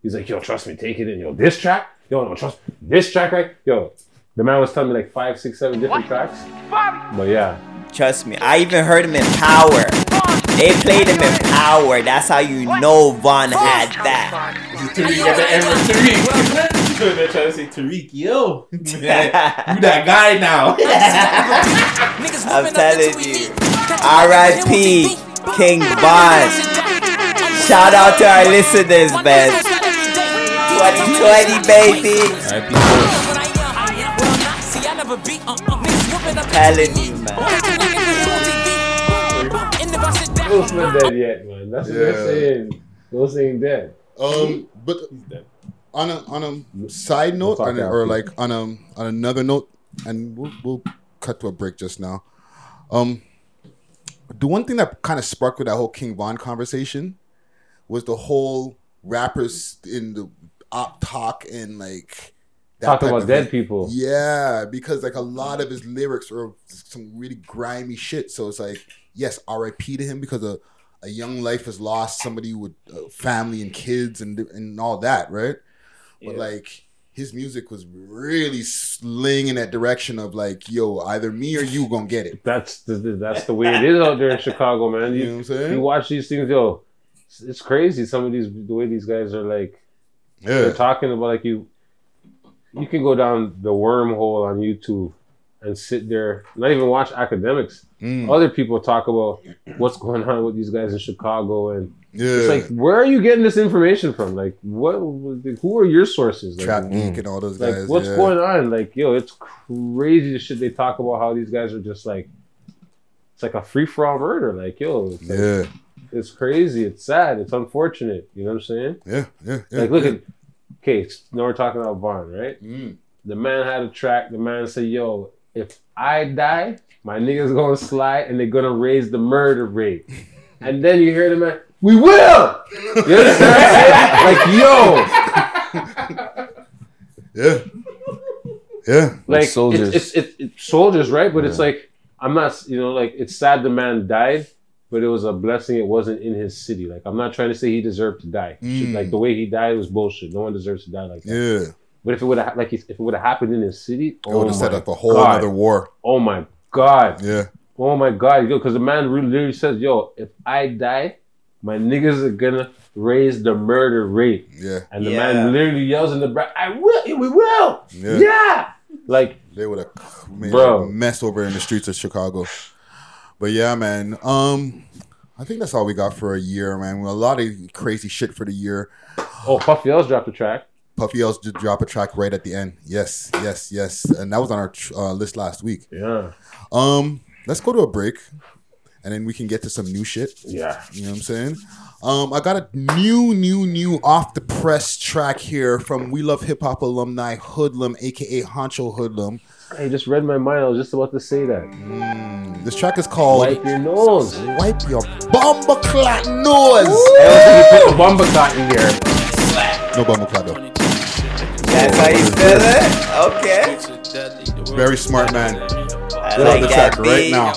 G: He's like, yo, trust me, take it in. Yo, this track, yo, no, trust this track, right? Yo, the man was telling me like five, six, seven different tracks. But yeah,
P: Trust me, I even heard him in Power. They played him in Power. That's how you know Von had that.
O: Tariq at the end with Tariq. [laughs] They're trying to say Tariq, yo. [laughs] You that guy now. [laughs]
P: I'm telling you. R.I.P. King Von. Shout out to our listeners, man. 2020, baby. Telling you, man.
G: Ghost not dead yet, man. That's what they're saying. Ghost ain't dead.
L: Um, but on a on a side note,
G: talk
L: on a- or like on a on another note, and we'll we'll cut to a break just now. Um, the one thing that kind of sparked with that whole King Von conversation was the whole rappers in the op talk and like that
G: Talk about dead people.
L: Yeah, because like a lot of his lyrics are some really grimy shit. So it's like, yes, R.I.P. to him because a, a young life is lost, somebody with uh, family and kids and and all that, right? But like his music was really slinging that direction of like, yo, either me or you gonna get it.
G: That's the, that's the way it is out there in Chicago, man. [laughs] You,
L: You know what I'm saying?
G: you watch these things, yo. It's, it's crazy. Some of these the way these guys are like
L: Yeah.
G: they're talking about like you. You can go down the wormhole on YouTube and sit there, not even watch academics.
L: Mm.
G: Other people talk about what's going on with these guys in Chicago, and
L: Yeah.
G: it's like, where are you getting this information from? Like, what? Who are your sources? Like,
L: Trap Geek and all those
G: like
L: guys.
G: what's
L: yeah.
G: going on like yo it's crazy the shit they talk about how these guys are just like it's like a free-for-all murder like yo it's like-
L: Yeah.
G: it's crazy it's sad it's unfortunate you know what i'm saying
L: Yeah, yeah, yeah.
G: like look at okay now we're talking about Von, right
L: Mm.
G: the man had a track the man said yo if i die my niggas gonna slide and they're gonna raise the murder rate [laughs] and then you hear the man we will you understand what I'm saying? like yo
L: Yeah. Yeah.
G: like
Q: soldiers.
G: It's, it's, it's, it's soldiers, right? But it's like I'm not, you know, like it's sad the man died, but it was a blessing. It wasn't in his city. Like I'm not trying to say he deserved to die.
L: Mm.
G: Like the way he died was bullshit. No one deserves to die like that.
L: Yeah.
G: But if it would have, like, if it would have happened in his city,
L: It would have set up a whole
G: God.
L: other war.
G: Oh my god.
L: Yeah.
G: Oh my god, yo, because the man really literally says, "Yo, if I die, my niggas are gonna raise the murder rate."
L: Yeah.
G: And the
P: Yeah.
G: man literally yells in the back, "I will, we will,
L: Yeah.
G: yeah." Like
L: They would have made
G: Bro.
L: a mess over in the streets of Chicago. But yeah, man. Um, I think that's all we got for a year, man. A lot of crazy shit for the year.
G: Oh, Puffy L'z dropped a track.
L: Puffy L'z did drop a track right at the end. Yes, yes, yes, and that was on our uh, list last week.
G: Yeah.
L: Um, let's go to a break, and then we can get to some new shit.
G: Yeah.
L: You know what I'm saying? Um, I got a new, new, new off the press track here from We Love Hip Hop alumni Hoodlum, aka Honcho Hoodlum.
G: I just read my mind. I was just about to say that.
L: Mm, This track is called
G: Wipe your nose.
L: Wipe Your Bomba Clot Nose.
G: I don't think you put the bomba clot in here.
L: No Bomba Clot though.
P: That's how you spell it? Okay.
L: Very smart man.
P: I
L: Put on the
P: that
L: track right now.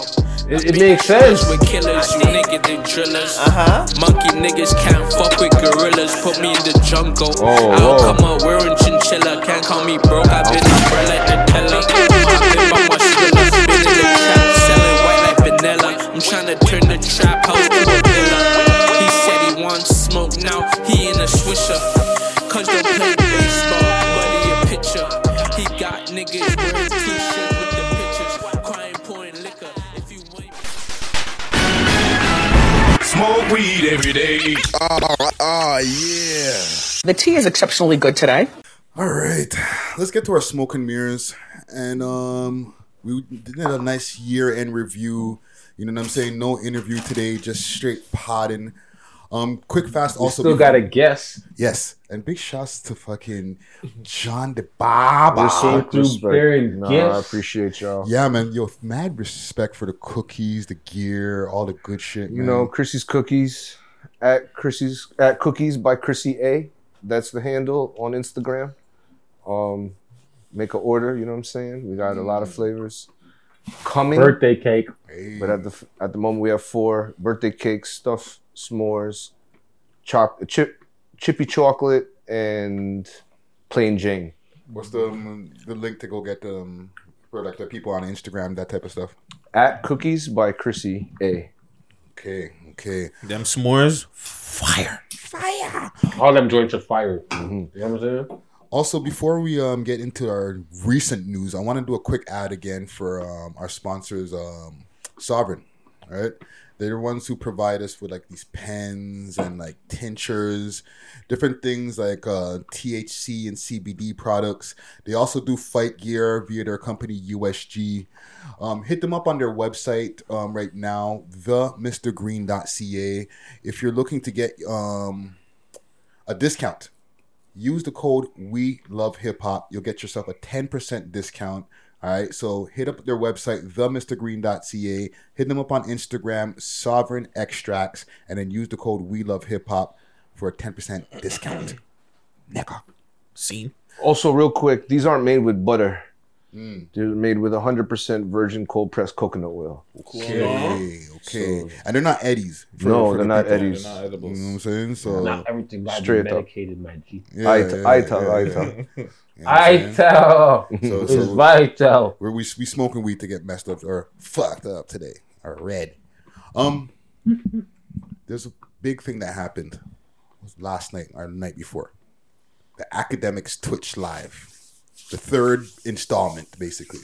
G: It, it makes sense.
M: With killers, you niggas they drillers.
P: Uh-huh.
M: Monkey niggas can't fuck with gorillas. Put me in the jungle.
G: Oh,
M: I'll
G: whoa.
M: come up wearing chinchilla. Can't call me broke. I've been up like Nutella. I've been by my Skrilla. Spinning the trap, selling white like vanilla. I'm trying to turn the trap house to a villa. He said he wants smoke now. He in a swisher. Cause don't play baseball, but he a pitcher. He got niggas
F: Smoke weed every day.
L: Oh, yeah.
S: The tea is exceptionally good today.
L: All right, let's get to our smoke and mirrors, and um, we did a nice year end review. You know what I'm saying? No interview today, just straight potting. Um, quick fast.
G: We
L: Also,
G: still got a guess.
L: Yes, and big shouts to fucking John the Baba.
G: Respect, through respect. bearing
Q: Nah,
G: gifts.
Q: I appreciate y'all.
L: Yeah, man. Yo, mad respect for the cookies, the gear, all the good shit.
Q: You
L: man.
Q: know, Chrissy's Cookies at Chrissy's at Cookies by Chrissy A. That's the handle on Instagram. Um, make an order. You know what I'm saying? We got a lot of flavors coming.
G: Birthday cake.
Q: But at the at the moment we have four birthday cakes, stuffed s'mores, chop chip chippy chocolate, and plain Jane.
L: What's the um, the link to go get them for like the people on Instagram, that type of stuff?
Q: At Cookies by Chrissy A.
L: Okay, okay.
O: Them s'mores, fire.
L: Fire.
G: All them joints are fire.
L: Mm-hmm.
G: You know what I'm saying?
L: Also, before we um, get into our recent news, I want to do a quick ad again for um, our sponsors, um, Sovereign. All right, they're the ones who provide us with like these pens and like tinctures, different things like uh, THC and CBD products. They also do fight gear via their company USG. Um, hit them up on their website um, right now, the themrgreen.ca. If you're looking to get um, a discount use the code we love hip hop you'll get yourself a 10% discount all right so hit up their website themrgreen.ca hit them up on instagram sovereign extracts and then use the code we love hip hop for a 10% discount Nigga.
O: Scene.
Q: Also, real quick, these aren't made with butter.
L: Mm.
Q: They're made with 100% virgin cold pressed coconut oil.
L: okay okay
Q: So-
L: and they're not eddies
Q: No,
L: the
Q: they're not
L: people.
Q: Eddies.
O: They're not edibles.
L: you know what i'm saying so
G: Not everything got to be
Q: Straight up.
G: medicated, my G.
L: yeah,
Q: I-
L: yeah,
Q: I
L: yeah,
Q: tell,
L: yeah,
Q: I tell.
L: You I'm [laughs]
G: I
L: saying?
G: tell.
L: So-
G: it's
L: so-
G: vital.
L: We're, we we smoking weed to get messed up or fucked up today or red. Um, [laughs] there's a big thing that happened last night or the night before. The Akademiks Twitch live, the third installment, basically.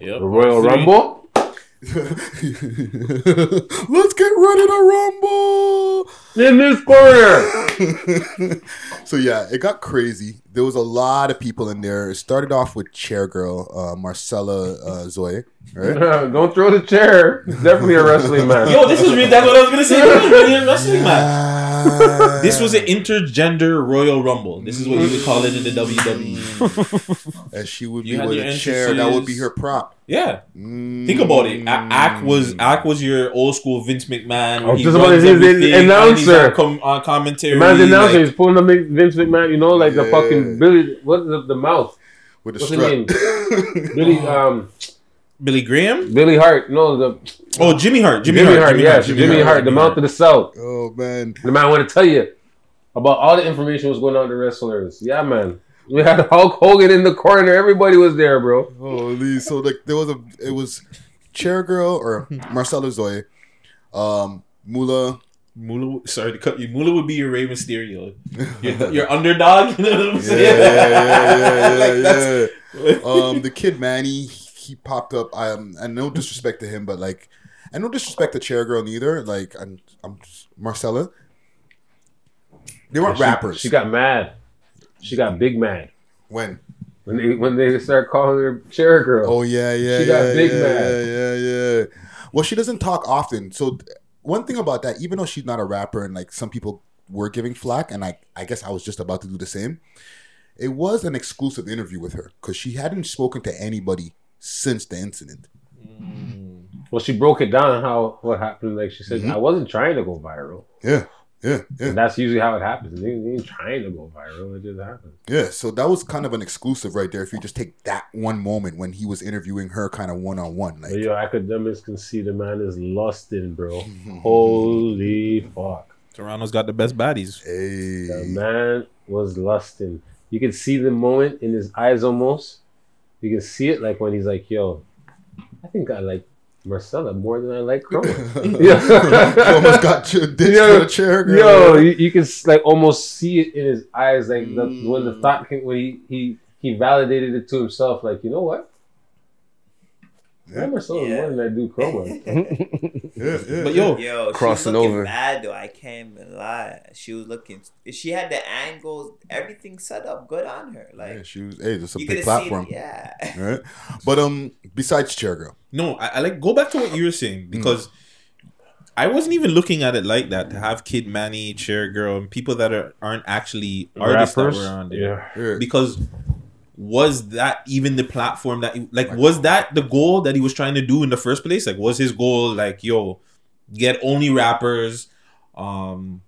O: Yep.
G: The Royal
O: Three.
G: Rumble. [laughs]
L: Let's get ready to rumble
G: in this corner. [laughs]
L: so yeah, it got crazy. There was a lot of people in there. It started off with chair girl uh, Marcella uh, Zoe, right? [laughs]
G: Don't throw the chair. It's definitely a wrestling match.
O: Yo, this is re- that's what I was gonna say. This was really a wrestling match. This was an intergender Royal Rumble. This is what you would call it in the WWE. [laughs]
L: and she would
O: You
L: be with
O: your
L: a chair. That would be her prop.
O: Yeah. Think about it. A- Ack was Ack was your old school Vince McMahon.
G: I was
O: He
G: just about to
O: runs
G: say, he's the
O: everything,
G: announcer.
O: on, com- on commentary.
G: Man's announcer.
O: like-
G: He's pulling the Vince McMahon. You know, like the fucking Billy. What's the, the mouth?
L: With the
G: What's
L: strut.
G: his name? [laughs] Billy. Um.
O: Billy Graham.
G: Billy Hart. No, the
O: Oh, Jimmy Hart. Jimmy,
G: Jimmy,
O: Hart.
G: Hart.
O: Jimmy
G: yes,
O: Hart.
G: Jimmy, Hart. The mouth of the South.
L: Oh man.
G: The man want to tell you about all the information was going on with the wrestlers. Yeah, man. We had [laughs] Hulk Hogan in the corner. Everybody was there, bro.
L: Holy, so like there was a it was chair girl or [laughs] Marcella Zoe, um, Mula.
O: Mula, sorry to cut you. Mula would be your Rey Mysterio. [laughs] Your, your underdog. You know what I'm
L: Yeah,
O: saying?
L: yeah, yeah, yeah,
O: Like,
L: yeah,
O: that's-
L: yeah. um, the kid Manny, he popped up. Um, and no disrespect to him, but like and no disrespect to Chair Girl neither. Like I'm, I'm Marcella. They weren't
G: She-
L: rappers.
G: She got mad. She got big mad.
L: When?
G: When they when they start calling her chair girl.
L: Oh yeah, yeah,
G: She
L: yeah,
G: got big
L: yeah,
G: mad.
L: yeah, yeah, yeah. Well, she doesn't talk often. So one thing about that, even though she's not a rapper, and like some people were giving flack, and I, I guess I was just about to do the same. It was an exclusive interview with her because she hadn't spoken to anybody since the incident.
G: Well, she broke it down how what happened. Like she said,
L: Mhm.
G: I wasn't trying to go viral.
L: Yeah, yeah, yeah.
G: And that's usually how it happens. They, they ain't trying to go viral. It just happens.
L: Yeah, so that was kind of an exclusive right there. If you just take that one moment when he was interviewing her, kind of one on one, like
G: But yo, Akademiks can see the man is lusting, bro. [laughs] Holy fuck.
O: Toronto's got the best baddies.
G: The man was lusting. You can see the moment in his eyes almost. You can see it like when he's like, yo, I think I like Marcella more than I like Chroma. [laughs] [laughs]
L: You almost got you [laughs] ditched for the chair, girl.
G: Yo, you, you can like almost see it in his eyes, like the, when
L: Mm.
G: the thought came, when he, he he validated it to himself, like you know what? Yeah. Marcella more than I do Chroma.
O: But yo,
P: Yo, she
Q: Crossing
P: was looking
Q: over.
P: bad though. I can't even lie. She was looking. She had the angles, everything set up good on her. Like
L: Yeah, she was. Hey, it's a big
P: could've seen-
L: platform.
P: yeah.
L: Right. But um, besides chair girl,
O: No, I, I like go back to what you were saying because I wasn't even looking at it like that to have Kid Manny, Chair Girl, and people that are aren't actually artists
G: Rappers?
O: that were on there.
G: Yeah.
O: Because was that even the platform that like was that the goal that he was trying to do in the first place? Like was his goal like yo get only rappers um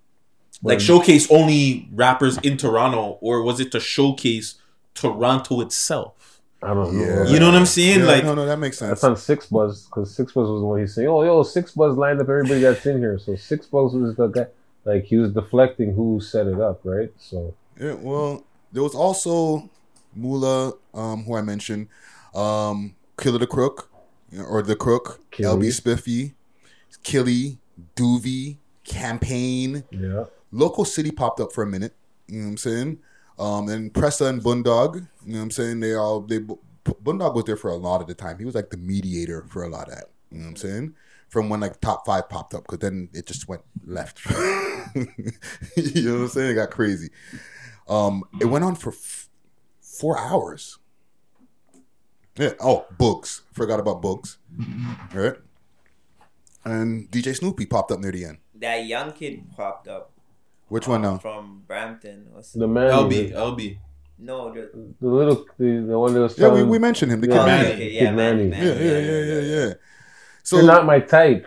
O: like showcase only rappers in Toronto or was it to showcase Toronto itself?
G: I don't know.
O: You know what I'm saying?
L: Yeah,
O: like
L: no, no, that makes sense.
G: That's on Six Buzz because Six Buzz was the one he's saying, "Oh, yo, Six Buzz lined up everybody that's in here." So Six Buzz was the guy, like he was deflecting who set it up, right? So
L: Yeah, well, there was also Mula, um, who I mentioned, um, Killer the Crook, or the Crook,
G: Killy.
L: LB Spiffy, Killy, Doovie, Campaign.
G: Yeah.
L: Local City popped up for a minute. You know what I'm saying? Um, and Pressa and Bundog. You know what I'm saying? They all they Bundog was there for a lot of the time. He was like the mediator for a lot of that. You know what I'm saying? From when like top five popped up, because then it just went left. [laughs] you know what I'm saying? It got crazy. Um, it went on for four hours. Yeah. Oh, Books. Forgot about Books. Right. And DJ Snoopy popped up near the end.
P: that young kid popped up.
L: Which one
P: um,
L: now?
P: From Brampton. What's
G: the man,
O: LB, LB.
P: No, the,
G: the little the, the one that was
L: Yeah, we, we mentioned him. The
G: Yeah,
L: Kid Manny.
G: okay, yeah, Kid Manny, Manny.
L: Yeah, yeah, yeah, yeah, yeah. So
G: You're not my type.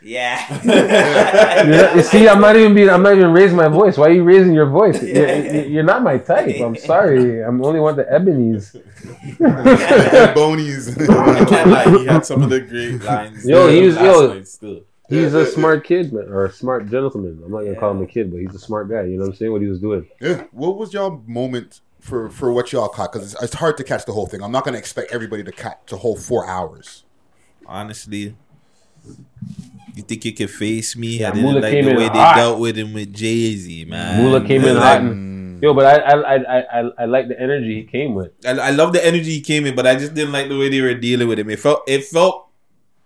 P: Yeah. [laughs] [laughs]
G: You're- you see, I'm not even being. I'm not even raising my voice. Why are you raising your voice? You're, you're not my type. I'm [laughs] sorry. I'm only one of the ebonies.
L: Bonies.
O: I can't lie, he had some of the great lines.
G: Yo, he was yo.
O: still.
G: He's a smart kid, man, or a smart gentleman. I'm not gonna call him a kid, but he's a smart guy. You know what I'm saying? What he was doing.
L: Yeah. What was y'all moment for for what y'all caught? Because it's, it's hard to catch the whole thing. I'm not gonna expect everybody to catch the whole four hours.
O: Honestly, you think you can face me?
G: Yeah,
O: I didn't
G: Mula
O: like the way they
G: hot.
O: dealt with him with Jay Z, man.
G: Mula came in
O: Like,
G: hot. And, yo, but I I, I I I like the energy he came with.
O: I, I love the energy he came in, but I just didn't like the way they were dealing with him. It felt it felt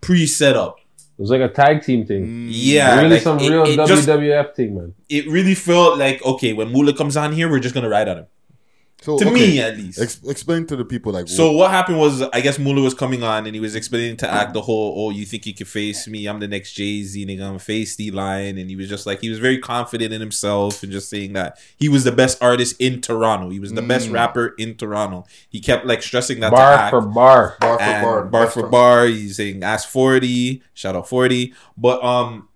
O: pre set up.
G: It was like a tag team thing.
O: Mm, yeah,
G: really
O: like,
G: some
O: it-
G: real
O: it just-
G: WWF thing, man.
O: It really felt like okay when Mula comes on here, we're just gonna ride on him.
L: So
O: to
L: okay,
O: me, at least.
L: ex- explain to the people like
O: So what happened was, I guess Mula was coming on and he was explaining to Act the whole, oh, you think you can face me? I'm the next Jay Z, nigga. I'm face the line, and he was just like, he was very confident in himself and just saying that he was the best artist in Toronto. He was the best
L: Mm.
O: rapper in Toronto. He kept like stressing that
G: Bar
O: to Act.
G: for bar.
L: Bar for
O: And
L: bar.
O: bar for bar. He's saying ask forty, shout out forty, but um.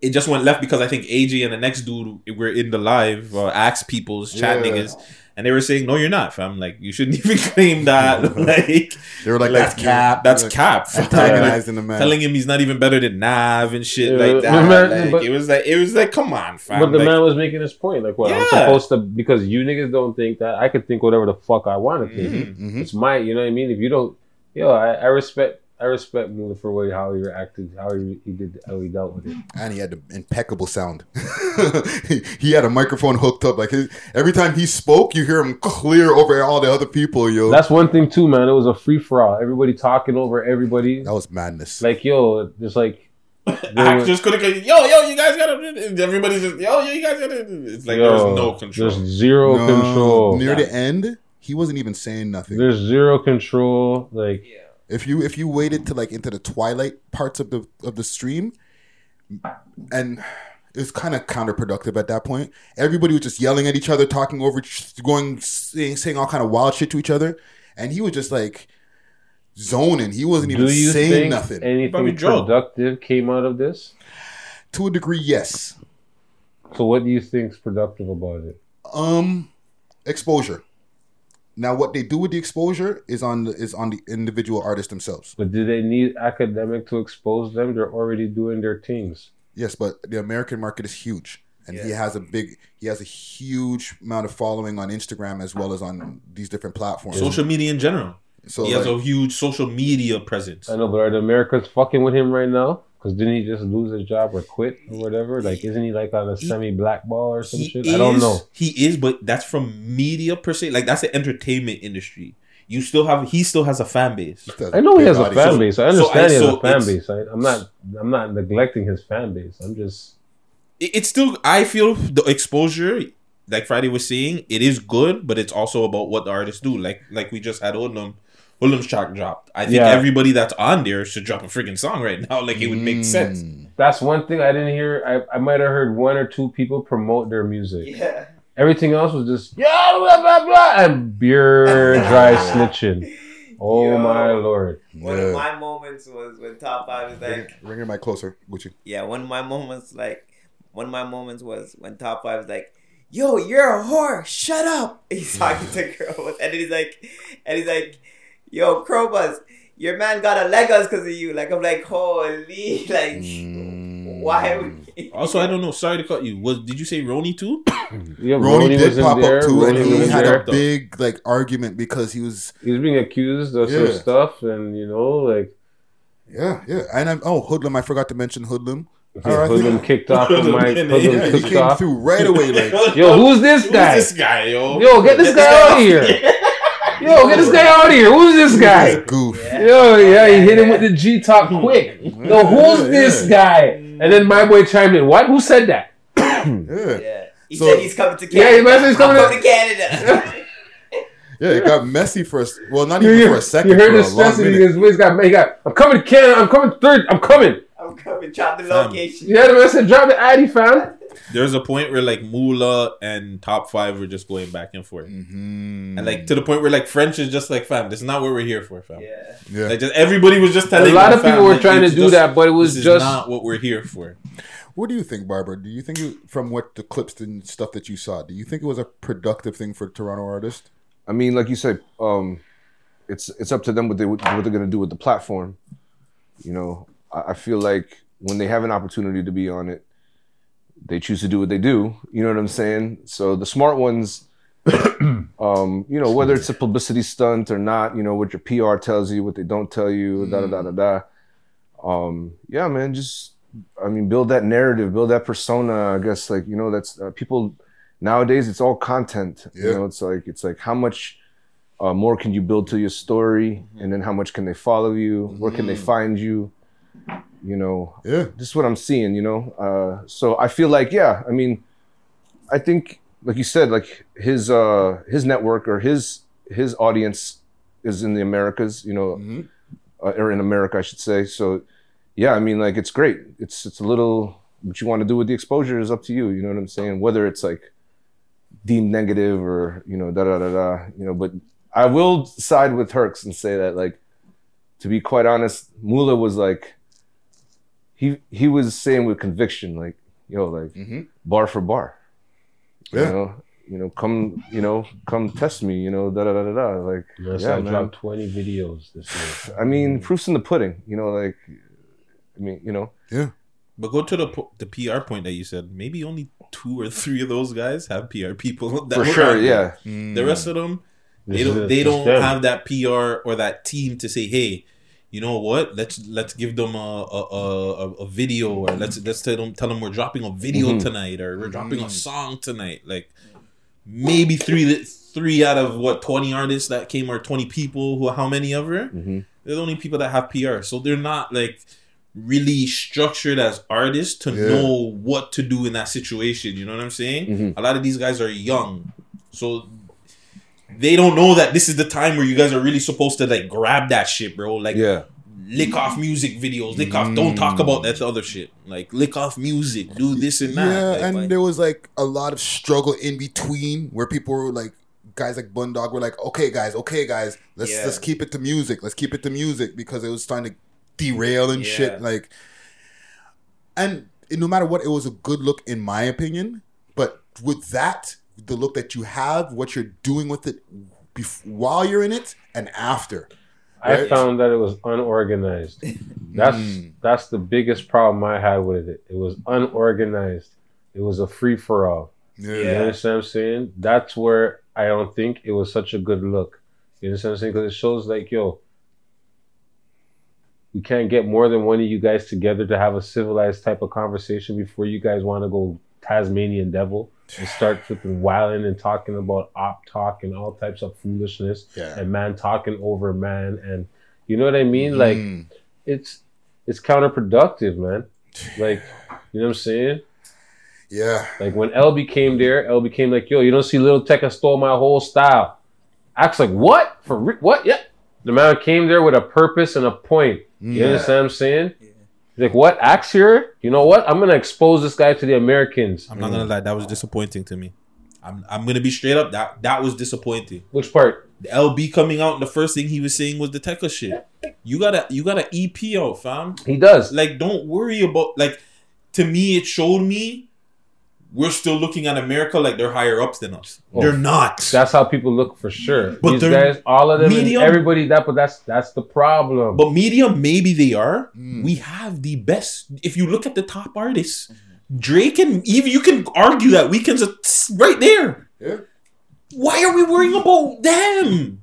O: It just went left because I think AJ and the next dude were in the live, uh, ask people's chat
L: Yeah.
O: niggas, and they were saying, "No, you're not, fam. Like you shouldn't [laughs] even claim that. [laughs] like
L: They were like, "That's cap."
O: That's
L: Like,
O: cap."
L: antagonizing the man.
O: telling him he's not even better than Nav and shit
G: Yeah,
O: like that.
G: the man-
O: like,
G: but-
O: it was like it was like, come on, fam.
G: But the
O: Like,
G: man was making his point. Like, what I'm supposed to because you niggas don't think that I could think whatever the fuck I want to think.
L: Mhm, mhm.
G: It's my, you know what I mean. If you don't, yo, I, I respect. I respect Mula for way how he reacted, how he, he did, how he dealt with it.
L: and he had the impeccable sound. [laughs] he, he had a microphone hooked up. Like his, every time he spoke, you hear him clear over all the other people. Yo,
G: That's one thing too, man. It was a free for all. Everybody talking over everybody.
L: That was madness.
G: Like yo, just like [laughs]
O: Actors could have, yo, yo, you guys gotta. Everybody's just, yo, yo, you guys gotta. It's like
G: Yo,
O: there's no control.
G: There's zero
L: No,
G: control.
L: Near the end, he wasn't even saying nothing.
G: There's zero control. Like
L: if you if you waited to like into the twilight parts of the of the stream, and it's kind of counterproductive at that point. Everybody was just yelling at each other, talking over, going saying, saying all kind of wild shit to each other, and he was just like zoning. He wasn't even
G: do you
L: saying
G: think
L: nothing.
G: anything productive came out of this?
L: To a degree, yes.
G: So what do you think's productive about it?
L: Um, exposure. Now, what they do with the exposure is on the, is on the individual artist themselves.
G: But do they need academic to expose them? They're already doing their things.
L: Yes, but the American market is huge, and he has a big, he has a huge amount of following on Instagram as well as on these different platforms.
O: social media in general.
L: So,
O: he has a huge social media presence.
G: I know, but are the Americans fucking with him right now? Because didn't he just lose his job or quit or whatever? Like, isn't he like on a semi black ball or some shit? I don't know.
O: He is, but that's from media per se. Like that's the entertainment industry. You still have he still has a fan base.
G: I know he has a fan base. I
O: So
G: understand he has a fan base. I, I'm not. I'm not neglecting his fan base. I'm just.
O: it- it's still I feel the exposure, like Friday was saying, it is good, but it's also about what the artists do. Like like we just had Odom. Odom's track dropped. I think
G: Yeah.
O: everybody that's on there should drop a freaking song right now. [laughs] Like it would make mm. sense.
G: That's one thing I didn't hear. I, I might have heard one or two people promote their music.
P: Yeah.
G: Everything else was just yeah, blah blah blah, and beer [laughs] dry snitching. Oh
P: Yo.
G: my lord!
P: One of my moments was when Top Five was like,
L: it- bring your mic closer, Gucci.
P: yeah, one of my moments like, one of my moments was when Top Five was like, "Yo, you're a whore. Shut up." [laughs] He's talking to girls, and he's like, and he's like, "Yo, Crowbuzz, your man got a Legos because of you." Like I'm like, holy, [laughs] like, mm. why? Would [laughs]
O: Also, I don't know. Sorry to cut you. Was did you say Roni too? [coughs]
G: Yeah,
L: Ronnie,
G: Ronnie
L: did pop
G: there,
L: up too, and he had
G: there.
L: a big like argument because he was
G: He was being accused of some stuff, and you know, like
L: yeah, yeah. And I'm oh Hoodlum, I forgot to mention Hoodlum.
G: Yeah, Hoodlum kicked off the mic. Hoodlum
L: yeah, he came
G: off.
L: through right away. Like [laughs]
G: Yo, who's this
O: Who's
G: guy?
O: this guy, yo?
G: Yo, get this guy out of here. Yo, get this guy out of here. Who's this guy?
L: goof.
G: Yo, yeah, he hit him with the G talk hmm. quick. Yo, who's this guy? And then my boy chimed in. What? Who said that?
L: yeah.
P: He
L: So-
P: said he's coming to Canada.
G: Yeah, he said he's coming to-
P: to Canada. [laughs]
L: Yeah, it got messy for us. Well, not even
G: you,
L: for a second.
G: you heard
L: for
G: the
L: a long
G: stress in
L: minute.
G: Got, he got, I'm coming to Canada. I'm coming third. I'm coming.
P: I'm coming. Drop the location.
G: Yeah, the man said, drop the Addy, fam.
O: There's a point where like Mula and Top Five were just going back and forth,
L: Mm-hmm.
O: and like to the point where like French is just like, fam, this is not what we're here for, fam.
P: Yeah.
L: Yeah.
O: Like just everybody was just telling.
G: A lot
O: him,
G: of people were
O: like,
G: trying to do
O: just-
G: that, but it was
O: this is
G: just-
O: not what we're here for.
L: What do you think, Barbara? Do you think you, from what the clips and stuff that you saw, do you think it was a productive thing for Toronto artists?
Q: I mean, like you said, um, it's it's up to them what they what they're gonna do with the platform. You know, I, I feel like when they have an opportunity to be on it, they choose to do what they do. You know what I'm saying? So the smart ones, [clears throat] um, you know, whether it's a publicity stunt or not, you know, what your PR tells you, what they don't tell you, da da da da da. Um, yeah, man, just I mean, build that narrative, build that persona. I guess like you know, that's uh, people nowadays. It's all content.
L: Yeah.
Q: You know, it's like it's like how much uh, more can you build to your story, and then how much can they follow you? Where can they
L: Mhm.
Q: find you? You know,
L: Yeah.
Q: this is what I'm seeing. You know, uh, so I feel like yeah. I mean, I think like you said, like his uh, his network or his his audience is in the Americas. You know,
L: Mm-hmm.
Q: uh, or in America, I should say. So yeah, I mean, like it's great. It's it's a little what you want to do with the exposure is up to you. You know what I'm saying? Whether it's like deemed negative or you know da da da da. You know, but I will side with Herx and say that like to be quite honest, Mula was like he he was saying with conviction like yo like
L: Mhm.
Q: bar for bar.
L: Yeah.
Q: You know, you know, come, you know, come test me, you know, da da da da da. Like,
G: Yes,
Q: yeah,
G: I
Q: man.
G: dropped 20 videos this year. [sighs]
Q: I mean, proof's in the pudding. You know, like, I mean, you know,
L: Yeah.
O: But go to the the PR point that you said. Maybe only two or three of those guys have PR people. [laughs] That
Q: For sure,
O: on there.
Q: yeah.
O: The rest of them, they
G: This
O: don't they don't
G: them.
O: have that PR or that team to say, hey, you know what? Let's let's give them a a, a, a video or let's let's tell them tell them we're dropping a video
Q: Mhm.
O: tonight or we're dropping
Q: Mm.
O: a song tonight. Like maybe three three out of what twenty artists that came or twenty people who how many ever?
Q: Mm-hmm.
O: They're the only people that have PR, so they're not like really structured as artists to
L: Yeah.
O: know what to do in that situation. You know what I'm saying?
Q: Mhm.
O: A lot of these guys are young, so they don't know that this is the time where you guys are really supposed to like grab that shit, bro. Like,
Q: yeah,
O: lick off music videos, lick off. Don't talk mm. about that other shit. Like, lick off music, do this and that.
L: Yeah,
O: Like,
L: and there was like a lot of struggle in between where people were like, guys like Bundog were like, okay, guys, okay, guys, let's
O: Yeah.
L: let's keep it to music, let's keep it to music because it was starting to derail and
O: Yeah.
L: shit. Like, and no matter what, it was a good look in my opinion. But with that, the look that you have, what you're doing with it bef- while you're in it and after.
G: I found that it was unorganized. [laughs] That's
L: Mm.
G: that's the biggest problem I had with it. It was unorganized. It was a free for all.
L: Yeah.
G: You understand what I'm saying? That's where I don't think it was such a good look. You understand what I'm saying? Because it shows like, yo, we can't get more than one of you guys together to have a civilized type of conversation before you guys want to go Tasmanian devil and start flipping wilding and talking about op talk and all types of foolishness
L: Yeah.
G: and man talking over man and you know what I mean? Like
L: Mm.
G: it's it's counterproductive, man. Like, you know what I'm saying?
L: Yeah.
G: Like when LB came there, LB came like, yo, you don't see Lil Tecca stole my whole style. Acts like, what? For re- what? Yeah. The man came there with a purpose and a point. You
O: Yeah.
G: understand what I'm saying? He's like, what? Axe here? You know what? I'm gonna expose this guy to the Americans.
O: I'm not gonna lie, that was disappointing to me. I'm I'm gonna be straight up. That that was disappointing.
G: Which part?
O: The LB coming out, and the first thing he was saying was the Tecca shit. You gotta you gotta EP out, fam.
G: He does.
O: Like, don't worry about like. To me, it showed me we're still looking at America like they're higher ups than us.
G: Oh,
O: they're not.
G: That's how people look for sure.
O: But
G: These
O: they're-
G: guys, all of them, and
O: medium-
G: everybody that, but that's that's the problem.
O: But media, maybe they are. Hmm. We have the best. If you look at the top artists, Drake and even you can argue that Weeknd's a, right there.
L: Yeah.
O: Why are we worrying about them?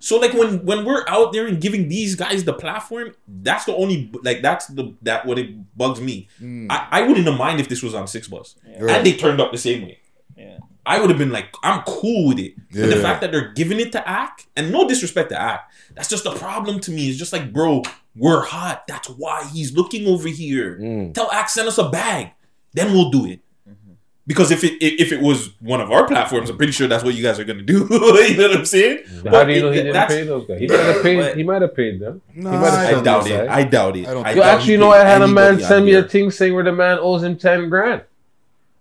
O: So like when when we're out there and giving these guys the platform, that's the only like that's the that what it bugs me. I, I wouldn't have mind if this was on Six Buzz
L: Right.
O: and they turned up the same way.
P: Yeah.
O: I would have been like, I'm cool with it. But the fact that they're giving it to Ack, and no disrespect to Ack, that's just a problem to me. It's just like, bro, we're hot. That's why he's looking over here.
G: Mm.
O: Tell Ack send us a bag, then we'll do it. Because if it if if it was one of our platforms, I'm pretty sure that's what you guys are gonna do. [laughs] you know what I'm saying?
G: How
O: But
G: do you know
O: it-
G: he didn't pay those guys? He might have paid. He might have paid them.
L: Nah,
G: might
L: I
G: paid
O: doubt
G: those
O: it. I doubt it.
L: I don't
O: I
L: think-
G: Yo,
O: doubt
G: actually, you know,
O: paid
G: I had a man send me a thing saying where the man owes him ten grand.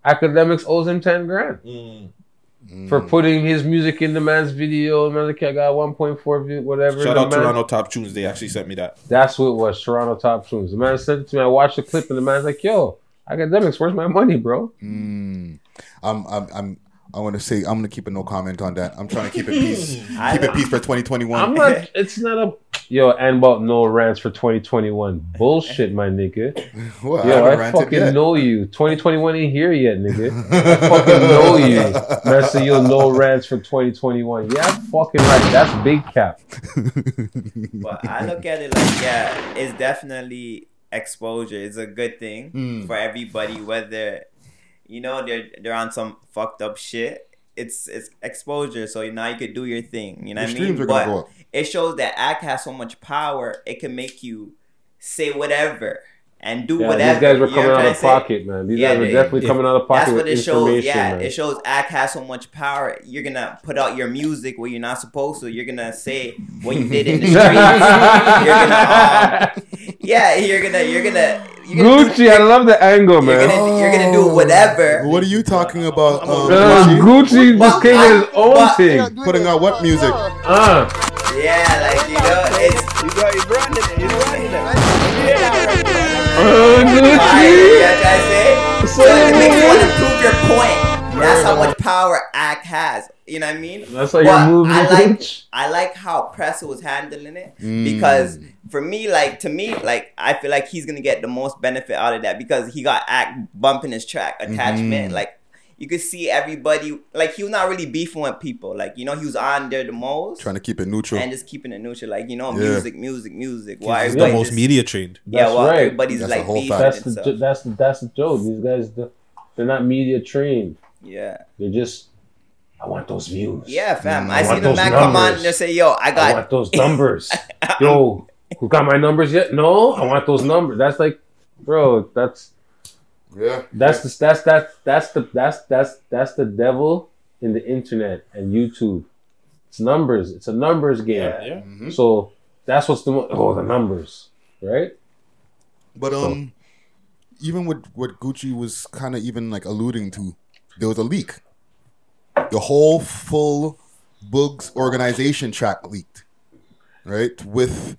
G: Akademiks owes him ten grand
O: Mm.
G: for putting his music in the man's video. Man, like, I got one point four view, whatever.
O: Shout
G: The
O: out
G: man-
O: Toronto Top Tunes. They actually sent me that.
G: That's what it was. Toronto Top Tunes. The man sent it to me. I watched the clip, and the man's like, "Yo, Akademiks, where's my money, bro?"
L: Mm. I'm I'm I'm I want to say I'm gonna keep a no comment on that. I'm trying to keep it peace. [laughs] keep it peace for 2021.
G: I'm not. It's not a. Yo, and about no rants for 2021. Bullshit, my nigga. [laughs]
L: Well,
G: Yo,
L: haven't
G: I, fucking
L: yet.
G: know you. 2021 ain't here yet, nigga. I fucking know you. Man, say yo, no rants for 2021. Yeah, I'm fucking right. That's big cap. [laughs]
P: But I look at it like, yeah, it's definitely exposure. is a good thing
L: Mm.
P: for everybody, whether you know they're they're on some fucked up shit. It's it's exposure, so now you could do your thing. You know
L: Your
P: what I mean? But it shows that act has so much power. It can make you say whatever and do
G: Yeah,
P: whatever.
G: these guys were
P: You know
G: coming
P: what I'm
G: out of
P: trying to say?
G: pocket, man. These
P: Yeah,
G: guys were
P: they-
G: definitely
P: if-
G: coming out of pocket
P: That's what
G: with
P: it shows. Yeah,
G: man.
P: it shows act has so much power. You're gonna put out your music where you're not supposed to. You're gonna say what you did in the streets. [laughs] you're gonna, um, yeah, you're gonna, you're gonna, you're gonna do,
G: Gucci, I love the angle,
P: you're
G: man.
P: gonna, you're gonna do whatever.
L: What are you talking about? Um,
G: Uh,
L: Gucci?
G: Gucci just came with his own
P: but-
G: thing.
L: Putting out what music?
G: Uh,
P: Yeah, like you know, it's
I: You got you running it.
P: I say? So it makes you want to prove your point. That's how much power act has. You know what I mean?
G: That's how you move,
P: I like
G: bitch.
P: I like how Pressa was handling it
L: Mm.
P: because for me, like to me, like I feel like he's gonna get the most benefit out of that because he got act bumping his track attachment.
L: Mhm.
P: Like you could see everybody like he was not really beefing with people. Like you know, he was on there the most,
L: Trying to keep it neutral.
P: and just keeping it neutral. Like you know,
L: Yeah.
P: music, music, music. Why
O: He's the most
P: just-
O: media trained.
P: Yeah,
G: That's
P: well,
G: right.
P: everybody's
L: That's the
P: like
L: whole
P: beefing.
G: That's the
P: stuff.
G: jo- that's the that's the joke. These guys, they're not media trained.
P: Yeah.
G: They're just. I want those views.
P: Yeah, fam.
G: Mm,
P: I, see the
G: those
P: man come on
G: numbers.
P: and just say, "Yo, I
G: I
P: got."
G: want those numbers. [laughs] Yo, who got my numbers yet? No, I want those numbers. That's like, bro, that's
L: Yeah.
G: that's the that's that's that's the that's that's that's the devil in the internet and YouTube. It's numbers. It's a numbers game.
O: Yeah.
L: Mm-hmm.
G: So that's what's the oh the numbers, right?
L: But um, even with what Gucci was kind of even like alluding to, there was a leak. The whole full Boogs organization track leaked, right? With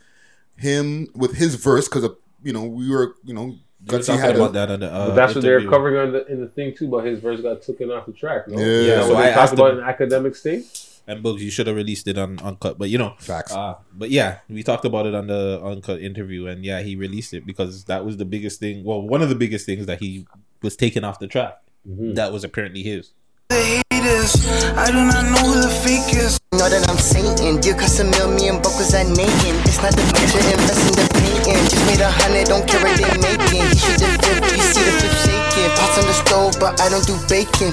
L: him, with his verse, because you know we were, you know,
O: were
L: Gutsy
O: talking
L: had
O: about
L: a,
O: that on the, uh,
G: but that's what they're covering on the, in the thing too. But his verse got taken off the track. No?
L: Yeah.
G: Is
L: Yeah,
G: that
O: so I
G: talked
O: asked
G: about
O: him-
G: in academic state.
O: And Boogs, you should have released it on uncut, but you know,
L: facts.
O: Uh, but yeah, we talked about it on the uncut interview, and yeah, he released it because that was the biggest thing. Well, one of the biggest things that he was taken off the track. That was apparently his.
N: I do not know who the fake is. Know that I'm Satan. Dear custom meal, me and Buck was at Nathan. It's not the picture, invest in the painting. Just made a hundred, don't care what they making. He shoot the fifth, you see the fifth shaking. Pots on the stove, but I don't do bacon.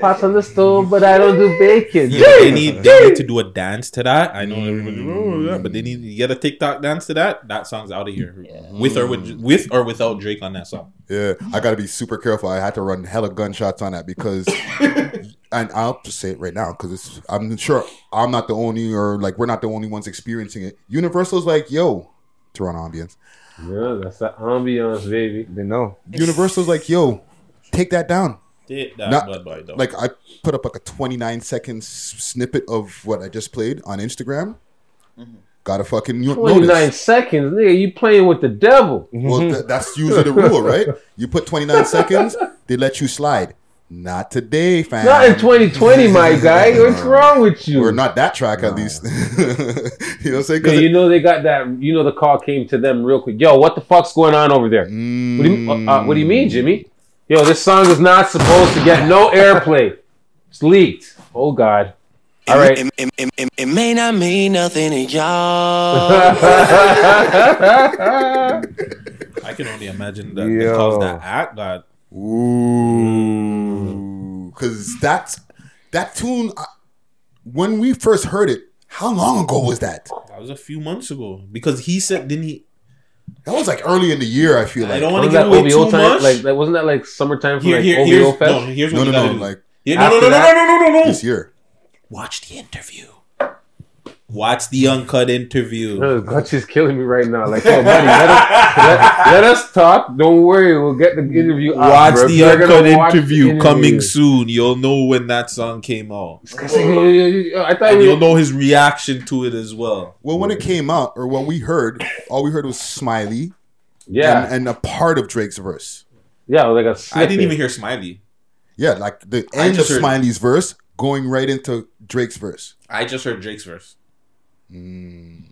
G: Pots on the stove, but I don't do bacon.
O: Yeah, they need they need to do a dance to that. I know mm, everybody, oh, yeah, but they need to get a TikTok dance to that. That song's out of here, with or with with or without Drake on that song.
L: Yeah, I got to be super careful. I had to run hella gunshots on that because, [laughs] and I'll just say it right now because it's. I'm sure I'm not the only, or like we're not the only ones experiencing it. Universal's like, yo, Toronto ambience.
G: Yeah, that's that ambience, baby.
Q: They know.
L: Universal's like, yo, take that down.
O: Take that
L: Not-
O: bad boy.
L: Like I put up like a 29 second s- snippet of what I just played on Instagram. Mm-hmm. Got a fucking you
G: 29
L: notice.
G: seconds, nigga. You playing with the devil.
L: Well, th- that's usually the rule, right? [laughs] You put 29 seconds, they let you slide. Not today, fam.
G: Not in 2020, my [laughs] guy. What's wrong with you?
L: We're not that track, at least. [laughs] you know what I'm saying?
G: Yeah,
L: 'Cause
G: you know they got that. You know the call came to them real quick. Yo, what the fuck's going on over there? What, do you, uh, uh, what do you mean, Jimmy? Yo, this song is not supposed to get no [laughs] airplay. It's leaked. Oh God. All right.
R: It, it, it, it, it may not mean nothing to y'all.
O: I can only imagine that the cause that act that.
L: Ooh, because that's that tune. uh, When we first heard it, how long ago was that?
O: That was a few months ago because he said didn't he?
L: That was like early in the year. I feel like I
O: don't wanna
G: Wasn't
O: give away
G: OVO
O: too
G: time?
O: much.
G: Like, that wasn't that like summertime for
O: Here,
G: like
O: here,
G: OVO
O: here's
G: Fest?
O: no. Here's what
L: No,
O: you
L: no,
O: gotta
L: no,
O: do.
L: like-
O: Yeah, no, no,
G: After
O: no, no,
G: that-
O: no, no, no, no.
L: this year.
O: Watch the interview. Watch the uncut interview.
G: No, Gutchy's killing me right now. Like, yo, buddy, let us, let, let us talk. Don't worry, we'll get the interview. out,
O: Watch
G: bro.
O: the
G: You're
O: uncut
G: watch the
O: interview coming soon. You'll know when that song came out.
G: Oh, I thought
O: And
G: we
O: you'll know his reaction to it as well.
L: Well, when it came out, or when we heard, all we heard was Smiley.
G: Yeah.
L: and, and a part of Drake's verse.
G: Yeah, like
O: I didn't even hear Smiley.
L: Yeah, like the
O: I
L: end of
O: just heard-
L: Smiley's verse going right into Drake's verse.
O: I just heard Drake's verse. Mm.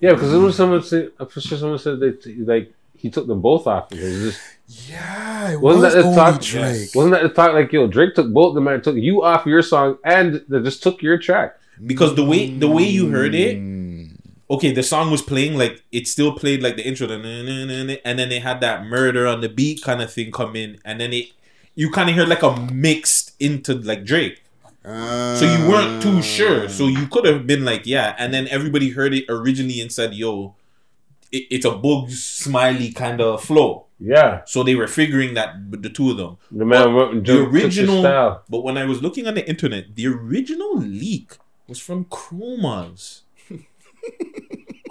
G: Yeah, because it was someone said, I'm sure someone said that like he took them both off. It was just
L: yeah, it
G: wasn't
L: was
G: that the
L: only
G: talk?
L: Drake.
G: Wasn't that the talk? Like yo, Drake took both of them and took you off your song, and they just took your track.
O: because the way the way you heard it mm. okay the song was playing like it still played like the intro and then they had that murder on the beat kind of thing come in and then it you kind of heard like a mixed into like drake so you weren't too ah. sure so you could have been like yeah and then everybody heard it originally and said yo it, it's a bug smiley kind of flow
G: Yeah.
O: so they were figuring that the two of them
G: The man
O: But the original
G: style.
O: but when I was looking on the internet, the original leak was from Chromas. [laughs]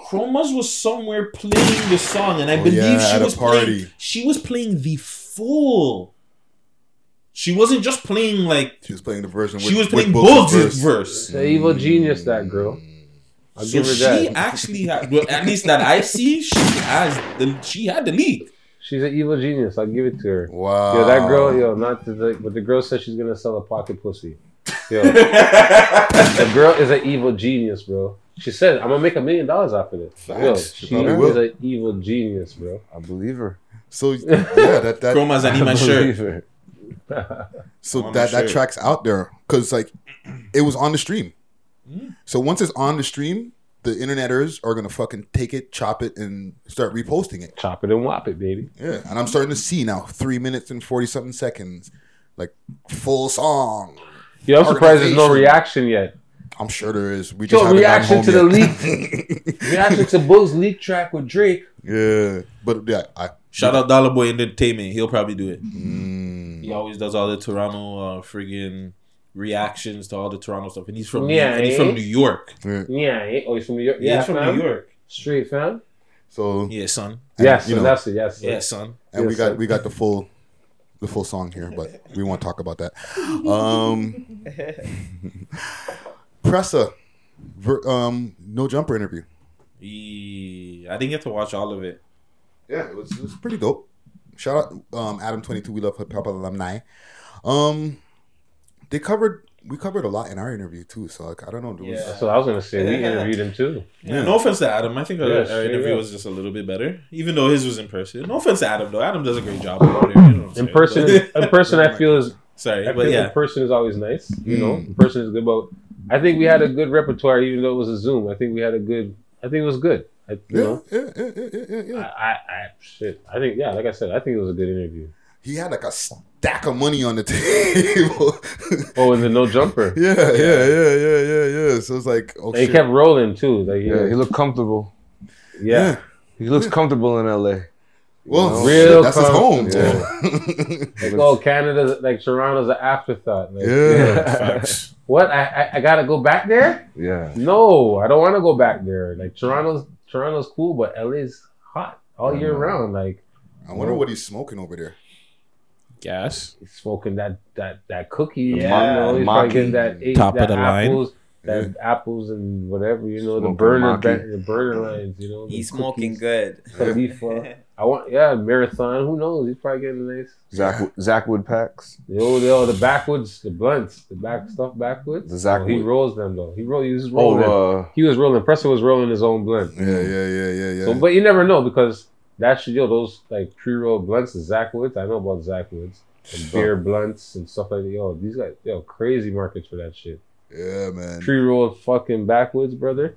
O: Chromas was somewhere playing the song, and I
L: Oh,
O: believe
L: yeah,
O: she was
L: party.
O: playing. She was playing the full. She wasn't just playing like
L: She was playing the version.
O: she
L: with-
O: was playing
L: with
O: Boogs' verse.
G: The evil genius, that girl. I'll
O: So
G: give her that.
O: she
G: that.
O: actually had, well, at least that I see, she has the she had the lead.
G: She's an evil genius. I'll give it to her.
L: Wow.
G: Yo, that girl, yo, not to the, but the girl says she's gonna sell a pocket pussy. Yo, [laughs] the girl is an evil genius, bro. She said, "I'm gonna make a million dollars off of this." Yo,
L: She
G: she
L: probably
G: is an evil genius, bro.
Q: I believe her.
L: So [laughs] yeah, that that
O: Chromas and
G: I
O: shirt.
G: believe her. [laughs]
L: So that that track's out there because like it was on the stream.
O: Mm.
L: So once it's on the stream, the interneters are gonna fucking take it, chop it, and start reposting it.
G: Chop it and whop it, baby.
L: Yeah, and I'm starting to see now three minutes and forty something seconds, like full song.
G: Yeah, I'm surprised there's no reaction yet.
L: I'm sure there is. We just
G: Yo, reaction
L: home
G: to the leak. [laughs] reaction to Boog's leak track with Drake.
L: Yeah, but yeah, I
O: Shout out Dollar Boy Entertainment. He'll probably do it.
L: Mm.
O: He always does all the Toronto uh, friggin' reactions to all the Toronto stuff, and he's from
G: Yeah,
O: and he's
G: eh?
O: from New York.
G: Yeah, eh? oh, he's from New York.
O: Yeah,
G: Yeah,
O: he's from
G: fam.
O: New York.
G: Straight fam.
L: So
O: Yeah, son.
G: Yes,
L: you
G: so
L: know,
G: that's it. Yes,
O: Yeah, son.
L: and
G: Yes,
L: we got
G: sir.
L: we got the full the full song here, but we won't talk about that. [laughs] Um, Pressa, ver, um, no jumper interview.
O: He, I didn't get to watch all of it.
L: Yeah, it was, it was pretty dope. Shout out um, Adam Twenty Two. We love hip hop alumni. Um, they covered we covered a lot in our interview too. So like I don't know. there was-
G: That's what I was gonna say. We interviewed him too.
O: Yeah, no offense to Adam. I think our,
G: Yeah,
O: our interview
G: up.
O: was just a little bit better, even though his was in person. No offense to Adam though. Adam does a great job over there. You know
G: In person,
O: But-
G: in person, I [laughs] feel is
O: Sorry,
G: I
O: but
G: feel
O: yeah.
G: in person is always nice. You know,
L: Mm.
G: in person is good. But I think we had a good repertoire, even though it was a Zoom. I think we had a good. I think it was good. I, you
L: Yeah,
G: know,
L: yeah, yeah, yeah, yeah, yeah, yeah.
G: I, I, I, shit. I think, yeah, like I said, I think it was a good interview.
L: He had like a stack of money on the table. [laughs]
G: Oh, and the no jumper.
L: yeah, yeah, yeah, yeah, yeah, yeah. So it's like, oh
G: And he kept rolling too. Like,
Q: Yeah,
G: yeah,
Q: he looked comfortable.
G: yeah.
Q: He looks comfortable in LA.
L: well,
G: Real
L: shit, that's his home.
G: comfortable. [laughs] Like, oh, Canada's like Toronto's an afterthought. Like,
L: Yeah. [laughs]
G: What? I, I I gotta go back there?
Q: Yeah.
G: No, I don't want to go back there. Like Toronto's Toronto's cool, but LA's hot all year round. Like
L: I wonder what he's smoking over there.
O: Gas.
G: he's smoking that that that cookie.
Q: The
G: you know, he's
Q: maki.
G: probably that eight,
O: Top of
G: that
O: the line.
G: apples, that apples and whatever. You know, the burner
Q: maki.
G: the burner lines. You know, the
P: He's smoking
G: cookies,
P: good.
G: Khalifa. [laughs] I want yeah marathon. Who knows? He's probably getting nice.
Q: Zach Zachwood packs.
G: Yo, yo, the backwoods, the blunts, the back stuff backwoods.
Q: The Zach
G: Oh, he rolls them though. He roll. He was rolling.
Q: Oh, uh,
G: he was rolling. Pressa was rolling his own blunt.
L: Yeah, yeah, yeah, yeah, yeah.
G: So, but you never know because that shit, yo, those like pre-roll blunts, the Backwoods. I know about Backwoods and beer blunts and stuff like that. Yo, these guys, yo, crazy markets for that shit.
L: yeah, man.
G: Pre-rolled fucking backwoods, brother,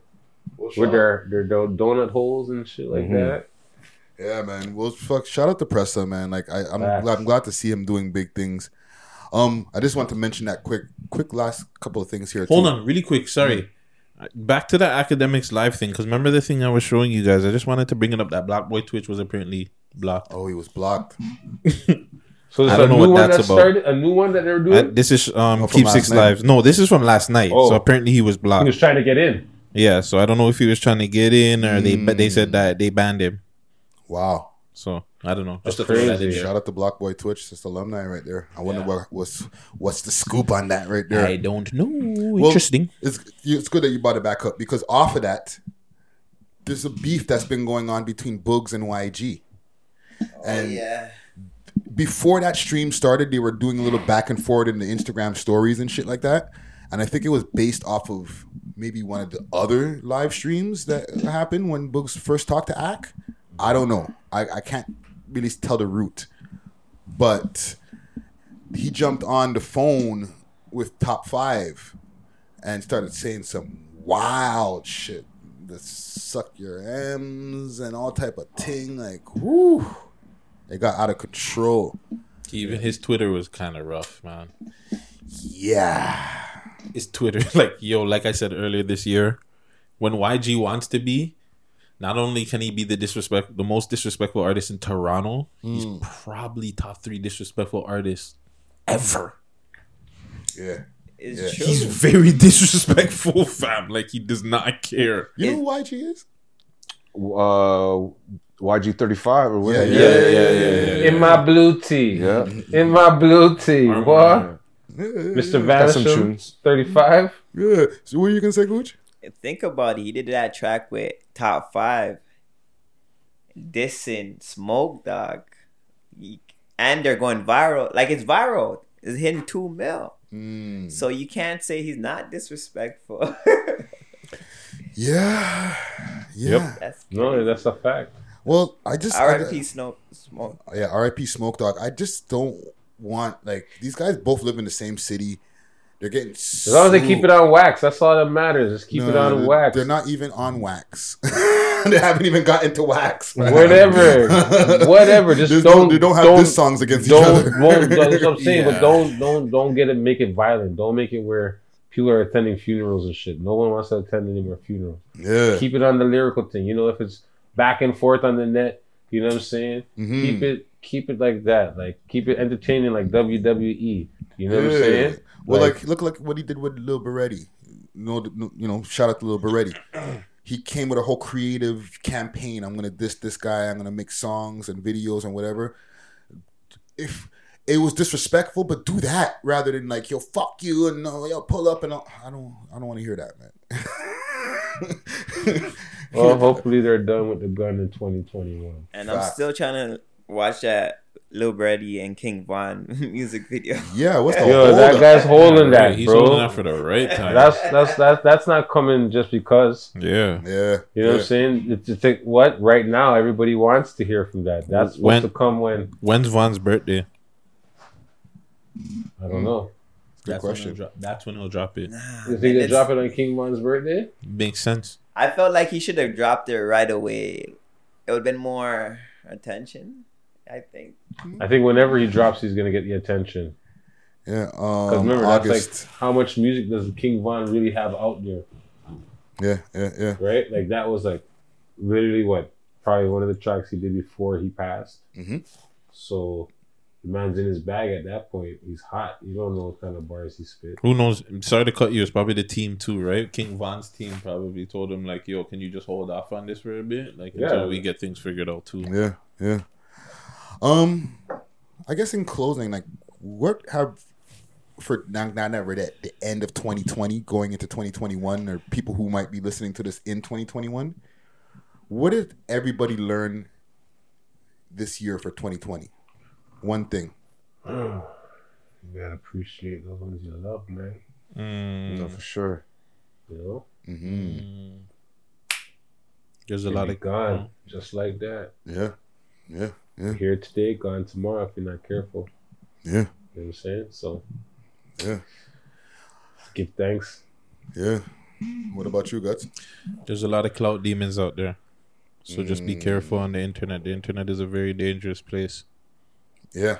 L: Well,
G: with
L: shout,
G: their their donut holes and shit like
Q: Mhm.
G: that.
L: Yeah, man. Well, fuck. Shout out to Pressa, man. Like I, I'm
G: Facts.
L: glad, I'm glad to see him doing big things. Um, I just want to mention that quick, quick last couple of things here.
O: Hold
L: too.
O: on, really quick. Sorry. Back to the Akademiks live thing, because remember the thing I was showing you guys. I just wanted to bring it up that Black Boy Twitch was apparently blocked.
L: Oh, he was blocked. [laughs]
G: So
O: I don't
G: a
O: know
G: new
O: what
G: one
O: that's
G: that
O: about.
G: started, a new one that they're
O: Uh,
G: doing.
O: this is um
L: Oh,
O: Keep Six
L: night?
O: Lives. No, this is from last night.
G: Oh.
O: So apparently he was blocked.
G: he was trying to get in.
O: Yeah, so I don't know if he was trying to get in or they but they
L: Mm.
O: said that they banned him.
L: Wow.
O: So I don't know. Just
G: That's
O: to throw
G: crazy.
O: there.
L: Shout out to Block Boy Twitch, just alumni right there. I wonder
O: Yeah.
L: what what's what's the scoop on that right there.
O: I don't know.
L: Well,
O: Interesting.
L: It's it's good that you brought it back up because off of that, there's a beef that's been going on between Boogs and YG. Oh, and
P: yeah.
L: before that stream started, they were doing a little back and forth in the Instagram stories and shit like that. And I think it was based off of maybe one of the other live streams that happened when Boogs first talked to Ack. I don't know. I, I can't really tell the root. But he jumped on the phone with top five and started saying some wild shit. The suck your M's and all type of thing. Like, whoo. It got out of control.
O: Even his Twitter was kind of rough, man.
L: Yeah.
O: His Twitter, [laughs] like yo, like I said earlier this year, when YG wants to be, not only can he be the disrespect, the most disrespectful artist in Toronto, he's
L: Mm.
O: probably top three disrespectful artists ever.
L: Yeah. Yeah.
O: He's very [laughs] disrespectful, fam. Like he does not care.
L: You know who YG is?
Q: Uh, YG thirty five or whatever.
L: Yeah, yeah, yeah, yeah,
G: In my blue tee.
Q: Yeah.
G: In my blue tee. What?
L: Yeah,
G: Mr.
Q: Got
G: Vanisham, 35.
L: Yeah. So what are you gonna say, Gooch?
P: Think about it. He did that track with Top Five, dissing Smoke Dawg, and they're going viral. Like it's viral. It's hitting two mil.
L: Mm.
P: So you can't say he's not disrespectful. [laughs]
L: Yeah. Yeah.
P: That's
G: No, that's a fact.
L: Well, I just I-
P: R.I.P. Smoke Smoke.
L: yeah, R.I.P. Smoke Dawg. I just don't want like these guys both live in the same city. They're getting
G: As long as they keep it on wax, that's all that matters. Just keep
L: No,
G: it on wax.
L: They're not even on wax. [laughs] they haven't even gotten to wax.
G: Whatever, [laughs] whatever. Just
L: There's
G: don't.
L: No, they don't have
G: don't,
L: diss songs against
G: don't,
L: each other.
G: Won't, that's what I'm [laughs] saying.
L: Yeah.
G: But don't, don't, don't get it. Make it violent. Don't make it where people are attending funerals and shit. No one wants to attend any more funerals.
L: Yeah.
G: Keep it on the lyrical thing. You know, if it's back and forth on the net, you know what I'm saying.
L: Mhm.
G: Keep it, keep it like that. Like keep it entertaining, like WWE. You know what I'm saying?
L: Well, like, look like what he did with Lil Berete. No, no, you know, shout out to Lil Berete. He came with a whole creative campaign. I'm gonna diss this guy. I'm gonna make songs and videos and whatever. If it was disrespectful, but do that rather than like yo fuck you and no yo pull up and all. I don't I don't want to hear that, man. [laughs]
G: Well, hopefully they're done with the gun in 2021.
P: And I'm still trying to watch that Lil Berete and King Von [laughs] music video.
L: Yeah, what's the
G: Yo, that guy's holding that,
O: He's
G: bro.
O: holding that for the right time.
G: That's that's that's that's not coming just because.
O: Yeah,
L: yeah.
G: You know what I'm saying? It's, it's like, what right now everybody wants to hear from that. That's supposed
O: When-
G: to come when
O: When's Von's birthday?
G: I don't know.
L: Good
O: that's
L: question.
O: When he'll drop, that's when he'll drop it.
G: You think they drop it on King Von's birthday?
O: Makes sense.
P: I felt like he should have dropped it right away. It would have been more attention. I think.
G: I think whenever he drops, he's gonna get the attention.
L: Yeah,
G: Because
L: um,
G: remember,
L: August.
G: that's like how much music does King Von really have out there?
L: Yeah, yeah, yeah.
G: Right? Like that was like literally what probably one of the tracks he did before he passed.
L: Mhm.
G: So the man's in his bag at that point. He's hot. You don't know what kind of bars he spit.
O: Who knows? I'm sorry to cut you. It's probably the team too, right? King Von's team probably told him like, "Yo, can you just hold off on this for a bit, like
G: Yeah.
O: until we get things figured out too."
L: Yeah, yeah. Um, I guess in closing, like, what have for not not never at the end of 2020, going into 2021, or people who might be listening to this in 2021, what did everybody learn this year for 2020? One thing. [sighs]
G: You gotta appreciate the ones you love, man.
O: Mm.
Q: No, for sure.
G: You know?
L: Mm-hmm.
O: There's a
G: They
O: lot of
G: gone just like that.
L: Yeah, yeah, yeah.
G: Here today, gone tomorrow if you're not careful.
L: Yeah,
G: You know what I'm saying? So
L: yeah,
G: give thanks.
L: yeah. What about you, Guts?
O: There's a lot of clout demons out there, so just be careful on the internet. The internet is a very dangerous place.
L: Yeah,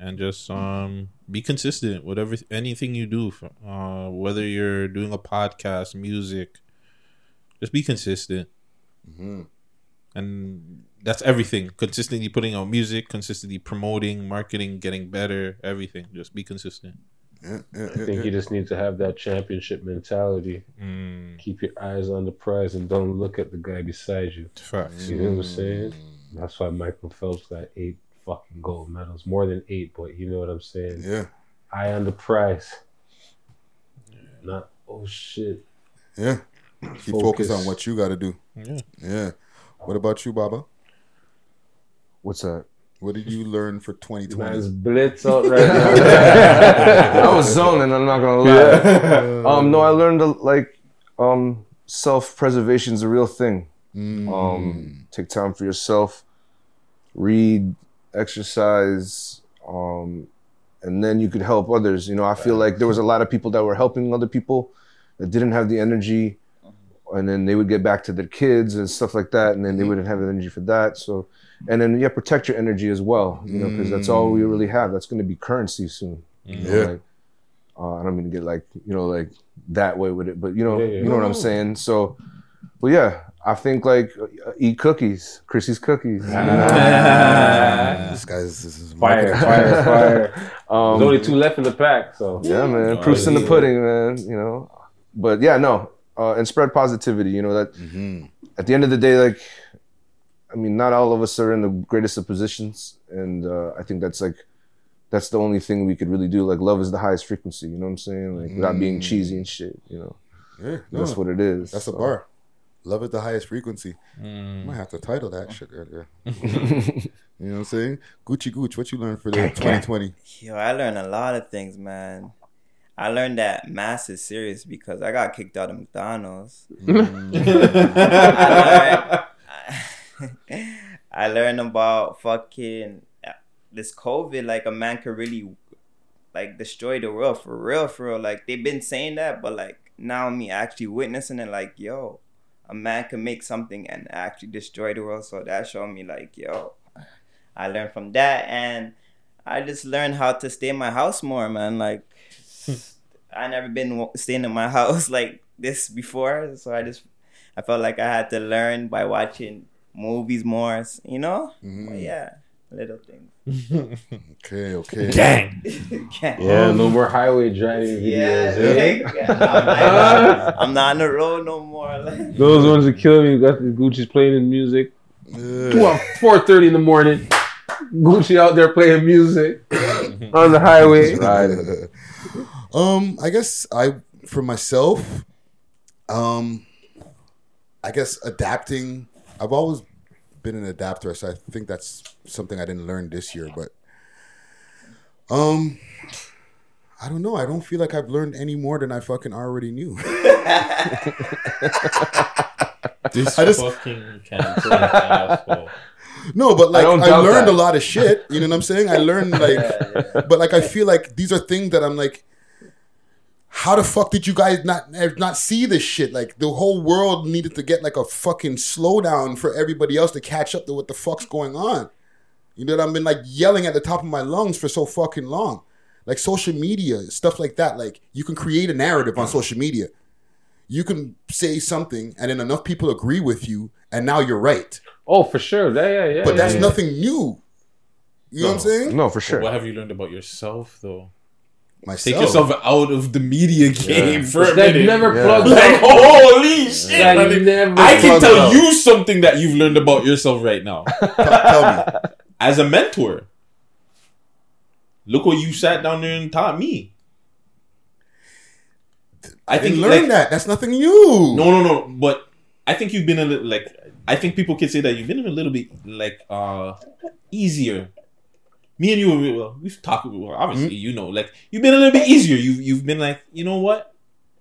O: and just um be consistent whatever anything you do uh whether you're doing a podcast music just be consistent
L: Mhm.
O: And that's everything consistently putting out music consistently promoting marketing getting better everything just be consistent
L: yeah, yeah,
G: I think you just need to have that championship mentality.
O: Mm.
G: Keep your eyes on the prize and don't look at the guy beside you.
O: Facts.
G: You know what I'm saying? That's why Michael Phelps got eight fucking gold medals. More than eight, but you know what I'm saying?
L: Yeah.
G: Eye on the prize. Not oh shit.
L: Yeah. Keep focus on what you got to do.
O: Yeah.
L: Yeah. What about you, Baba?
Q: What's that?
L: What did you learn for 2020?
G: Man's blitz out right now. [laughs]
Q: I was zoning. I'm not gonna lie.
L: Yeah.
Q: Um, no, I learned uh, like um, self preservation is a real thing.
L: Mm.
Q: Um, take time for yourself. Read, exercise, um, and then you could help others. You know, I feel like there was a lot of people that were helping other people that didn't have the energy, and then they would get back to their kids and stuff like that, and then they wouldn't have the energy for that. So, and then yeah, protect your energy as well. You know, because that's all we really have. That's going to be currency soon. You know,
L: Yeah.
Q: like, uh, I don't mean to get like you know like that way with it, but you know
G: Yeah, yeah.
Q: you know what I'm saying. So, but yeah, I think like uh, eat cookies, Chrissy's cookies. you know? [laughs]
L: this guy's this is [laughs]
G: Fire,
L: marketing.
G: fire, [laughs] fire.
Q: Um,
G: There's only two left in the pack, so
Q: Yeah, man.
G: Oh,
Q: Proofs in the pudding, man. You know. But yeah, no. Uh, and spread positivity. You know that.
L: Mm-hmm.
Q: At the end of the day, like, I mean, not all of us are in the greatest of positions, and uh, I think that's like, that's the only thing we could really do. Like, love is the highest frequency. You know what I'm saying? Like, without being
L: Mm.
Q: cheesy and shit. You know.
L: Yeah,
Q: That's what it is.
L: That's a bar. Love is the highest frequency.
O: Mm.
L: Might have to title that shit earlier. [laughs] you know what I'm saying? Gucci Gooch, what you learned for the 2020?
P: Yo, I learned a lot of things, man. I learned that mass is serious because I got kicked out of McDonald's. Mm. I, learned, [laughs] I learned about fucking this COVID, like a man could really like destroy the world for real, for real. Like they've been saying that, but like now me actually witnessing it, like yo, a man can make something and actually destroy the world. So that showed me like yo, I learned from that, and I just learned how to stay in my house more, man. Like I never been staying in my [laughs] house like this before, so I just I felt like I had to learn by watching movies more, you know. But yeah, little things. [laughs]
L: okay, okay.
G: Gang. [laughs]
P: Gang.
G: Yeah, no more highway driving
P: Yeah,
G: videos. eh?
P: like, I'm, not, I'm not on the road no more. Like,
G: Those ones that kill me. Got the Gucci's playing his music. Two four thirty in the morning. Gucci out there playing music on the highway. Riding.
L: um, I guess I for myself, um, I guess adapting. I've always been an adapter, so I think that's something I didn't learn this year. But um, I don't know. I don't feel like I've learned any more than I fucking already knew. [laughs]
O: This
L: I just-
O: fucking cancer asshole.
L: No, but like
O: I
L: I, learned
O: that.
L: a lot of shit. You know what I'm saying? I learned [laughs] like, but like I feel like these are things that I'm like, how the fuck did you guys not er, not see this shit? Like the whole world needed to get like a fucking slowdown for everybody else to catch up to what the fuck's going on. You know what I've been like yelling at the top of my lungs for so fucking long. Like social media, stuff like that. Like you can create a narrative on social media. You can say something and then enough people agree with you and now you're right.
G: Oh, for sure. Yeah, yeah, yeah.
L: But that's
G: yeah.
L: nothing new. You know what I'm saying?
Q: No, for
O: But what have you learned about yourself, though?
L: Myself.
O: Take yourself out of the media game
G: Yeah.
O: for a
G: That
O: minute.
G: never Yeah. plugs
O: like,
G: out.
O: holy shit!
G: That
O: man.
G: never
O: I can tell
G: out.
O: you something that you've learned about yourself right now. [laughs]
L: tell me.
O: As a mentor, look what you sat down there and taught me.
L: I didn't learn that. That's nothing new.
O: No, no, no. But I think you've been a little like. I think people could say that you've been a little bit like uh easier. Me and you, we- well, we've talked. Well, obviously, you know, like you've been a little bit easier. You've you've been like, you know what,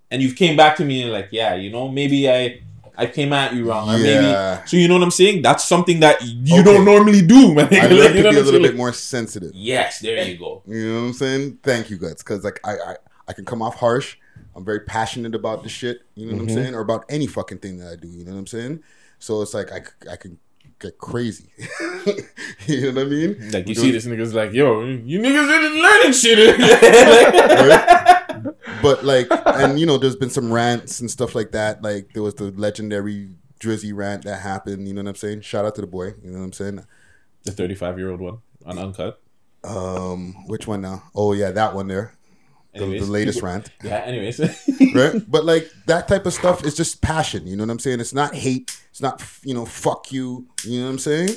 O: and you've came back to me and like, yeah, you know, maybe I. I came at you wrong, or
L: Yeah.
O: maybe so. You know what I'm saying? That's something that you
L: Okay.
O: don't normally do, man.
L: I
O: Like,
L: learned
O: you
L: to be a little
O: saying?
L: bit more sensitive.
O: Yes, there you go.
L: You know what I'm saying? Thank you, guys. Because like I, I I can come off harsh. I'm very passionate about the shit. You know what
O: Mhm.
L: I'm saying? Or about any fucking thing that I do. You know what I'm saying? So it's like I I can get crazy. [laughs] you know what I mean?
O: Like you see this niggas like, yo, you niggas didn't learning shit. [laughs]
L: Right? But like, and you know, there's been some rants and stuff like that. Like there was the legendary Drizzy rant that happened. You know what I'm saying? Shout out to the boy. You know what I'm saying?
O: The 35 year old one on Uncut.
L: Um, which one now? Oh yeah, that one there. The,
O: Anyways.
L: the latest [laughs] rant.
O: Yeah, anyways. [laughs]
L: right? But like that type of stuff is just passion. You know what I'm saying? It's not hate. It's not you know fuck you. You know what I'm saying?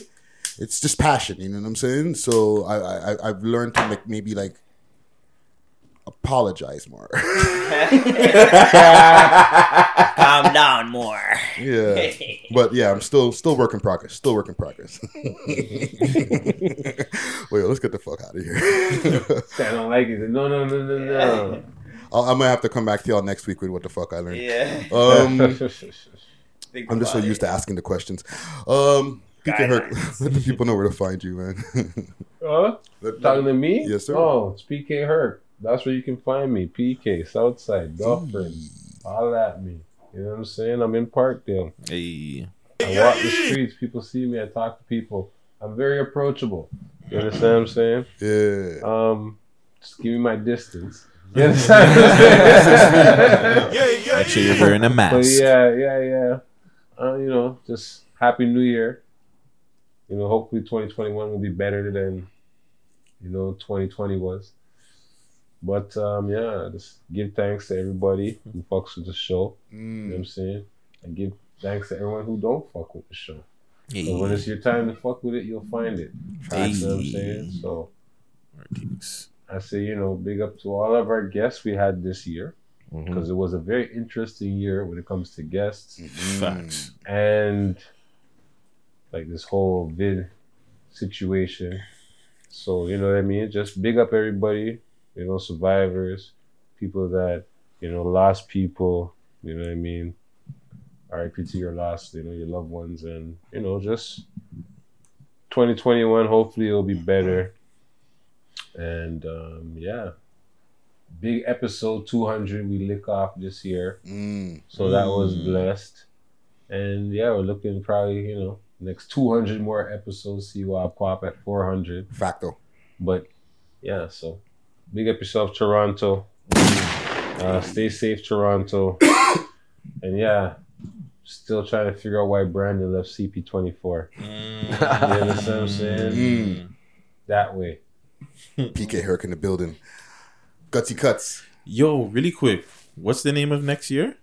L: It's just passion. You know what I'm saying? So I, I I've learned to make maybe like apologize more. [laughs]
P: Calm down more.
L: yeah, [laughs] but yeah, I'm still still work in progress. Still work in progress. [laughs] Wait, let's get the fuck out of here. [laughs]
G: I don't like it. No, no, no, no, no.
L: I'll, I'm gonna have to come back to y'all next week with what the fuck I learned.
P: Yeah.
L: Um, I'm just so
P: about
L: used to asking the questions. Um, PK Herc, let the people know where to find you, man.
G: Huh? Talking to me?
L: Yes, sir.
G: Oh, it's PK Herc. That's where you can find me. PK, Southside, Dufferin. Holla at me. You know what I'm saying? I'm in Parkdale.
O: Hey.
G: I walk the streets. People see me. I talk to people. I'm very approachable. You understand what I'm saying?
L: Yeah.
G: Um, just give me my distance. [laughs] You understand what I'm saying?
O: Make sure you're wearing a mask.
G: But yeah, yeah, yeah. Uh, you know, just happy New Year. You know, hopefully 2021 will be better than you know 2020 was. But um, yeah, just give thanks to everybody who fucks with the show. You know what I'm mm. saying? And give thanks to everyone who don't fuck with the show. 'Cause when it's your time to fuck with it, you'll find it. You know what I'm saying? So I say, you know, big up to all of our guests we had this year. Mm-hmm. Because it was a very interesting year when it comes to guests. Mm-hmm.
O: Facts.
G: And like this whole vid situation. So, you know what I mean? Just big up everybody, you know, survivors, people that, you know, lost people, you know what I mean? RIP to your lost, you know, your loved ones and, you know, just 2021, hopefully it'll be better. And um, yeah, big episode 200 we lick off this year.
L: Mm.
G: So that was
L: Mm.
G: blessed. And yeah, we're looking probably, you know, next 200 more episodes, see what I pop at 400.
L: Facto.
G: But yeah, so big up yourself, Toronto. Uh, stay safe, Toronto. and yeah, still trying to figure out why Brandon left CP24. you understand what I'm saying?
L: Mm.
G: That way.
L: PK Herc in the building. Gutsy cuts.
O: Yo, really quick. What's the name of next year?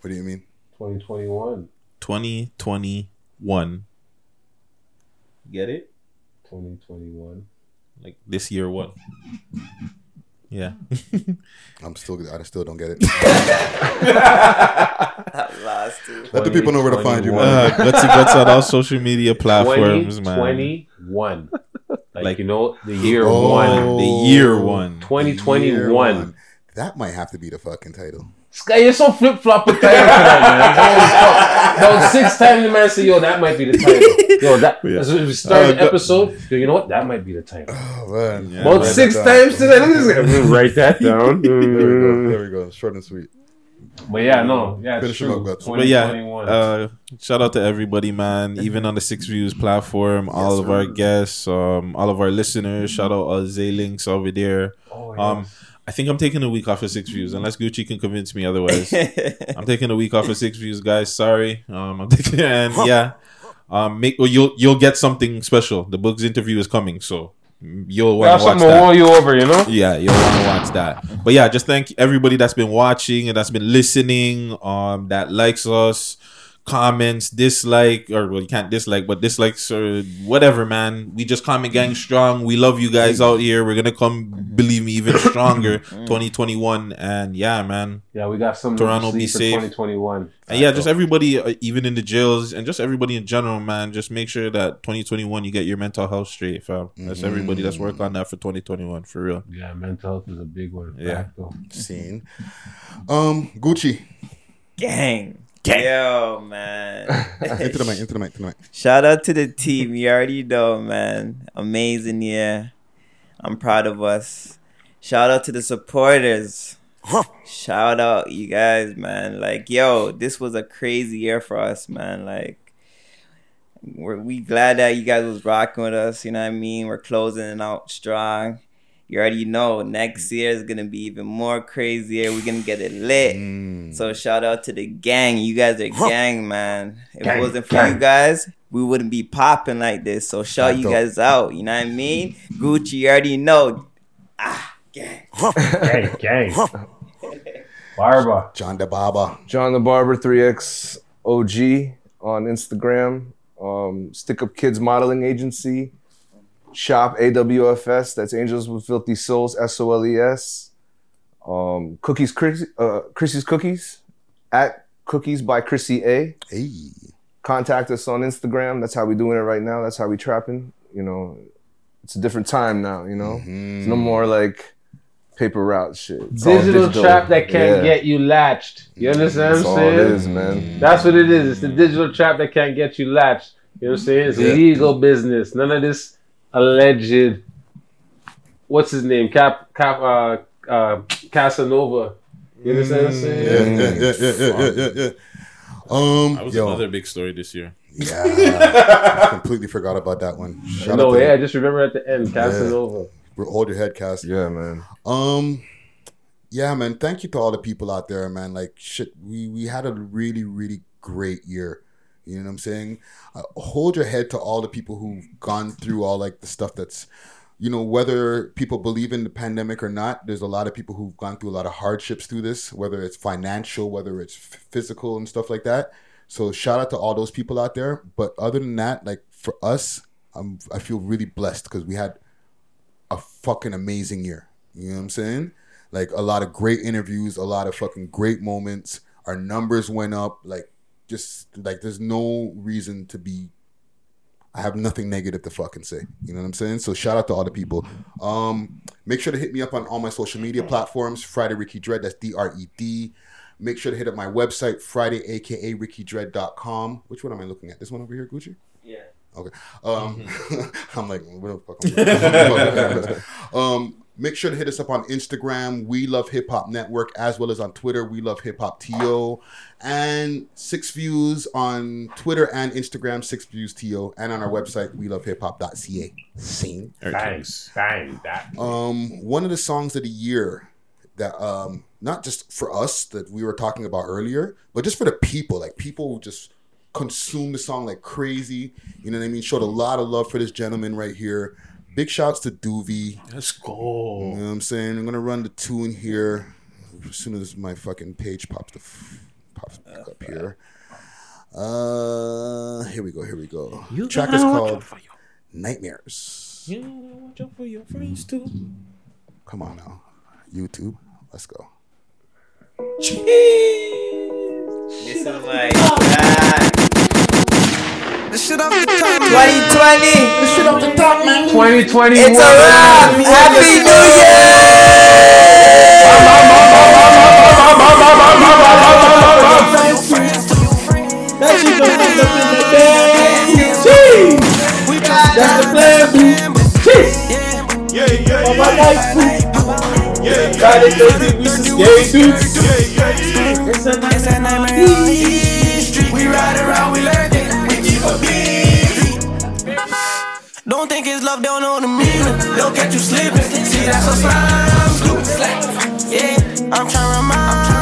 L: What do you mean?
G: 2021.
O: 2021. Get it?
G: 2021.
O: Like this year, what? Yeah. [laughs]
L: I'm still. I still don't get it.
P: I'm.
L: Let the people know where to find you,
O: Uh,
L: man.
O: gutsy guts on all social media platforms, man.
G: 2021. Like, you know, the year
L: Oh.
G: one.
O: The year one.
G: 2021.
L: Year one. That might have to be the fucking title.
G: Sky, you're so flip flop with title tonight, man. [laughs] Holy fuck. Six times the man say, yo, that might be the title. Yo, that
O: Yeah.
G: as we start
O: Uh,
G: the episode, yo, you know what? That might be the title.
L: Oh, man.
O: Yeah,
G: About
O: write
G: six
L: that down.
G: times today. Look at this. [laughs] Write that [laughs] down.
L: There we go. There we go. Short and sweet.
G: But yeah, no, yeah, it's
L: Finish
G: true.
L: up,
O: But yeah, uh, shout out to everybody, man. Even on the Six Views platform, all of our guests, um, all of our listeners. Shout out all Zay Links over there.
G: Oh,
O: Um, I think I'm taking a week off of Six Views, unless Gucci can convince me otherwise. [laughs] I'm taking a week off of Six Views, guys. Sorry. Um, I'm taking [laughs] and yeah. Um, make well, you'll you'll get something special. The books interview is coming, so you'll want to watch
G: something to
O: that.
G: wall you over, you know?
O: Yeah, you'll want to watch that. But yeah, just thank everybody that's been watching and that's been listening, um, that likes us, comments, dislike, or well, you can't dislike, but dislikes or whatever, man. We just comment gang strong. We love you guys out here. We're gonna come, believe me, even stronger. [clears throat] 2021, and yeah, man.
G: Yeah, we got some
O: Toronto
G: sleep
O: be safe.
G: 2021.
O: And yeah, just everybody, uh, even in the jails, and just everybody in general, man. Just make sure that 2021 you get your mental health straight, fam. That's everybody. That's work on that for 2021 for real.
G: Yeah, mental health is a big one.
O: Yeah.
G: Facto.
L: Scene. Um, Gucci.
P: Gang. Yo, man. [laughs]
L: into the mic. Into the mic. Into the mic.
P: Shout out to the team. You already know, man. Amazing year. I'm proud of us. Shout out to the supporters. Shout out you guys, man. Like, yo, this was a crazy year for us, man. Like, we're we glad that you guys was rocking with us. You know what I mean? We're closing it out strong. You already know next year is gonna be even more crazier. We're gonna get it lit. So shout out to the gang. You guys are gang, man. If
G: Gang,
P: it wasn't for
G: gang.
P: you guys, we wouldn't be popping like this. So shout you guys out. You know what I mean? Gucci, you already know. Ah, [laughs] gang.
G: Gang, gang. Barba.
L: John the Barber.
Q: John the Barber 3X OG on Instagram. Um, Stick Up Kids Modeling Agency. Shop AWFS. That's Angels with Filthy Soles. S O L E S. Um, Cookies, Chris, uh, Chrissy's Cookies at Cookies by Chrissy A.
L: Hey.
Q: Contact us on Instagram. That's how we doing it right now. That's how we trapping. You know, it's a different time now. You know, it's no more like paper route shit. It's all
G: Digital, trap that can't
Q: Yeah.
G: get you latched. You understand
Q: That's
G: what
Q: all
G: I'm
Q: it
G: saying?
Q: is, man.
G: That's what it is. It's the digital trap that can't get you latched. You know what I'm saying? It's
Q: Yeah.
G: legal business. None of this alleged. What's his name? Cap Cap uh, uh, Casanova. You understand what I'm saying?
L: Yeah, yeah, yeah, yeah, yeah, yeah, yeah, yeah. Um,
O: That was
L: yo,
O: another big story this year.
L: yeah, I [laughs] completely forgot about that one. Shout
G: no, yeah,
L: them.
G: just remember at the end, Casanova.
L: Bro, Hold your head, Cass.
Q: Yeah, man.
L: Um, yeah, man. Thank you to all the people out there, man. Like, shit, we we had a really, really great year. You know what I'm saying? Uh, hold your head to all the people who've gone through all like the stuff that's, you know, whether people believe in the pandemic or not. There's a lot of people who've gone through a lot of hardships through this, whether it's financial, whether it's physical and stuff like that. So shout out to all those people out there. But other than that, like for us, I'm I feel really blessed because we had a fucking amazing year. You know what I'm saying? Like a lot of great interviews, a lot of fucking great moments. Our numbers went up. Like just like there's no reason to be. I have nothing negative to fucking say. You know what I'm saying? So shout out to all the people. Um, make sure to hit me up on all my social media platforms. Friday Ricky Dread. That's D R E D. Make sure to hit up my website, Friday, aka RickyDread.com. Which one am I looking at? This one over here, Gucci?
P: Yeah.
L: Okay. Um, [laughs] I'm like, what the fuck? [laughs] [laughs] um, make sure to hit us up on Instagram. We love Hip Hop Network, as well as on Twitter. We love Hip Hop To, and Six Views on Twitter and Instagram. Six Views To, and on our website, we love hip hop.ca. Same.
G: Thanks. Bang that.
L: Um, one of the songs of the year that um not just for us that we were talking about earlier, but just for the people. Like people who just consume the song like crazy. You know what I mean? Showed a lot of love for this gentleman right here. Big shouts to Doovie.
G: Let's go.
L: You know what I'm saying? I'm gonna run the tune here as soon as my fucking page pops the f- pops back up here. Uh, here we go. Here we go.
O: You
L: Track is called
O: out for your-
L: Nightmares.
O: You gotta watch out for your friends too.
L: Come on now, YouTube. Let's go.
P: This is my God.
M: The shit off the top.
P: 2020.
M: The shit off the top, man.
G: 2021.
P: It's a wrap. Happy New
C: That shit gonna end up in the bag. That's the plan, boo. Jeez.
R: Yeah, yeah,
C: On my life, boo.
R: yeah,
C: Friday, Thursday, we some gay dudes.
R: yeah, yeah, yeah.
M: Love, don't know the meaning. Don't catch you slipping. See, that's what slimes. Yeah, I'm trying to remind